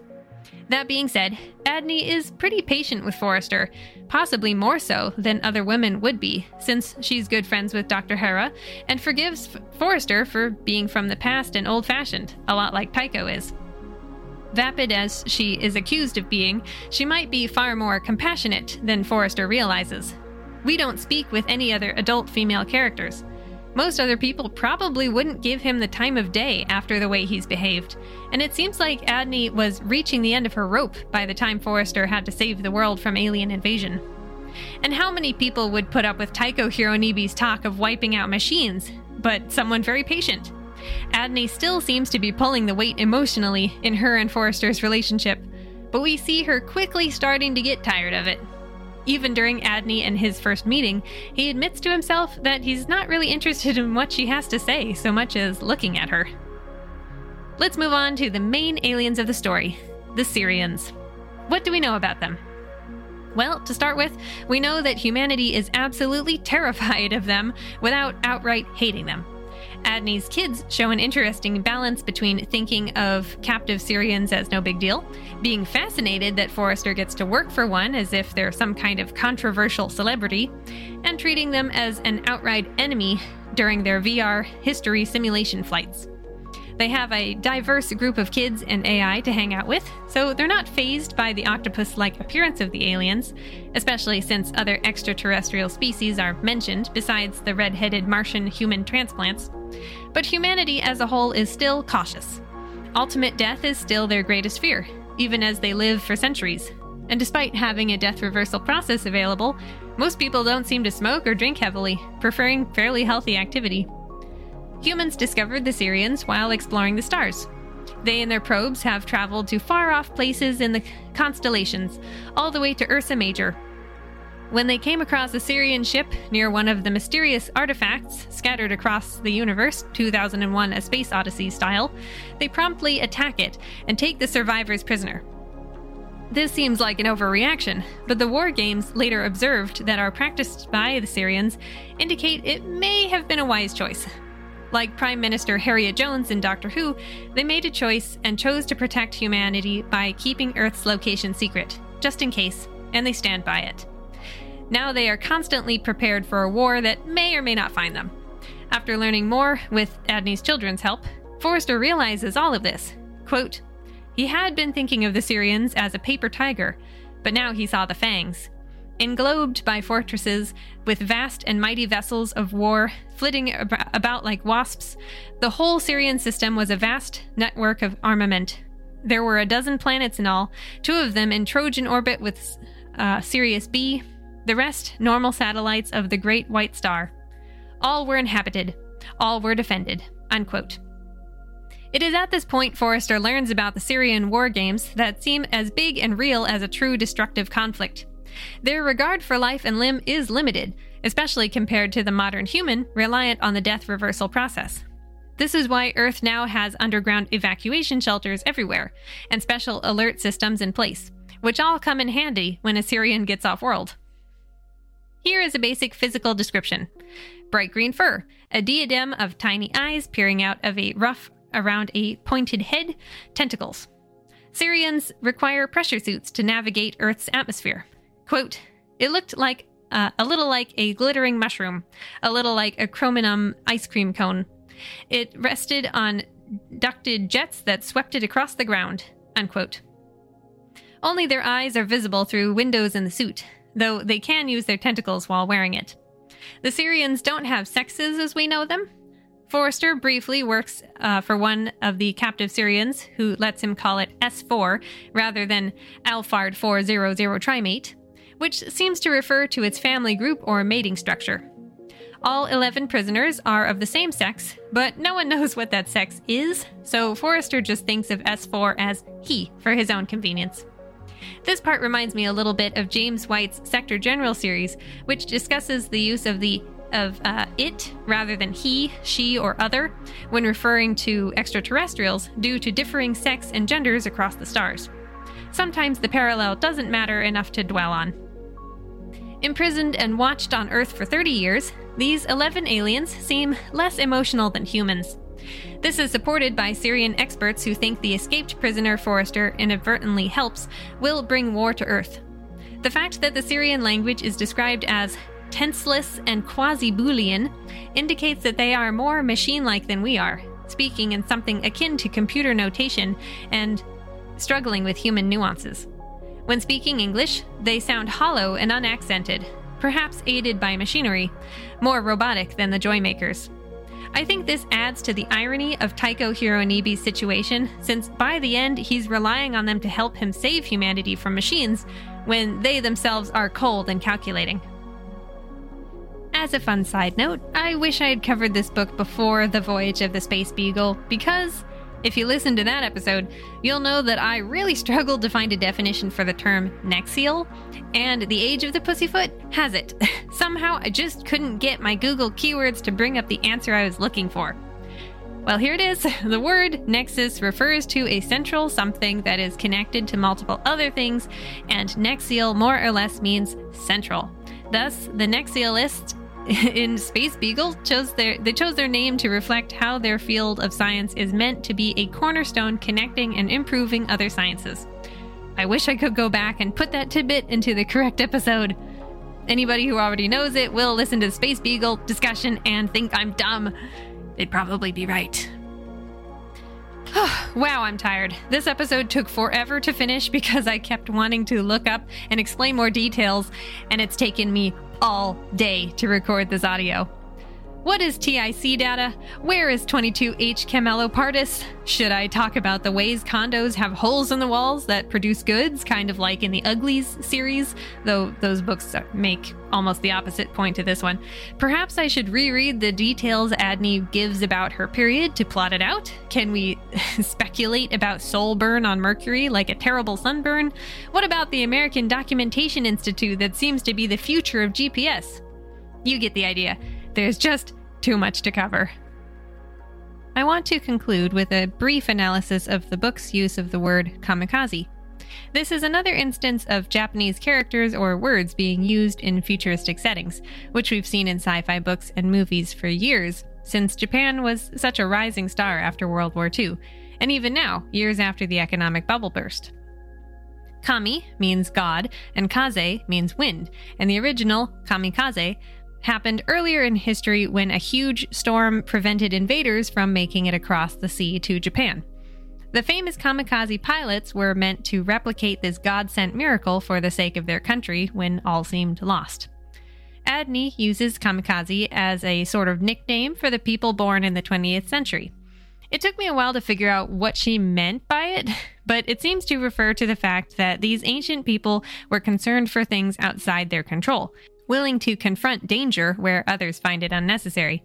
That being said, Adney is pretty patient with Forrester, possibly more so than other women would be, since she's good friends with Dr. Hara and forgives Forrester for being from the past and old fashioned, a lot like Taiko is. Vapid as she is accused of being, she might be far more compassionate than Forrester realizes. We don't speak with any other adult female characters. Most other people probably wouldn't give him the time of day after the way he's behaved, and it seems like Adney was reaching the end of her rope by the time Forrester had to save the world from alien invasion. And how many people would put up with Taiko Hironobu's talk of wiping out machines, but someone very patient? Adney still seems to be pulling the weight emotionally in her and Forrester's relationship, but we see her quickly starting to get tired of it. Even during Adney and his first meeting, he admits to himself that he's not really interested in what she has to say so much as looking at her. Let's move on to the main aliens of the story the Sirians. What do we know about them? Well, to start with, we know that humanity is absolutely terrified of them without outright hating them. Adney's kids show an interesting balance between thinking of captive Sirians as no big deal, being fascinated that Forrester gets to work for one as if they're some kind of controversial celebrity, and treating them as an outright enemy during their VR history simulation flights. They have a diverse group of kids and AI to hang out with, so they're not phased by the octopus like appearance of the aliens, especially since other extraterrestrial species are mentioned besides the red headed Martian human transplants. But humanity as a whole is still cautious. Ultimate death is still their greatest fear, even as they live for centuries. And despite having a death reversal process available, most people don't seem to smoke or drink heavily, preferring fairly healthy activity humans discovered the Sirians while exploring the stars. They and their probes have traveled to far off places in the constellations, all the way to Ursa Major. When they came across a Sirian ship near one of the mysterious artifacts scattered across the universe, 2001 A Space Odyssey style, they promptly attack it and take the survivors prisoner. This seems like an overreaction, but the war games later observed that are practiced by the Sirians indicate it may have been a wise choice, like Prime Minister Harriet Jones in Doctor Who, they made a choice and chose to protect humanity by keeping Earth's location secret, just in case, and they stand by it. Now they are constantly prepared for a war that may or may not find them. After learning more, with Adney's children's help, Forrester realizes all of this. Quote, he had been thinking of the Sirians as a paper tiger, but now he saw the fangs. Englobed by fortresses, with vast and mighty vessels of war flitting about like wasps, the whole Sirian system was a vast network of armament. There were a dozen planets in all, two of them in Trojan orbit with uh, Sirius B, the rest normal satellites of the Great White Star. All were inhabited, all were defended. Unquote. It is at this point Forrester learns about the Sirian war games that seem as big and real as a true destructive conflict. Their regard for life and limb is limited, especially compared to the modern human reliant on the death reversal process. This is why Earth now has underground evacuation shelters everywhere and special alert systems in place, which all come in handy when a Sirian gets off world. Here is a basic physical description bright green fur, a diadem of tiny eyes peering out of a ruff around a pointed head, tentacles. Sirians require pressure suits to navigate Earth's atmosphere. Quote, it looked like uh, a little like a glittering mushroom, a little like a chrominum ice cream cone. It rested on ducted jets that swept it across the ground. Unquote. Only their eyes are visible through windows in the suit, though they can use their tentacles while wearing it. The Sirians don't have sexes as we know them. Forrester briefly works uh, for one of the captive Sirians, who lets him call it S4 rather than Alphard 400 Trimate which seems to refer to its family group or mating structure. All 11 prisoners are of the same sex, but no one knows what that sex is, so Forrester just thinks of S4 as he for his own convenience. This part reminds me a little bit of James White's Sector General series, which discusses the use of the of uh, it rather than he, she, or other when referring to extraterrestrials due to differing sex and genders across the stars. Sometimes the parallel doesn't matter enough to dwell on. Imprisoned and watched on Earth for 30 years, these 11 aliens seem less emotional than humans. This is supported by Sirian experts who think the escaped prisoner Forrester inadvertently helps will bring war to Earth. The fact that the Sirian language is described as tenseless and quasi Boolean indicates that they are more machine like than we are, speaking in something akin to computer notation and struggling with human nuances. When speaking English, they sound hollow and unaccented, perhaps aided by machinery, more robotic than the Joymakers. I think this adds to the irony of Taiko Hironobu's situation, since by the end he's relying on them to help him save humanity from machines when they themselves are cold and calculating. As a fun side note, I wish I had covered this book before The Voyage of the Space Beagle because if you listen to that episode, you'll know that I really struggled to find a definition for the term nexial, and The Age of the Pussyfoot has it. Somehow I just couldn't get my Google keywords to bring up the answer I was looking for. Well, here it is. The word nexus refers to a central something that is connected to multiple other things, and nexial more or less means central. Thus, the nexialists in Space Beagle chose their they chose their name to reflect how their field of science is meant to be a cornerstone connecting and improving other sciences. I wish I could go back and put that tidbit into the correct episode. Anybody who already knows it will listen to the Space Beagle discussion and think I'm dumb. They'd probably be right. wow, I'm tired. This episode took forever to finish because I kept wanting to look up and explain more details, and it's taken me all day to record this audio. What is TIC data? Where is 22H camelopardalis? Should I talk about the ways condos have holes in the walls that produce goods, kind of like in the Uglies series, though those books make almost the opposite point to this one? Perhaps I should reread the details Adney gives about her period to plot it out? Can we speculate about soul burn on Mercury like a terrible sunburn? What about the American Documentation Institute that seems to be the future of GPS? You get the idea. There's just too much to cover. I want to conclude with a brief analysis of the book's use of the word kamikaze. This is another instance of Japanese characters or words being used in futuristic settings, which we've seen in sci fi books and movies for years, since Japan was such a rising star after World War II, and even now, years after the economic bubble burst. Kami means God, and kaze means wind, and the original kamikaze happened earlier in history when a huge storm prevented invaders from making it across the sea to Japan. The famous kamikaze pilots were meant to replicate this God sent miracle for the sake of their country when all seemed lost. Adney uses kamikaze as a sort of nickname for the people born in the 20th century. It took me a while to figure out what she meant by it, but it seems to refer to the fact that these ancient people were concerned for things outside their control, willing to confront danger where others find it unnecessary.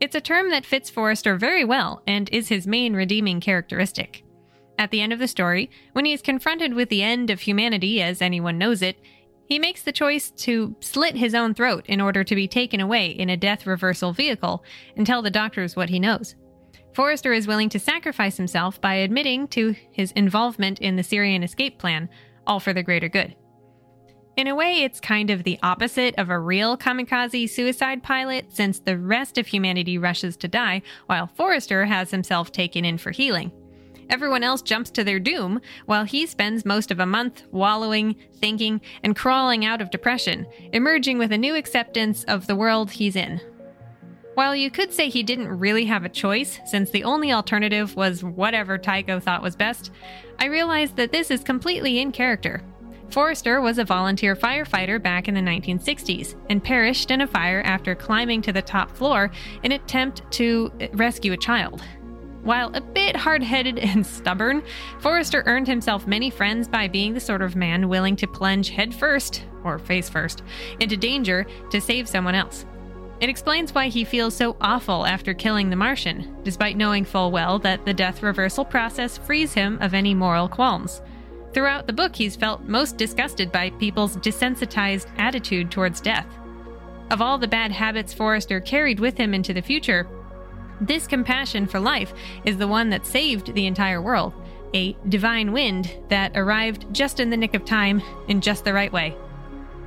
It's a term that fits Forrester very well and is his main redeeming characteristic. At the end of the story, when he is confronted with the end of humanity as anyone knows it, he makes the choice to slit his own throat in order to be taken away in a death reversal vehicle and tell the doctors what he knows. Forrester is willing to sacrifice himself by admitting to his involvement in the Sirian escape plan, all for the greater good. In a way, it's kind of the opposite of a real kamikaze suicide pilot, since the rest of humanity rushes to die, while Forrester has himself taken in for healing. Everyone else jumps to their doom, while he spends most of a month wallowing, thinking, and crawling out of depression, emerging with a new acceptance of the world he's in. While you could say he didn't really have a choice, since the only alternative was whatever Taiko thought was best, I realized that this is completely in character. Forrester was a volunteer firefighter back in the 1960s and perished in a fire after climbing to the top floor in an attempt to eh, rescue a child. While a bit hard headed and stubborn, Forrester earned himself many friends by being the sort of man willing to plunge headfirst, or face first, into danger to save someone else. It explains why he feels so awful after killing the Martian, despite knowing full well that the death reversal process frees him of any moral qualms. Throughout the book, he's felt most disgusted by people's desensitized attitude towards death. Of all the bad habits Forrester carried with him into the future, this compassion for life is the one that saved the entire world, a divine wind that arrived just in the nick of time in just the right way.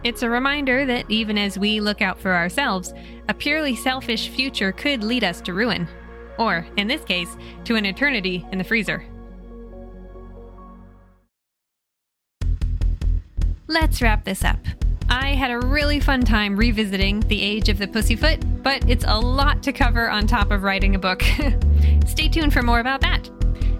It's a reminder that even as we look out for ourselves, a purely selfish future could lead us to ruin. Or, in this case, to an eternity in the freezer. Let's wrap this up. I had a really fun time revisiting The Age of the Pussyfoot, but it's a lot to cover on top of writing a book. Stay tuned for more about that.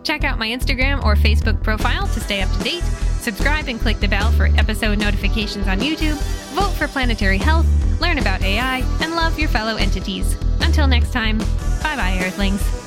Check out my Instagram or Facebook profile to stay up to date. Subscribe and click the bell for episode notifications on YouTube. Vote for planetary health, learn about AI, and love your fellow entities. Until next time, bye bye, Earthlings.